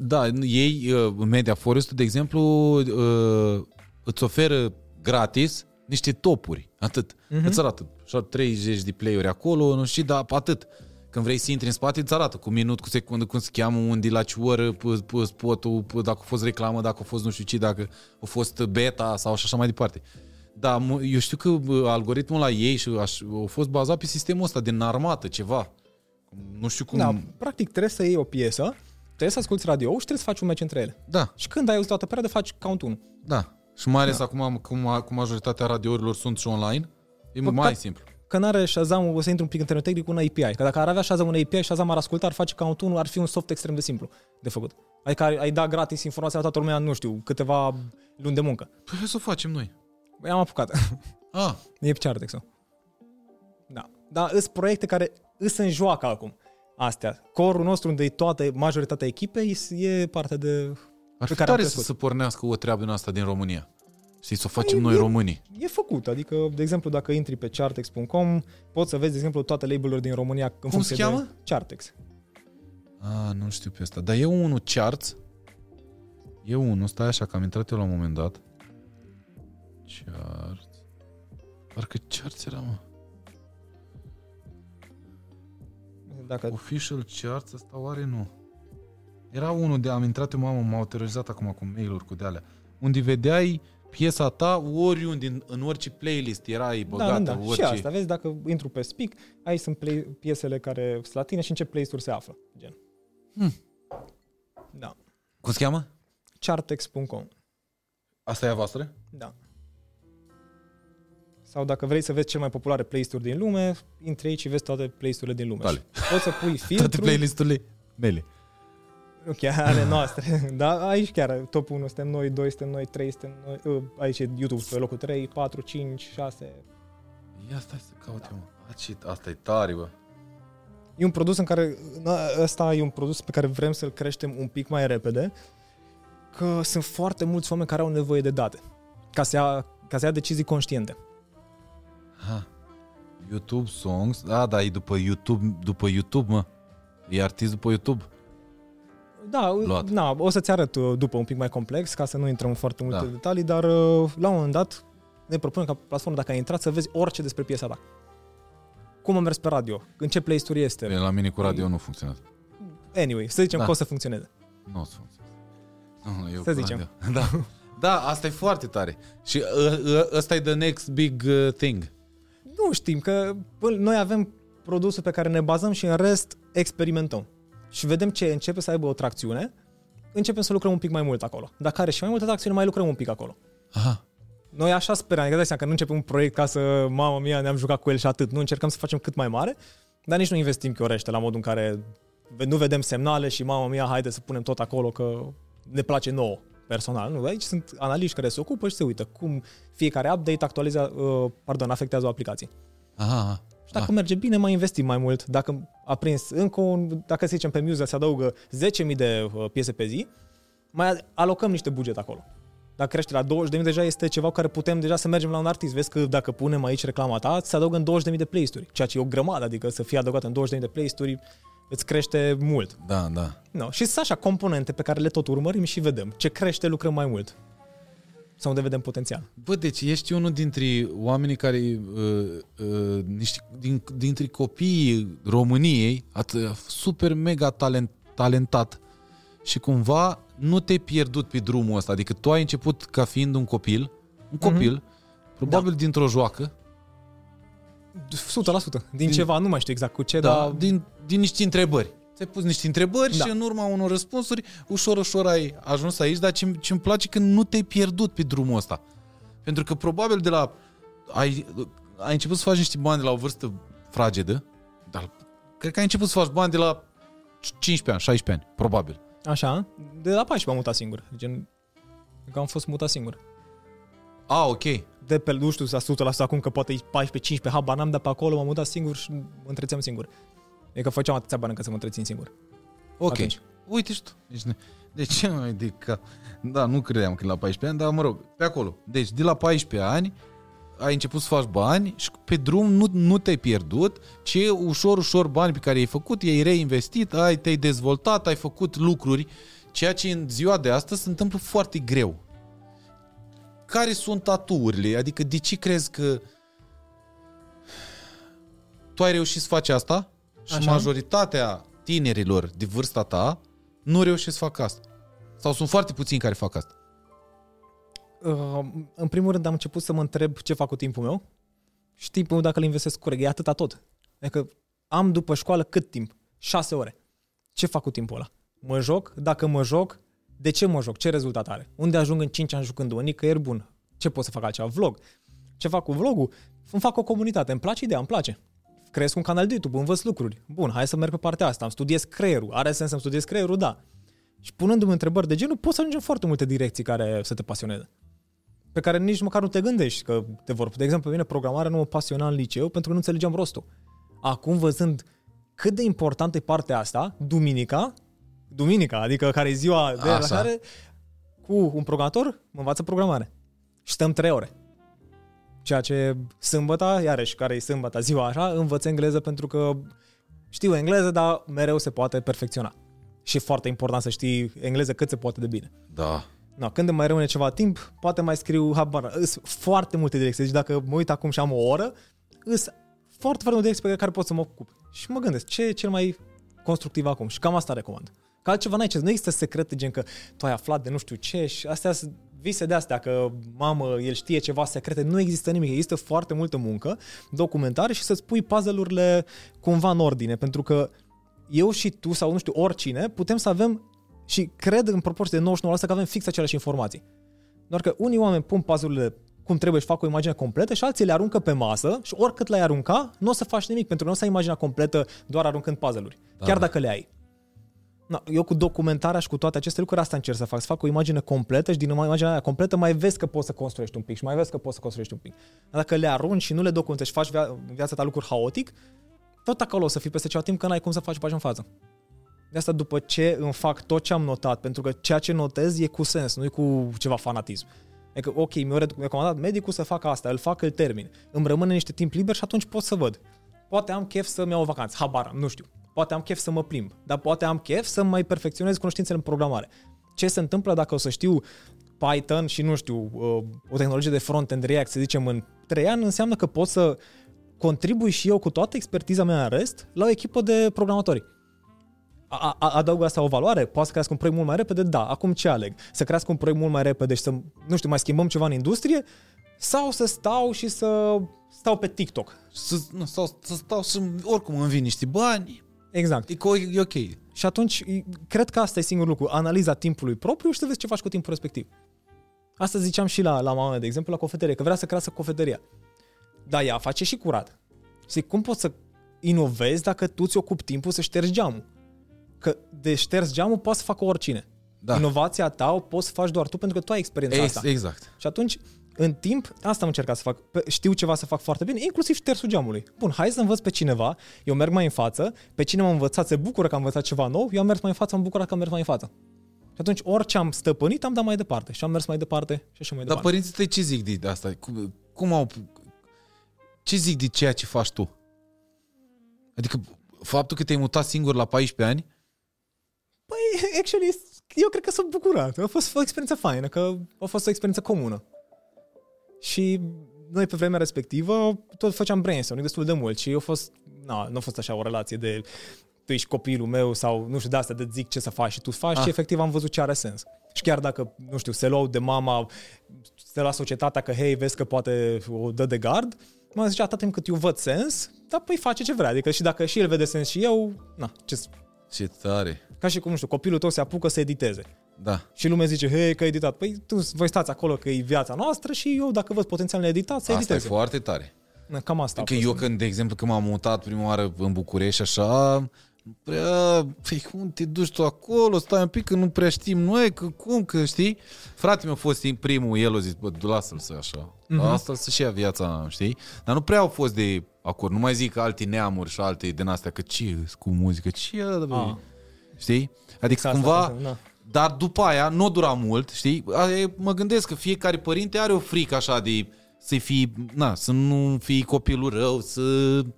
Da, ei, uh, Media Forest, de exemplu, uh, îți oferă gratis niște topuri, atât. Mhm. Mm-hmm. Îți arată așa, 30 de play-uri acolo, nu știu, dar atât. Când vrei să intri în spate, îți arată cu minut, cu secundă, cum se cheamă, unde, la ce oră, p- p- spotul, p- dacă a fost reclamă, dacă a fost nu știu ce, dacă a fost beta sau și așa mai departe. Da, m- eu știu că bă, algoritmul la ei și aș, a fost bazat pe sistemul ăsta din armată, ceva. Nu știu cum... Da, practic trebuie să iei o piesă, trebuie să asculti radio și trebuie să faci un match între ele. da. Și când ai auzit toată perioada, faci count 1. Da. Și mai ales da. acum, cum, cum majoritatea radiourilor sunt și online, e Păcat- mai simplu. Că n-are Shazam, o să intru un pic în termen tehnic, un API. Că dacă ar avea Shazam un API, Shazam ar asculta, ar face count 1, ar fi un soft extrem de simplu de făcut. Adică ai, ai da gratis informația la toată lumea, nu știu, câteva luni de muncă. Păi hai să o facem noi. Păi am apucat. (laughs) Ah, e pe Chartex-ul. Dar sunt proiecte care îs în joacă acum. Astea. Corul nostru, unde e toată, majoritatea echipei, e parte de... Ar fi pe care am tare să crescut. se pornească o treabă din asta din România. Știi, să o facem Păi, noi e- românii. E făcut, adică, de exemplu, dacă intri pe chartex.com, poți să vezi, de exemplu, toate label-urile din România în Cum funcție se cheamă? de Chartex. A, nu știu pe asta. Dar e unul charts. E unul, stai așa, că am intrat eu la un moment dat. Charts. Parcă charts era, mă. Dacă Official charts, ăsta oare nu? Era unul de, am intrat eu, mamă, m-au terorizat acum cu mail-uri cu de-alea. Unde vedeai piesa ta oriunde, în, în orice playlist erai băgată, da, da, da. orice. Și asta, vezi, dacă intru pe Speak, aici sunt play, piesele care sunt la tine și în ce playlist-uri se află. Gen. Hmm. Da. Cum se cheamă? Chartex.com. Asta e a voastră? Da. Sau dacă vrei să vezi cele mai populare playlist-uri din lume, intri aici și vezi toate playlisturile din lume. Tale. Și Poți să pui (laughs) Toate filtru, playlisturile mele. nu chiar ale noastre, (laughs) da, aici chiar top 1 suntem noi, 2 suntem noi, 3 suntem noi, uh, aici e YouTube pe locul 3, 4, 5, 6. Ia stai să caut eu, mă. Aci, asta e tare, bă. E un produs în care, na, ăsta e un produs pe care vrem să-l creștem un pic mai repede, că sunt foarte mulți oameni care au nevoie de date ca să ia, ca să ia decizii conștiente. Ha. YouTube Songs. Da, da, e după YouTube, după YouTube, mă. E artist după YouTube. Da, Luat. na, o să-ți arăt uh, după un pic mai complex, ca să nu intrăm în foarte multe Da. detalii, dar uh, la un moment dat ne propunem ca platformă, dacă ai intrat, să vezi orice despre piesa ta. Cum a mers pe radio, în ce playlist este. Bine, la mine cu radio nu funcționează. Anyway, să zicem Da. că o să funcționeze. Nu o să funcționeze. Nu, eu Să cu zicem. radio. (laughs) Da. Da, asta e foarte tare. Și uh, uh, ăsta e the next big uh, thing. Nu știm, că bă, noi avem produsul pe care ne bazăm și în rest experimentăm. Și vedem ce începe să aibă o tracțiune, începem să lucrăm un pic mai mult acolo. Dacă are și mai multă tracțiune, mai lucrăm un pic acolo. Aha. Noi așa sperăm, adică dai seama că nu începem un proiect ca să, mamă mia, ne-am jucat cu el și atât. Nu încercăm să facem cât mai mare, dar nici nu investim chiorește la modul în care nu vedem semnale și mamă mia, haide să punem tot acolo că ne place nouă personal. Nu, aici sunt analiști care se ocupă și se uită cum fiecare update actualizează, uh, pardon, afectează o aplicație. Aha, aha. Și dacă merge bine, mai investim mai mult. Dacă a prins încă un, dacă să zicem pe Muse se adaugă 10.000 de uh, piese pe zi, mai alocăm niște buget acolo. Dacă crește la 20.000, deja este ceva cu care putem deja să mergem la un artist. Vezi că dacă punem aici reclama ta, se adaugă în 20.000 de playlist-uri, ceea ce e o grămadă, adică să fie adăugat în 20.000 de playlist-uri îți crește mult. Da, da. No. Și sunt așa componente pe care le tot urmărim și vedem. Ce crește, lucrăm mai mult. Sau unde vedem potențial. Bă, deci ești unul dintre oamenii care, uh, uh, niște, din, dintre copiii României, at, super mega talent, talentat și cumva nu te-ai pierdut pe drumul ăsta. Adică tu ai început ca fiind un copil, un copil, mm-hmm. probabil da. dintr-o joacă, 100%. Din, Din- ceva, nu mai știu exact cu ce, da, dar din, din niște întrebări. Ți-ai pus niște întrebări Da. și în urma unor răspunsuri, ușor, ușor ai ajuns aici, dar ce îmi place că nu te-ai pierdut pe drumul ăsta. Pentru că probabil de la... Ai, ai început să faci niște bani de la o vârstă fragedă, dar cred că ai început să faci bani de la 15 ani, 16 ani, probabil. Așa, de la 14 m-am mutat singur. Gen, că am fost mutat singur. A, ok. De pe, nu știu, la 100% acum că poate e 14-15, habar n-am, dar pe acolo m-am mutat singur și mă întrețeam singur. E că făceam atâția bani încât să mă întrețin singur. Ok. Atunci. Uite și tu. Deci, ne- de ce mai de ca... Da, nu credeam că e la 14 ani, dar mă rog, pe acolo. Deci, de la 14 ani, ai început să faci bani și pe drum nu, nu te-ai pierdut, ci ușor, ușor bani pe care i-ai făcut, i-ai reinvestit, ai, te-ai dezvoltat, ai făcut lucruri, ceea ce în ziua de astăzi se întâmplă foarte greu. Care sunt aturile? Adică de ce crezi că tu ai reușit să faci asta și Așa. majoritatea tinerilor de vârsta ta nu reușesc să facă asta? Sau sunt foarte puțini care fac asta? Uh, în primul rând am început să mă întreb ce fac cu timpul meu și timpul meu dacă îl investesc corect. E atâta tot. Adică am după școală cât timp? 6 ore. Ce fac cu timpul ăla? Mă joc? Dacă mă joc, de ce mă joc? Ce rezultat are? Unde ajung în 5 ani jucându-mă? Nicăieri bun. Ce pot să fac altceva? Vlog. Ce fac cu vlogul? Îmi fac o comunitate. Îmi place ideea, îmi place. Cresc un canal de YouTube, învăț lucruri. Bun, hai să merg pe partea asta. Îmi studiez creierul. Are sens să-mi studiez creierul? Da. Și punându-mi întrebări de genul, poți să ajungi în foarte multe direcții care să te pasioneze pe care nici măcar nu te gândești că te vor. De exemplu, pe mine programarea nu mă pasiona în liceu pentru că nu înțelegeam rostul. Acum văzând cât de importantă e partea asta, duminica, duminica, adică care e ziua de Așa. relaxare, cu un programator mă învață programare. Și stăm trei ore. Ceea ce sâmbăta, iarăși, care e sâmbăta, ziua așa, învăț engleză pentru că știu engleză, dar mereu se poate perfecționa. Și e foarte important să știi engleză cât se poate de bine. Da. No, când îmi mai rămâne ceva timp, poate mai scriu habar. Sunt foarte multe direcții. Deci dacă mă uit acum și am o oră, sunt foarte, foarte multe direcții pe care pot să mă ocup. Și mă gândesc, ce e cel mai constructiv acum? Și cam asta recomand. Că altceva n-ai ce, nu există secrete gen că tu ai aflat de nu știu ce și astea sunt vise de astea, că mamă, el știe ceva secrete, nu există nimic, există foarte multă muncă, documentare și să-ți pui puzzle-urile cumva în ordine, pentru că eu și tu sau nu știu, oricine, putem să avem și cred în proporție de 99% că avem fix aceleași informații. Doar că unii oameni pun puzzle cum trebuie și fac o imagine completă și alții le aruncă pe masă și oricât le-ai arunca, nu o să faci nimic, pentru că nu o să ai imaginea completă doar aruncând puzzle-uri, Da. chiar dacă le ai. Na, eu cu documentarea și cu toate aceste lucruri asta încerc să fac, să fac o imagine completă și din imaginea aia completă mai vezi că poți să construiești un pic și mai vezi că poți să construiești un pic. Dar dacă le arunci și nu le documentezi și faci via- în viața ta lucruri haotic, tot acolo o să fii peste ceva timp că n-ai cum să faci pași în față. De asta după ce îmi fac tot ce am notat, pentru că ceea ce notez e cu sens, nu e cu ceva fanatism. Adică, ok, mi-a recomandat medicul să fac asta, îl fac, îl termin. Îmi rămâne niște timp liber și atunci pot să văd. Poate am chef să-mi iau o vacanță, habar am, nu știu. Poate am chef să mă plimb, dar poate am chef să mai perfecționez cunoștințele în programare. Ce se întâmplă dacă o să știu Python și, nu știu, uh, o tehnologie de front-end React, să zicem, în 3 ani, înseamnă că pot să contribui și eu cu toată expertiza mea în rest la o echipă de programatori. A, a, adaug asta o valoare? Poate să crească un proiect mult mai repede? Da. Acum ce aleg? Să crească un proiect mult mai repede și să, nu știu, mai schimbăm ceva în industrie? Sau să stau și să stau pe TikTok? Să, nu, sau, să stau și oricum îmi vin niște bani, Exact. e, co- e ok. Și atunci, cred că asta e singurul lucru. Analiza timpului propriu și să vezi ce faci cu timpul respectiv. Asta ziceam și la, la mama mea, de exemplu, la cofetărie, că vrea să crească cofetăria. Dar ea face și curat. Zic, cum poți să inovezi dacă tu ți ocupi timpul să ștergi geamul? Că de șters geamul poate să facă oricine. Da. Inovația ta o poți să faci doar tu pentru că tu ai experiența Ex, asta. exact. Și atunci, în timp, asta am încercat să fac. Pe- Știu ceva să fac foarte bine, inclusiv ștersul geamului. Bun, hai să învăț pe cineva, eu merg mai în față, pe cine m-a învățat se bucură că am învățat ceva nou, eu am mers mai în față, am bucurat că am mers mai în față. Și atunci orice am stăpânit, am dat mai departe și am mers mai departe și așa mai Dar departe. părinții tăi ce zic de asta? Cum, cum au... Ce zic de ceea ce faci tu? Adică faptul că te-ai mutat singur la 14 ani, Păi, actually, eu cred că sunt bucurat. A fost o experiență faină, că a fost o experiență comună. Și noi pe vremea respectivă tot făceam brainstorming destul de mult și eu fost, na, nu a fost așa o relație de tu ești copilul meu sau nu știu de asta de zic ce să faci și tu faci Ah. și efectiv am văzut ce are sens. Și chiar dacă, nu știu, se luau de mama de la societatea că, hei, vezi că poate o dă de gard, mă zicea atât timp cât eu văd sens, dar păi face ce vrea. Adică și dacă și el vede sens și eu, na, ce ce tare. ca și cum, nu știu, copilul tău se apucă să editeze. Da. Și lumea zice, hei, că ai editat. Păi tu, voi stați acolo că e viața noastră și eu, dacă văd potențial în editat, să Asta e editeze. foarte tare. Na, Cam asta a Că fost. eu când, de exemplu, când m-am mutat prima oară în București așa, nu prea, păi cum te duci tu acolo, stai un pic că nu prea știm noi, că cum, că știi? Frate meu a fost primul, el a zis, bă, lasă-l să așa, Mhm. mm-hmm. asta să-și ia viața, știi? Dar nu prea au fost de acord, nu mai zic alte neamuri și alte din astea, că ce cu muzică, ce e, bă, Ah. știi? Adică Exact, cumva, asta, na. Dar după aia nu dura mult, știi? Aia e- Mă gândesc că fiecare părinte are o frică așa de să fii, na, să nu fii copilul rău, să,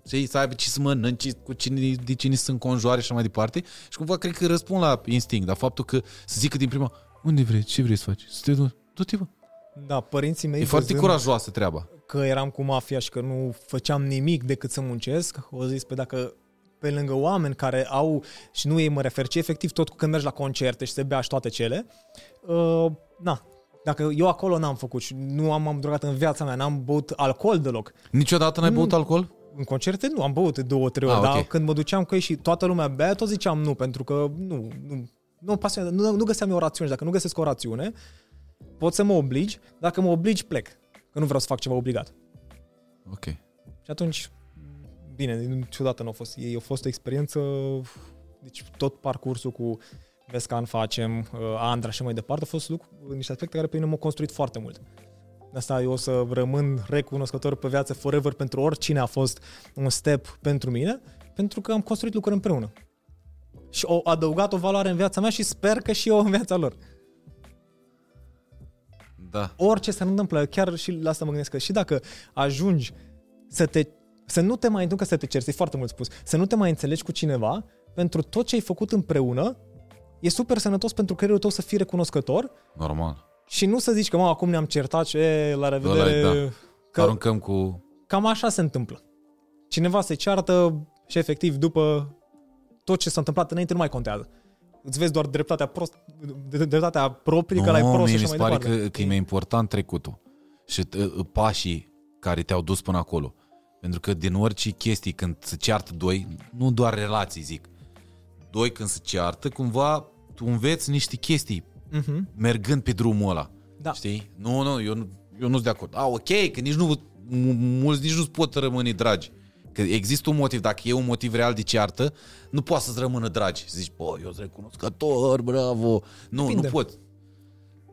știi, să aibă ce să mănânci, cu cine, de cine să înconjoare și așa mai departe. Și cumva cred că răspund la instinct, dar faptul că să zică din prima, unde vrei, ce vrei să faci? Să te du, du-te, bă. Da, părinții mei E foarte văzând curajoasă treaba. că eram cu mafia și că nu făceam nimic decât să muncesc, au zis, pe dacă pe lângă oameni care au, și nu ei mă refer, ci efectiv tot când mergi la concerte și se bea și toate cele, uh, na, dacă eu acolo n-am făcut și nu am, am drogat în viața mea, n-am băut alcool deloc, Niciodată n-ai băut alcool? în concerte nu, am băut de două, trei ori, Ah, dar ok. când mă duceam cu ei și toată lumea bea, tot ziceam nu, pentru că nu, nu, nu, pasiune, nu, nu găseam eu o rațiune. Și dacă nu găsesc o rațiune, pot să mă obligi, dacă mă obligi, plec. Că nu vreau să fac ceva obligat. Ok. Și atunci, bine, niciodată nu a fost. Ei a fost o experiență, deci tot parcursul cu Vescan facem, uh, Andra și mai departe, a fost lucru, niște aspecte care pe mine m-au construit foarte mult. Asta eu o să rămân recunoscător pe viață forever pentru oricine a fost un step pentru mine, pentru că am construit lucruri împreună. Și au adăugat o valoare în viața mea și sper că și eu în viața lor. Da. Orice se întâmplă, chiar și la asta mă gândesc că și dacă ajungi să te să nu te mai, nu că să te cerți, e foarte mult spus, să nu te mai înțelegi cu cineva, pentru tot ce ai făcut împreună, e super sănătos pentru creierul tău să fii recunoscător Normal. și nu să zici că, mă, acum ne-am certat și e, la revedere. Ăla e, da. Că Aruncăm cu... cam așa se întâmplă. Cineva se ceartă și efectiv după tot ce s-a întâmplat înainte nu mai contează. Îți vezi doar dreptatea, prost, dreptatea proprie, că l-ai prost mie și mi așa se mai pare departe. că, că e mai important trecutul și uh, pașii care te-au dus până acolo. Pentru că din orice chestii, când se ceartă doi, nu doar relații, zic, doi când se ceartă, cumva tu înveți niște chestii Mhm. mergând pe drumul ăla. Da. Știi? Nu, nu, eu nu, eu nu sunt de acord. A, ok, că nici nu, mu- mulți nici nu pot rămâne dragi. Că există un motiv, dacă e un motiv real de ceartă, nu poți să-ți rămână dragi. Zici, bă, eu sunt recunoscător, bravo. Nu, Depinde. nu pot.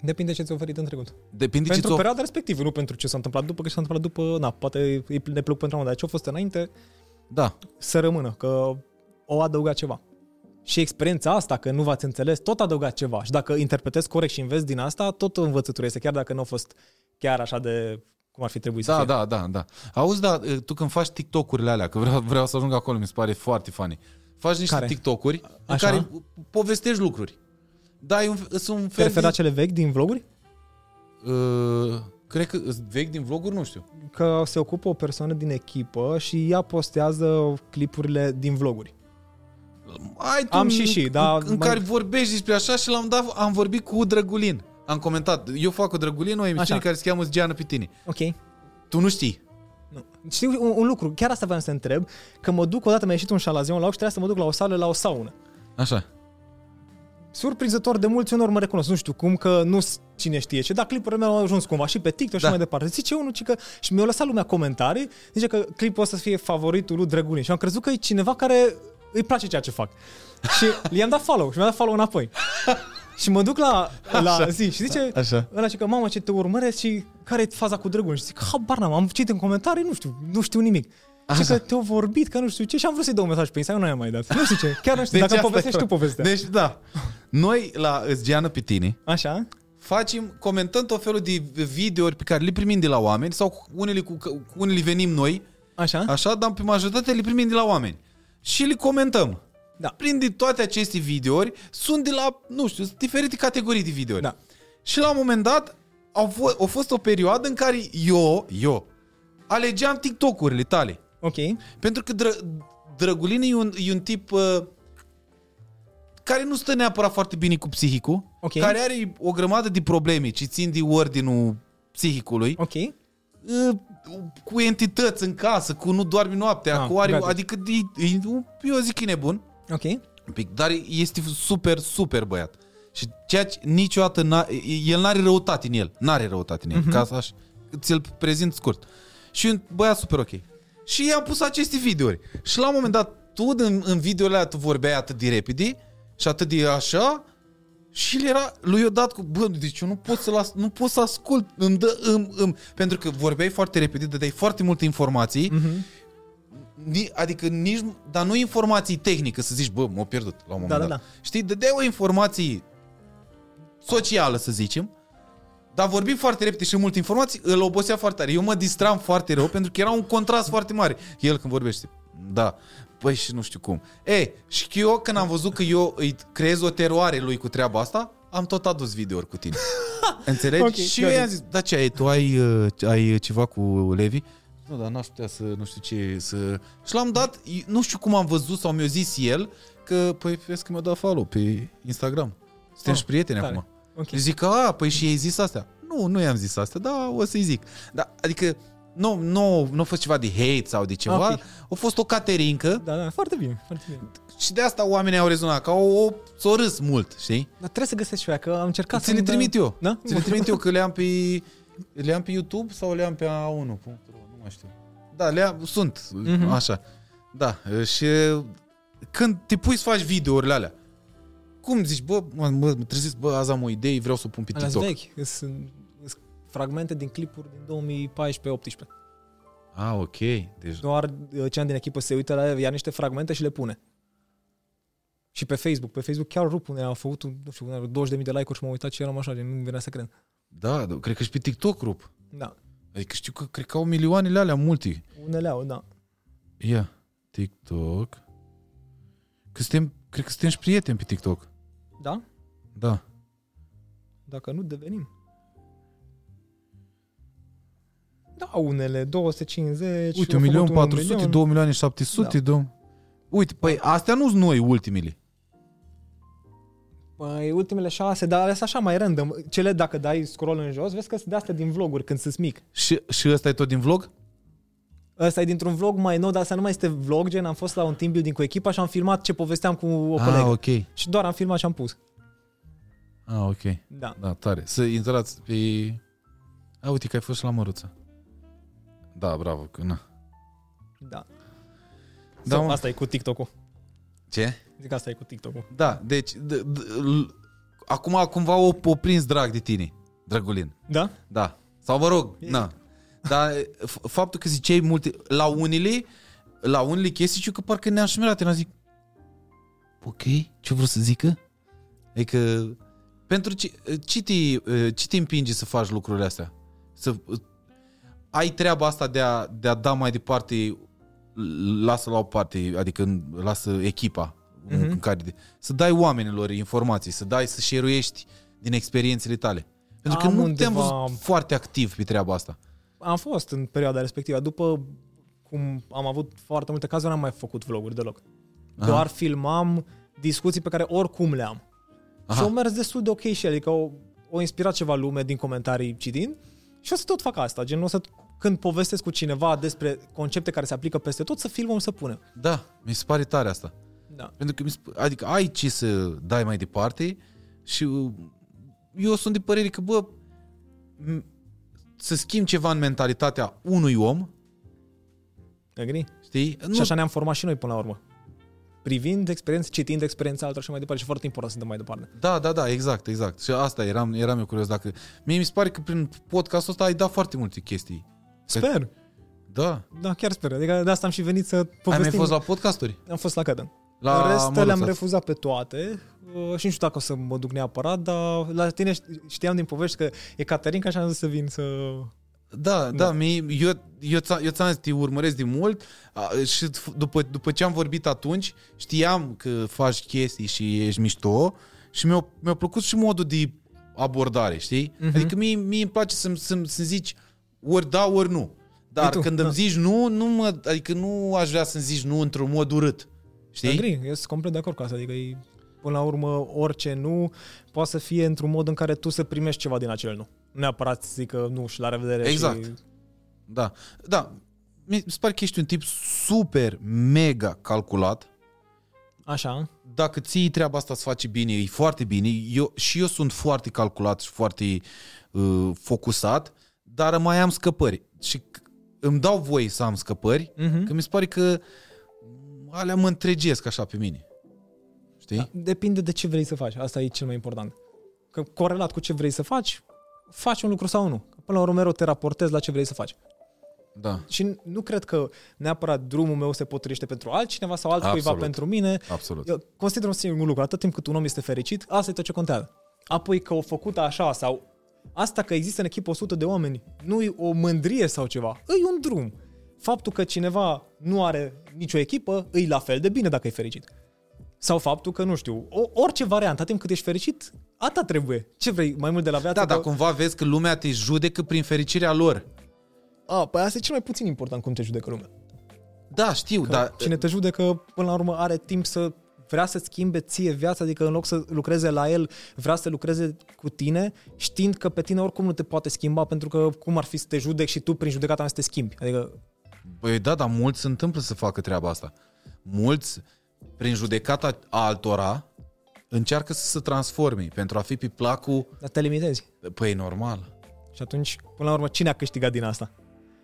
Depinde ce ți-a oferit în trecut. Depinde Pentru ce ți-o... perioada respectivă, nu pentru ce s-a întâmplat după, că ce s-a întâmplat după, na, poate îi ne plăc pentru amă, dar ce a fost înainte, Da, să rămână, că o adăugat ceva. Și experiența asta, că nu v-ați înțeles, tot a adăugat ceva. Și dacă interpretezi corect și înveți din asta, tot o învățătură este, chiar dacă nu a fost chiar așa de cum ar fi trebuit să da, fie. da, da, da. Auzi, da, tu când faci TikTok-urile alea, că vreau, vreau să ajung acolo, mi se pare foarte funny. Faci niște Care? TikTok-uri în Așa. care povestești lucruri. Dai un, sunt un Te fel referi de... la cele vechi din vloguri? Uh, cred că îs vechi din vloguri, nu știu. Că se ocupă o persoană din echipă și ea postează clipurile din vloguri. Ai tu Am în- și și, în, dar în mai- care vorbești despre așa și l-am dat, am vorbit cu Drăgulin. Am comentat. Eu fac cu Drăgulin o emisiune Așa. care se cheamă Geană pe tine. Ok. Tu nu știi. Nu. Știi un, un lucru, chiar asta vreau să te întreb, că mă duc odată, mi-a ieșit un șalazion la ochi și trebuia să mă duc la o sală, la o saună. Așa. Surprinzător de mulți unor mă recunosc, nu știu cum, că nu cine știe ce, dar clipurile mele au ajuns cumva și pe TikTok și Da. mai departe. Zice unul ci că, și mi-a lăsat lumea comentarii, zice că clipul ăsta să fie favoritul lui Drăgulin și am crezut că e cineva care îi place ceea ce fac. Și (laughs) i-am dat follow și mi-a dat follow înapoi. și mă duc la, la Așa. zi și zice Așa. ăla și că mamă ce te urmăresc și care e faza cu Drăgulin? Și zic, habar n-am, am citit în comentarii, nu știu, nu știu nimic. Și că te-au vorbit, că nu știu ce, și am vrut să-i dau un mesaj pe Instagram, nu i-am mai dat. Nu știu ce, chiar nu știu, dacă asta povestești e- tu povestea. Deci, da. Noi la Geană pe tine Așa? facem, comentăm tot felul de videouri pe care le primim de la oameni sau cu unele, cu, cu unele venim noi, Așa? așa, dar pe majoritatea le primim de la oameni. Și le comentăm. Da. Prin de toate aceste videouri sunt de la, nu știu, sunt diferite categorii de videouri. Da. Și la un moment dat au f- a fost o perioadă în care eu, eu, alegeam TikTok-urile tale. Ok. Pentru că Dră- Drăgulin e un, e un tip uh, care nu stă neapărat foarte bine cu psihicul, Ok. care are o grămadă de probleme ce țin de ordinul psihicului, Ok. uh, cu entități în casă, cu nu doarme noaptea, Ah, cu are, gata. adică e, e, eu zic că e nebun, Ok. un pic, dar este super, super băiat. Și ceea ce niciodată, n-a, el n-are răutate în el, n-are răutate în el, Mhm. ca să așa, ți-l prezint scurt. Și e un băiat super ok. Și i-am pus aceste videouri. Și la un moment dat, tu în, în videoile alea, tu vorbeai atât de repede și atât de așa și el era, lui i-a dat cu, bă, deci eu nu pot să las, nu pot să ascult, îmi dă, îmi, îmi, pentru că vorbeai foarte repede, dădeai foarte multe informații, Mhm. Ni, adică nici, dar nu informații tehnică, să zici, bă, m-a pierdut la un moment Da, da, dat. da. Știi, dădea o informație socială, să zicem, dar vorbim foarte repede și multe informații, îl obosea foarte tare. Eu mă distram foarte rău pentru că era un contrast foarte mare. El când vorbește, da, păi și nu știu cum. E, și eu când am văzut că eu îi creez o teroare lui cu treaba asta, am tot adus videouri cu tine. (laughs) Înțelegi? Ok, și eu got it. i-am zis, da ce ai, tu ai, uh, ai ceva cu Levi? Nu, dar n-aș putea să, nu știu ce, să... Și l-am dat, nu știu cum am văzut sau mi-a zis el, că, păi, vezi că mi-a dat follow pe Instagram. Suntem Oh, și prieteni tare. acum. Ok. Și zic că, a, păi și ei zis astea. Nu, nu i-am zis astea, dar o să-i zic. Da, adică, nu, nu, nu a fost ceva de hate sau de ceva, Ok. a fost o caterincă Da, da, foarte bine, foarte bine. și de asta oamenii au rezonat, că au, o, s-o râs mult, știi? Dar trebuie să găsesc și eu, că am încercat Ți le trimit eu. Da? Ți le trimit eu, că le am pe, (laughs) le am pe YouTube sau le am pe A1.ro, nu mai știu. Da, le am, sunt, Mhm. așa. Da, și când te pui să faci videourile alea, cum zici, bă, mă, mă trezesc, bă, azi am o idee, vreau să o pun pe Alea TikTok. vechi, sunt sunt fragmente din clipuri din 2014-18. Ah, ok. Deci, Doar uh, cea din echipă se uită la el, ia niște fragmente și le pune. Și pe Facebook, pe Facebook chiar rup unde am făcut, un- nu știu, 20.000 de like-uri și m-am uitat și eram așa, gen, nu venea să cred. da, da, cred că și pe TikTok rup. Da, Adică știu că cred că au milioanele alea multi. unele au, da. Ia, TikTok. Că suntem, cred că suntem și prieteni pe TikTok. Da? Da. Dacă nu, devenim. Da, unele, 250, Uite, au 1 milion făcut un 400, milion. 2 milioane 700, Da. da. Uite, păi astea nu sunt noi ultimile. Păi, ultimele șase, dar alea sunt așa mai random. Cele, dacă dai scroll în jos, vezi că sunt de astea din vloguri, când sunt mic. Și, și ăsta e tot din vlog? Ăsta e dintr-un vlog mai nou, dar asta nu mai este vlog, gen am fost la un team building cu echipa și am filmat ce povesteam cu o colegă. ah, ok. Și doar am filmat și am pus. Ah, ok. Da. Da, tare. Să intrați pe... A, uite că ai fost și la Măruță. Da, bravo, că na. Da. Da, Sau, mă. asta e cu TikTok-ul. Ce? Zic asta e cu TikTok-ul. Da, deci, d- d- l- acum cumva o, o prins drag de tine, Drăgulin. Da? Da. Sau mă rog, na. Dar f- faptul că ziceai multe, la unele, la unele chestii, știu că parcă ne-am șmerat, ne zic, ok, ce vreau să zică? Adică, pentru ce, ce, te, ce te împinge să faci lucrurile astea? Să ai treaba asta de a, de a da mai departe, lasă la o parte, adică lasă echipa Mhm. în care, să dai oamenilor informații, să dai, să share din experiențele tale. Pentru că Am nu te-am undeva- văzut foarte activ pe treaba asta. Am fost în perioada respectivă. După cum am avut foarte multe cazuri, n-am mai făcut vloguri deloc. Aha. Doar filmam discuții pe care oricum le am. Aha. Și au mers destul de ok și ele, adică au, au inspirat ceva lume din comentarii citind și o să tot fac asta, gen o să când povestesc cu cineva despre concepte care se aplică peste tot, să filmăm, să punem. Da, mi se pare tare asta. Da. Pentru că mi se, adică ai ce să dai mai departe și uh, eu sunt de părere că, bă, m- să schimb ceva în mentalitatea unui om, Agree? știi? Nu. Și așa ne-am format și noi până la urmă. Privind experiențe, citind experiența altor și mai departe. Și foarte important să dăm mai departe. Da, da, da, exact, exact. Și asta eram, eram eu curios dacă... Mie mi se pare că prin podcastul ăsta ai dat foarte multe chestii. Sper. Da. Da, chiar sper. Adică de asta am și venit să povestim. Ai mai fost la podcasturi? Am fost la Cădăn. La La în rest Măruța. le-am refuzat pe toate uh, și nu știu dacă o să mă duc neapărat, dar la tine ști- știam din povești că e Caterinca și am zis să vin să... Da, da, da mie, eu, eu, ți- eu ți-am zis, te urmăresc de mult a, și f- după, după ce am vorbit atunci, știam că faci chestii și ești mișto și mi-a, mi-a plăcut și modul de abordare, știi? Mhm. Adică mie, mie îmi place să-mi, să-mi, să zici ori da, ori nu. Dar tu, când da. îmi zici nu, nu mă, adică nu aș vrea să-mi zici nu într-un mod urât. Știi? Agree, eu sunt complet de acord cu asta. Adică e, până la urmă orice nu poate să fie într-un mod în care tu să primești ceva din acel nu. Nu neapărat să zică nu și la revedere Exact. și... Da. Da. Mi se pare că ești un tip super, mega calculat. Așa. dacă ții treaba asta să faci bine, e foarte bine. Eu, și eu sunt foarte calculat și foarte uh, focusat, dar mai am scăpări. Și c- îmi dau voie să am scăpări, Mhm. că mi se pare că alea mă întregesc așa pe mine. Știi? Da, depinde de ce vrei să faci. Asta e cel mai important. Că corelat cu ce vrei să faci, faci un lucru sau nu. Că Până la urmă mereu te raportezi la ce vrei să faci. Da, Și nu cred că neapărat drumul meu se potrivește pentru altcineva sau altcuiva Absolut. pentru mine. absolut. Eu consider un singur lucru, atât timp cât un om este fericit, asta e tot ce contează. Apoi că o făcut așa sau asta că există în echipă 100 de oameni, nu e o mândrie sau ceva, e un drum. Faptul că cineva nu are nicio echipă, e la fel de bine dacă e fericit. Sau faptul că, nu știu, o, orice variantă, atât timp cât ești fericit, atât trebuie. Ce vrei, mai mult de la viață? Da, că... dar cumva vezi că lumea te judecă prin fericirea lor. A, păi asta e cel mai puțin important cum te judecă lumea. Da, știu, Că dar cine te judecă, până la urmă, are timp să vrea să schimbe ție viața, adică în loc să lucreze la el, vrea să lucreze cu tine, știind că pe tine oricum nu te poate schimba, pentru că cum ar fi să te judec și tu prin judecata mea să te schimbi. Adică, Băi, da, dar mulți se întâmplă să facă treaba asta. Mulți, prin judecata altora, încearcă să se transforme pentru a fi pe placul... dar te limitezi. Păi, normal. Și atunci, până la urmă, cine a câștigat din asta?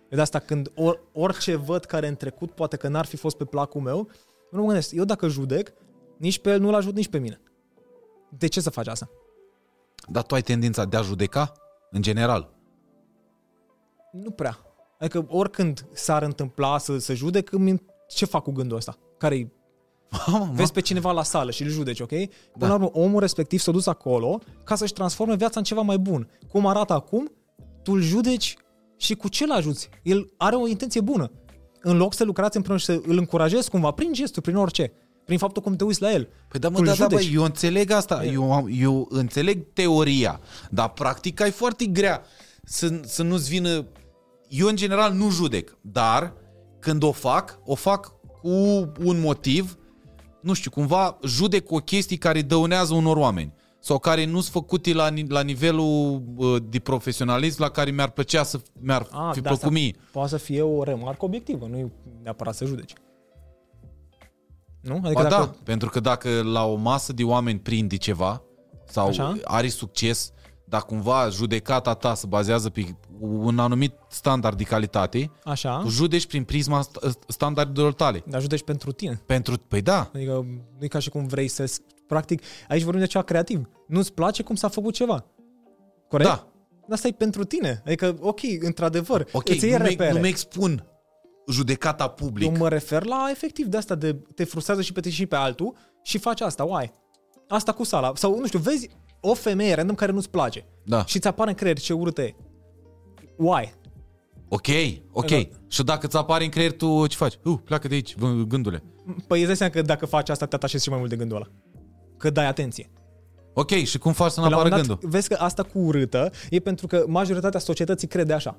Eu de asta când or, orice văd care în trecut poate că n-ar fi fost pe placul meu, eu nu mă gândesc, eu dacă judec, nici pe el nu-l ajut nici pe mine. De ce să faci asta? Dar tu ai tendința de a judeca, în general. Nu prea. Adică oricând s-ar întâmpla să se judec, îmi- ce fac cu gândul ăsta? Care-i Mamă, Vezi pe cineva la sală și îl judeci, ok? Până Da. la urmă, omul respectiv s-a dus acolo ca să-și transforme viața în ceva mai bun. Cum arată acum, tu îl judeci și cu ce îl ajuți? El are o intenție bună. În loc să lucrați împreună și să îl încurajezi cumva, prin gesturi, prin orice, prin faptul cum te uiți la el. Păi da, mă, Tu îl da, da, bă, judeci. eu înțeleg asta, eu, am- eu înțeleg teoria, dar practica e foarte grea să, să nu-ți vină... Eu, în general, nu judec, dar când o fac, o fac cu un motiv, nu știu, cumva judec o chestie care dăunează unor oameni sau care nu sunt făcute la, ni- la nivelul uh, de profesionalism la care mi-ar plăcea să mi-ar Ah, fi dar asta plăcut mie. Poate să fie o remarcă obiectivă, nu e neapărat să judeci. Nu? Adică Ba dacă... da, pentru că dacă la o masă de oameni prinde ceva sau Așa? are succes, dar cumva judecata ta se bazează pe un anumit standard de calitate, Așa, tu judeci prin prisma st- standardelor tale. dar judeci pentru tine. Pentru, păi da, Adică nu e ca și cum vrei să... Practic, aici vorbim de ceva creativ. Nu-ți place cum s-a făcut ceva. Corect? da, Dar asta e pentru tine. Adică, ok, într-adevăr, ok, îți iei nu mi repere. nu mi expun judecata public. Eu mă refer la efectiv de asta de te frustrează și pe tine și pe altul și faci asta, why? Asta cu sala. Sau, nu știu, vezi o femeie random care nu-ți place Da. și ți apare în creier ce urâtă e. Why? Ok, ok. Da. Și dacă ți apare în creier, tu ce faci? Uh, pleacă de aici, vă- gândule. Păi îți dai seama că dacă faci asta te atașezi și mai mult de gândul ăla. Că dai atenție. Ok, și cum faci să nu Că la un apară moment dat, gândul? Vezi că asta cu urâtă e pentru că majoritatea societății crede așa.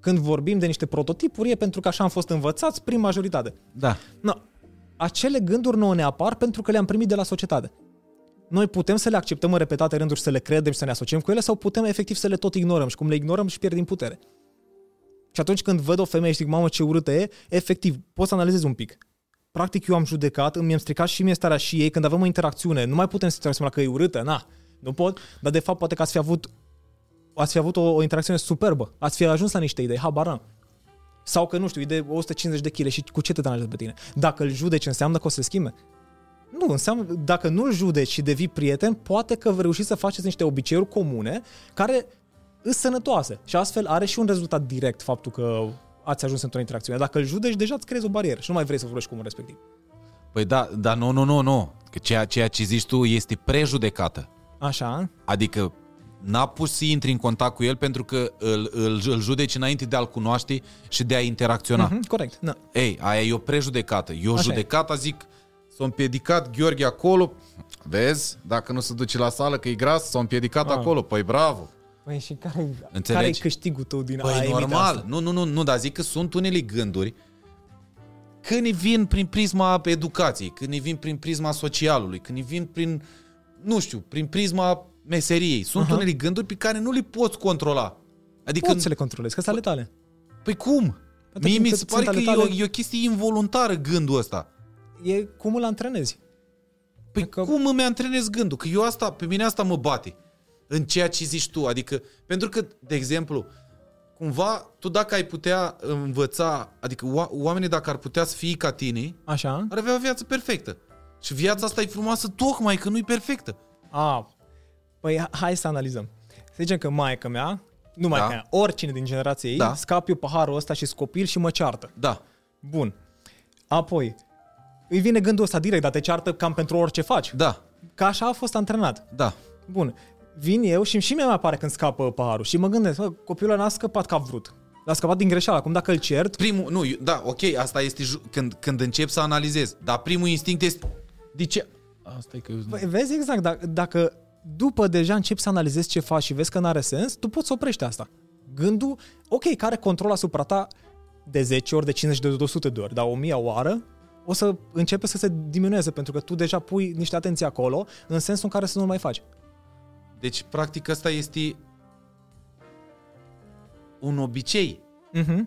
Când vorbim de niște prototipuri e pentru că așa am fost învățați prin majoritate. Da. No, acele gânduri nouă ne apar pentru că le-am primit de la societate. Noi putem să le acceptăm în repetate rânduri, să le credem și să ne asociem cu ele sau putem efectiv să le tot ignorăm și cum le ignorăm și pierdem putere. Și atunci când văd o femeie și zic, mamă ce urâtă e, efectiv, pot să analizez un pic. Practic eu am judecat, îmi am stricat și mie starea și ei, când avem o interacțiune, nu mai putem să interacționăm la că e urâtă, na, nu pot, dar de fapt poate că ați fi avut, ați fi avut o, o interacțiune superbă, ați fi ajuns la niște idei, habar n-am. Sau că, nu știu, e de 150 de kg și cu ce te deranjează pe tine? Dacă îl judeci, înseamnă că o să se schimbe? Nu, înseamnă, dacă nu-l judeci și devii prieten, poate că reușiți să faceți niște obiceiuri comune care sunt sănătoase. Și astfel are și un rezultat direct faptul că ați ajuns într-o interacțiune. Dacă îl judeci, deja îți creezi o barieră și nu mai vrei să vorbești cu omul respectiv. Păi da, dar nu, nu, nu, nu. Că ceea, ceea ce zici tu este prejudecată. Așa? Adică n-a pus să intri în contact cu el pentru că îl, îl, îl judeci înainte de a-l cunoaște și de a interacționa. Mhm, corect. Na. Ei, aia e o prejudecată. Eu Așa e. judecata zic, s-a împiedicat Gheorghe acolo, vezi, dacă nu se duce la sală că e gras, s-a împiedicat Ah. acolo, păi bravo. Păi și care, Înțelegi? care e câștigul tău din a Păi emite normal, asta? nu, nu, nu, nu, dar zic că sunt unele gânduri când ne vin prin prisma educației, când ne vin prin prisma socialului, când ne vin prin, nu știu, prin prisma meseriei. Sunt Aha. unele gânduri pe care nu le poți controla. Adică, Poți să le controlezi, că sunt ale tale. păi cum? Pentru Mie mi că se sunt pare că ale e o, tale. e o chestie involuntară gândul ăsta. E cum îl antrenezi. Păi Că- cum îmi antrenez gândul? Că eu asta, pe mine asta mă bate în ceea ce zici tu. Adică, pentru că, de exemplu, cumva, tu dacă ai putea învăța, adică oa- oamenii dacă ar putea să fie ca tine, Așa? ar avea o viață perfectă. Și viața asta e frumoasă tocmai că nu e perfectă. A, păi hai să analizăm. Să zicem că maica mea, nu maica Da. mea, oricine din generația ei, Da. da. scap eu paharul ăsta și scopil și mă ceartă. Da. Bun. Apoi, îi vine gândul ăsta direct, dar te ceartă cam pentru orice faci. Da. Că așa a fost antrenat. Da. Bun. Vin eu și și mie mi apare când scapă paharul și mă gândesc, bă, copilul ăla n-a scăpat ca vrut. L-a scăpat din greșeală. Acum dacă îl cert, Primul, nu, eu- da, ok, asta este ju- când, când încep să analizezi. Dar primul instinct este, de ce? Asta e că... Păi, vezi exact, dacă, dacă după deja începi să analizezi ce faci și vezi că n-are sens, tu poți să oprești asta. Gândul, ok, care control asupra ta de 10 ori, de 50 de 200 de ori, dar o mie oară, o să începe să se diminueze, pentru că tu deja pui niște atenție acolo, în sensul în care să nu mai faci. Deci, practic, asta este un obicei. Uh-huh.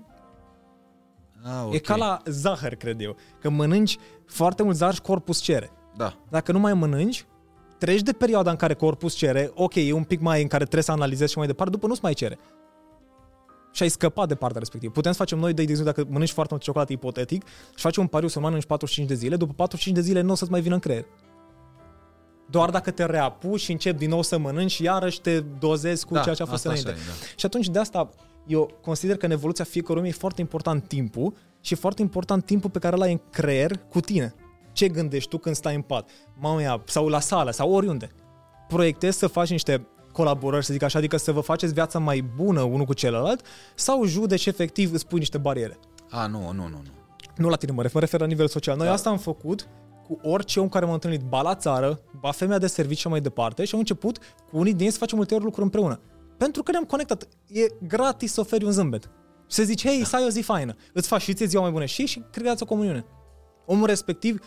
Ah, E ca la zahăr, cred eu. Că mănânci foarte mult zahăr și corpus cere. Da. Dacă nu mai mănânci, treci de perioada în care corpus cere, ok, e un pic mai în care trebuie să analizezi și mai departe, după nu-ți mai cere. Și ai scăpat de partea respectivă. Putem să facem noi, de exemplu, dacă mănânci foarte mult ciocolată ipotetic și faci un pariu să mănânci 45 de zile, după 45 de zile nu o să-ți mai vină în creier. Doar dacă te reapuci și începi din nou să mănânci și iarăși te dozezi cu Da, ceea ce a fost asta înainte. așa e, da. Și atunci de asta Eu consider că în evoluția fiecărui om e foarte important timpul și e foarte important timpul pe care îl ai în creier cu tine. Ce gândești tu când stai în pat? Mamă, sau la sală, sau oriunde. Proiectezi să faci niște colaborări, să zic așa, adică să vă faceți viața mai bună unul cu celălalt sau judeci efectiv îți pui niște bariere. A, nu, nu, nu. nu. Nu la tine mă refer, mă refer la nivel social. Noi da. asta am făcut cu orice om care m-a întâlnit, ba la țară, ba femeia de serviciu mai departe și am început cu unii din ei să facem multe ori lucruri împreună. Pentru că ne-am conectat. E gratis să oferi un zâmbet. Și să zici, hei, da. să ai o zi faină. Îți faci și ție ziua mai bună și și creați o comuniune. Omul respectiv,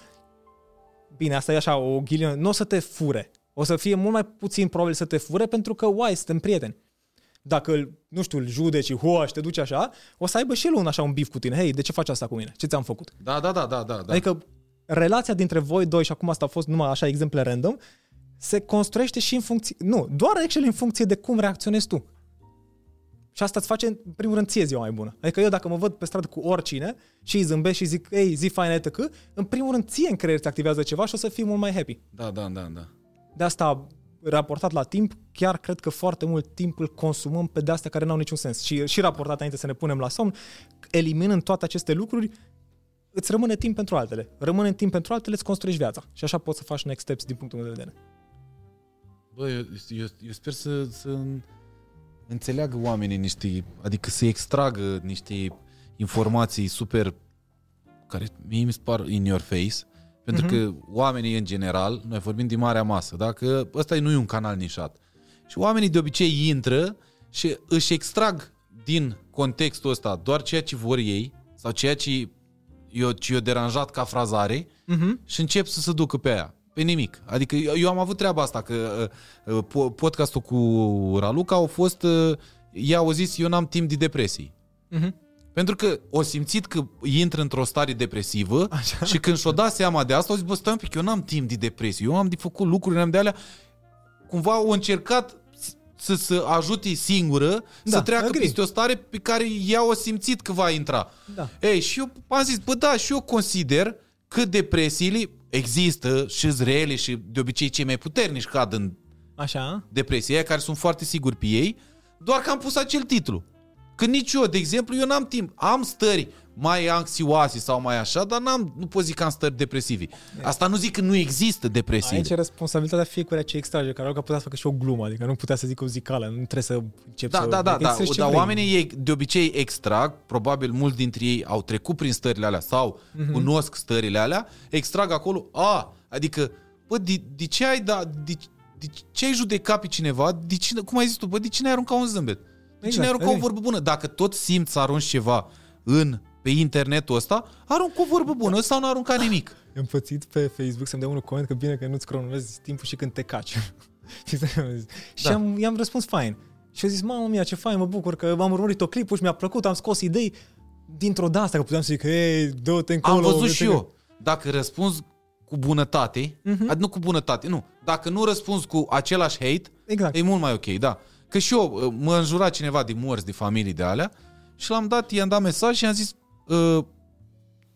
bine, asta e așa, o ghilionă, nu o să te fure. O să fie mult mai puțin probabil să te fure pentru că, uai, suntem prieteni. Dacă îl, nu știu, îl judeci, hoa, și te duci așa, o să aibă și el un așa un bif cu tine. Hei, de ce faci asta cu mine? Ce ți-am făcut? Da, da, da, da, da. da. Adică relația dintre voi doi, și acum asta a fost numai așa exemple random, se construiește și în funcție, nu, doar actually în funcție de cum reacționezi tu. Și asta îți face, în primul rând, ție ziua mai bună. Adică eu dacă mă văd pe stradă cu oricine și îi zâmbesc și zic, ei, zi faină, etc., în primul rând, ție în creier te activează ceva și o să fii mult mai happy. Da, da, da, da. De asta, raportat la timp, chiar cred că foarte mult timp îl consumăm pe de-astea care n-au niciun sens. Și, și raportat înainte să ne punem la somn, eliminând toate aceste lucruri, îți rămâne timp pentru altele. Rămâne timp pentru altele, îți construiești viața. Și așa poți să faci next steps din punctul meu de vedere. Bă, eu, eu, eu sper să, să înțeleagă oamenii niște, adică să extragă niște informații super care mie mi se par in your face, pentru uh-huh. că oamenii în general, noi vorbim din marea masă, dacă ăsta nu e un canal nișat. Și oamenii de obicei intră și își extrag din contextul ăsta doar ceea ce vor ei sau ceea ce eu, ce eu deranjat ca frazare uh-huh. și încep să se ducă pe aia. Pe nimic. Adică eu am avut treaba asta, că uh, podcastul cu Raluca au fost, uh, ea au zis, eu n-am timp de depresii. Uh-huh. Pentru că o simțit că intră într-o stare depresivă Așa. și când și-o dat seama de asta, au zis, bă, stai un pic, eu n-am timp de depresie, eu am de făcut lucruri, am de alea. Cumva au încercat să se ajute singură da, să treacă agree. peste o stare pe care ea o simțit că va intra. Da. Ei, și eu am zis, bă, da, și eu consider că depresiile există și rele și de obicei cei mai puternici cad în Așa. depresie, care sunt foarte siguri pe ei, doar că am pus acel titlu. Că nici eu, de exemplu, eu n-am timp. Am stări mai anxioase sau mai așa, dar n-am, nu pot zic că am stări depresivi. Asta nu zic că nu există depresie. Aici e responsabilitatea fiecare ce extrage, care că putea să facă și o glumă, adică nu putea să zic o zicală, nu trebuie să încep da, să... Da, da, da, dar oamenii ei de obicei extrag, probabil mulți dintre ei au trecut prin stările alea sau mm-hmm. cunosc stările alea, extrag acolo, a, adică, bă, de, de ce ai da, de, de ce ai judecat pe cineva, de cine, cum ai zis tu, bă, de cine ai aruncat un zâmbet? De cine exact, ai aruncat o vorbă bună? Dacă tot simți să arunci ceva în pe internetul ăsta, arunc o vorbă bună sau nu arunca nimic. (laughs) Am pățit pe Facebook să-mi dea unul coment că bine că nu-ți cronomeți timpul și când te caci. (laughs) și da. am, i-am răspuns fain. Și a zis, mamă mia, ce fain, mă bucur că am urmărit o clipul și mi-a plăcut, am scos idei dintr-o de asta, că puteam să zic, hei, dă-te încolo. Am văzut și eu. Dacă răspunzi cu bunătate, uh-huh. adică nu cu bunătate, nu. Dacă nu răspunzi cu același hate, exact. e mult mai ok, da. Că și eu, mă înjura cineva de morți, de familii de alea, și l-am dat, i-am dat mesaj și am zis, uh,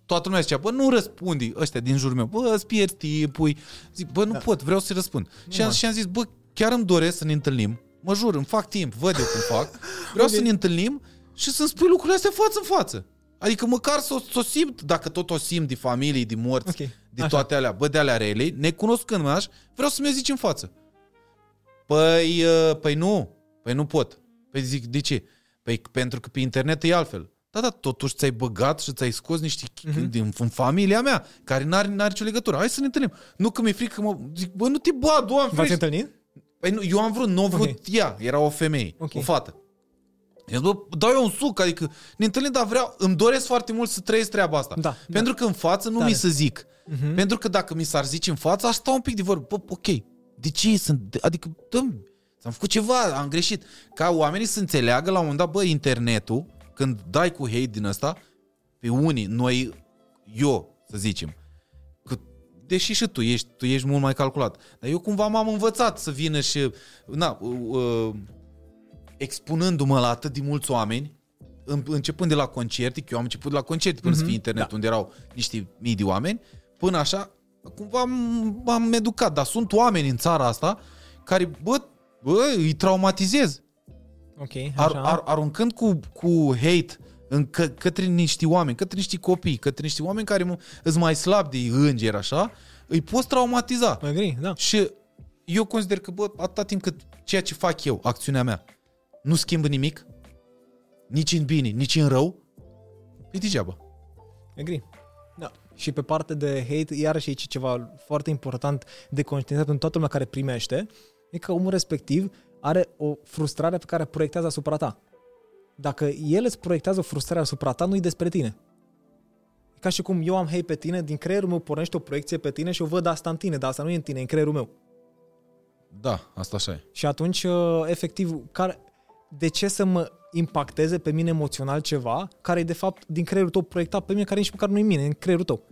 toată lumea zicea, bă, nu răspundi ăștia din jurul meu, bă, îți pierzi timpul. Zic, bă, nu da. pot, vreau să-i răspund. Nu și, am, și am zis, bă, chiar îmi doresc să ne întâlnim, mă jur, îmi fac timp, văd eu cum fac, (laughs) vreau okay. să ne întâlnim și să-mi spui lucrurile astea față în față. Adică măcar să, să o simt, dacă tot o simt de familie, de morți, okay. de Așa. toate alea, bă, de alea rele, necunoscând mă vreau să mi-o zici în față. Păi, uh, păi nu, păi nu pot. Păi zic, de ce? Păi pentru că pe internet e altfel. Da, da, totuși ți-ai băgat și ți-ai scos niște uh-huh. din în familia mea, care n-are, n-are nicio legătură. Hai să ne întâlnim. Nu că mi-e frică că mă... Zic, bă, nu te bă, doamne V-ați întâlnit? Păi nu, eu am vrut, nu am vrut okay. ea, era o femeie, okay. o fată. Eu bă, dau eu un suc, adică ne întâlnim, dar vreau, îmi doresc foarte mult să trăiesc treaba asta. Da, Pentru da. că în față nu Tare. mi se zic. Uh-huh. Pentru că dacă mi s-ar zice în față, aș sta un pic de vorbă. Bă, ok, de ce sunt, adică, dă am făcut ceva, am greșit. Ca oamenii să înțeleagă la un moment dat, bă, internetul, când dai cu hate din ăsta, pe unii, noi, eu, să zicem, că, deși și tu ești, tu ești mult mai calculat, dar eu cumva m-am învățat să vină și, na, uh, uh, expunându-mă la atât de mulți oameni, începând de la concerte, că eu am început de la concerte până mm-hmm, să fie internet, da. unde erau niște mii de oameni, până așa, cumva m-am educat, dar sunt oameni în țara asta care, bă, bă, îi traumatizez. Ok, ar, așa. ar, aruncând cu, cu hate în că, către niște oameni, către niște copii, către niște oameni care mu- îs mai slabi de îngeri, așa, îi poți traumatiza. Agree, da. Și eu consider că, bă, atâta timp cât ceea ce fac eu, acțiunea mea, nu schimbă nimic, nici în bine, nici în rău, e degeaba. Agree. Da. Și pe parte de hate, iarăși aici ceva foarte important de conștientizat pentru toată lumea care primește, e că omul respectiv are o frustrare pe care o proiectează asupra ta. Dacă el îți proiectează o frustrare asupra ta, nu-i despre tine. E ca și cum eu am hate pe tine, din creierul meu pornește o proiecție pe tine și eu văd asta în tine, dar asta nu e în tine, e în creierul meu. Da, asta așa e. Și atunci, uh, efectiv, care, de ce să mă impacteze pe mine emoțional ceva care e de fapt din creierul tău proiectat pe mine, care nici măcar nu e mine, e în creierul tău.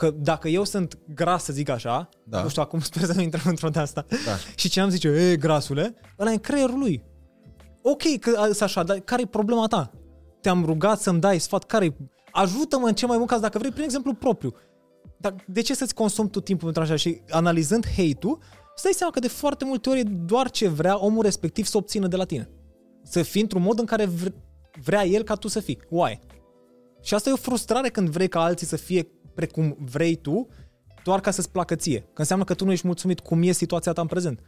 Că dacă eu sunt gras, să zic așa, Da. nu știu, acum sper să nu intrăm într-o de asta, Da. și cineva îmi zice, e, grasule, ăla e în creierul lui. Ok, că sunt așa, dar care e problema ta? Te-am rugat să-mi dai sfat, care Ajută-mă în ce mai mult caz, dacă vrei, prin exemplu propriu. Dar de ce să-ți consumi tot timpul pentru așa? Și analizând hate-ul, îți dai seama că de foarte multe ori e doar ce vrea omul respectiv să obțină de la tine. Să fii într-un mod în care vre- vrea el ca tu să fii. Why? Și asta e o frustrare când vrei ca alții să fie precum vrei tu, doar ca să-ți placă ție. Că înseamnă că tu nu ești mulțumit cum e situația ta în prezent.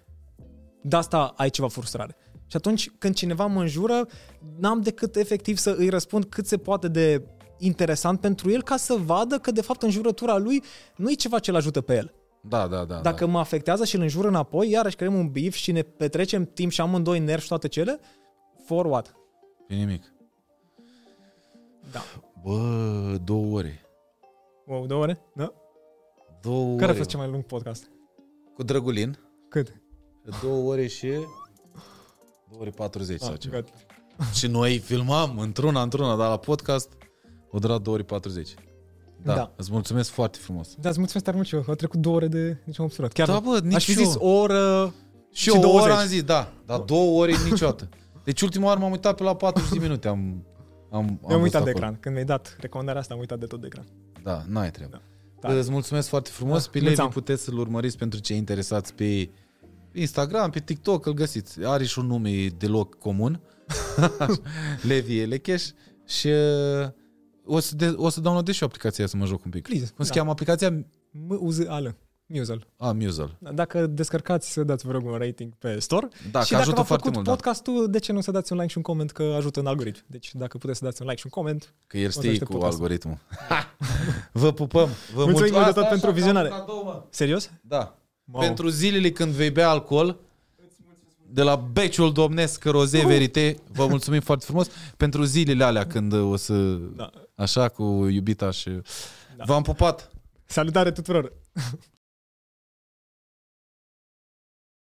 De asta ai ceva frustrare. Și atunci când cineva mă înjură, n-am decât efectiv să îi răspund cât se poate de interesant pentru el ca să vadă că de fapt înjurătura lui nu e ceva ce îl ajută pe el. Da, da, da. Dacă mă afectează și îl înjură înapoi, iarăși creăm un bif și ne petrecem timp și amândoi nervi și toate cele, for what? da. Pe nimic. Da. Bă, două ore. Wow, două ore? Da? Două Care a ore. fost cel mai lung podcast? Cu Drăgulin. Cât? Două ore și... Două ore 40 sau Ah, ceva. gata. Și noi filmam într-una, într-una, dar la podcast o durat două ore 40. Da, Da. îți mulțumesc foarte frumos. Da, îți mulțumesc tare mult și eu. Au trecut două ore de... Nici am observat. Chiar Da, bă, nici Aș fi eu. zis o oră... Și, Și eu o 20. oră am zis, da, dar două ore niciodată. Deci ultima oară m-am uitat pe la 40 de minute. Am, am, am Eu am văzut uitat de acolo. ecran. Când mi-ai dat recomandarea asta, am uitat de tot de ecran. Da, n-ai treabă. Da. Da. Îți mulțumesc foarte frumos. Da, Pe Levi mulțumim. puteți să-l urmăriți pentru cei interesați pe Instagram, pe TikTok, îl găsiți. Are și un nume deloc comun. (laughs) Levi Elecheș. Și uh, o să, de, o să downloadez și eu aplicația să mă joc un pic. Please, Cum se da. cheamă aplicația? M-U-Z-A-L. Musel. Ah, Musel. Dacă descărcați, să dați, vă rog, un rating pe store. Da, și că dacă ajută v-a foarte făcut mult. Da. podcastul, de ce nu să dați un like și un coment, că ajută în algoritm. Deci dacă puteți să dați un like și un coment, Că el să știe aștept cu podcastul. algoritmul. (laughs) vă pupăm. Vă Mulțumim mulțumim. mult de Asta tot așa, pentru ca un vizionare. cadou, mă. serios? Da. Wow. Pentru zilele când vei bea alcool, de la beciul domnesc roze verite, vă mulțumim foarte frumos. Pentru zilele alea când o să, Da. așa, cu iubita și... V-am pupat! Salutare tuturor! (laughs)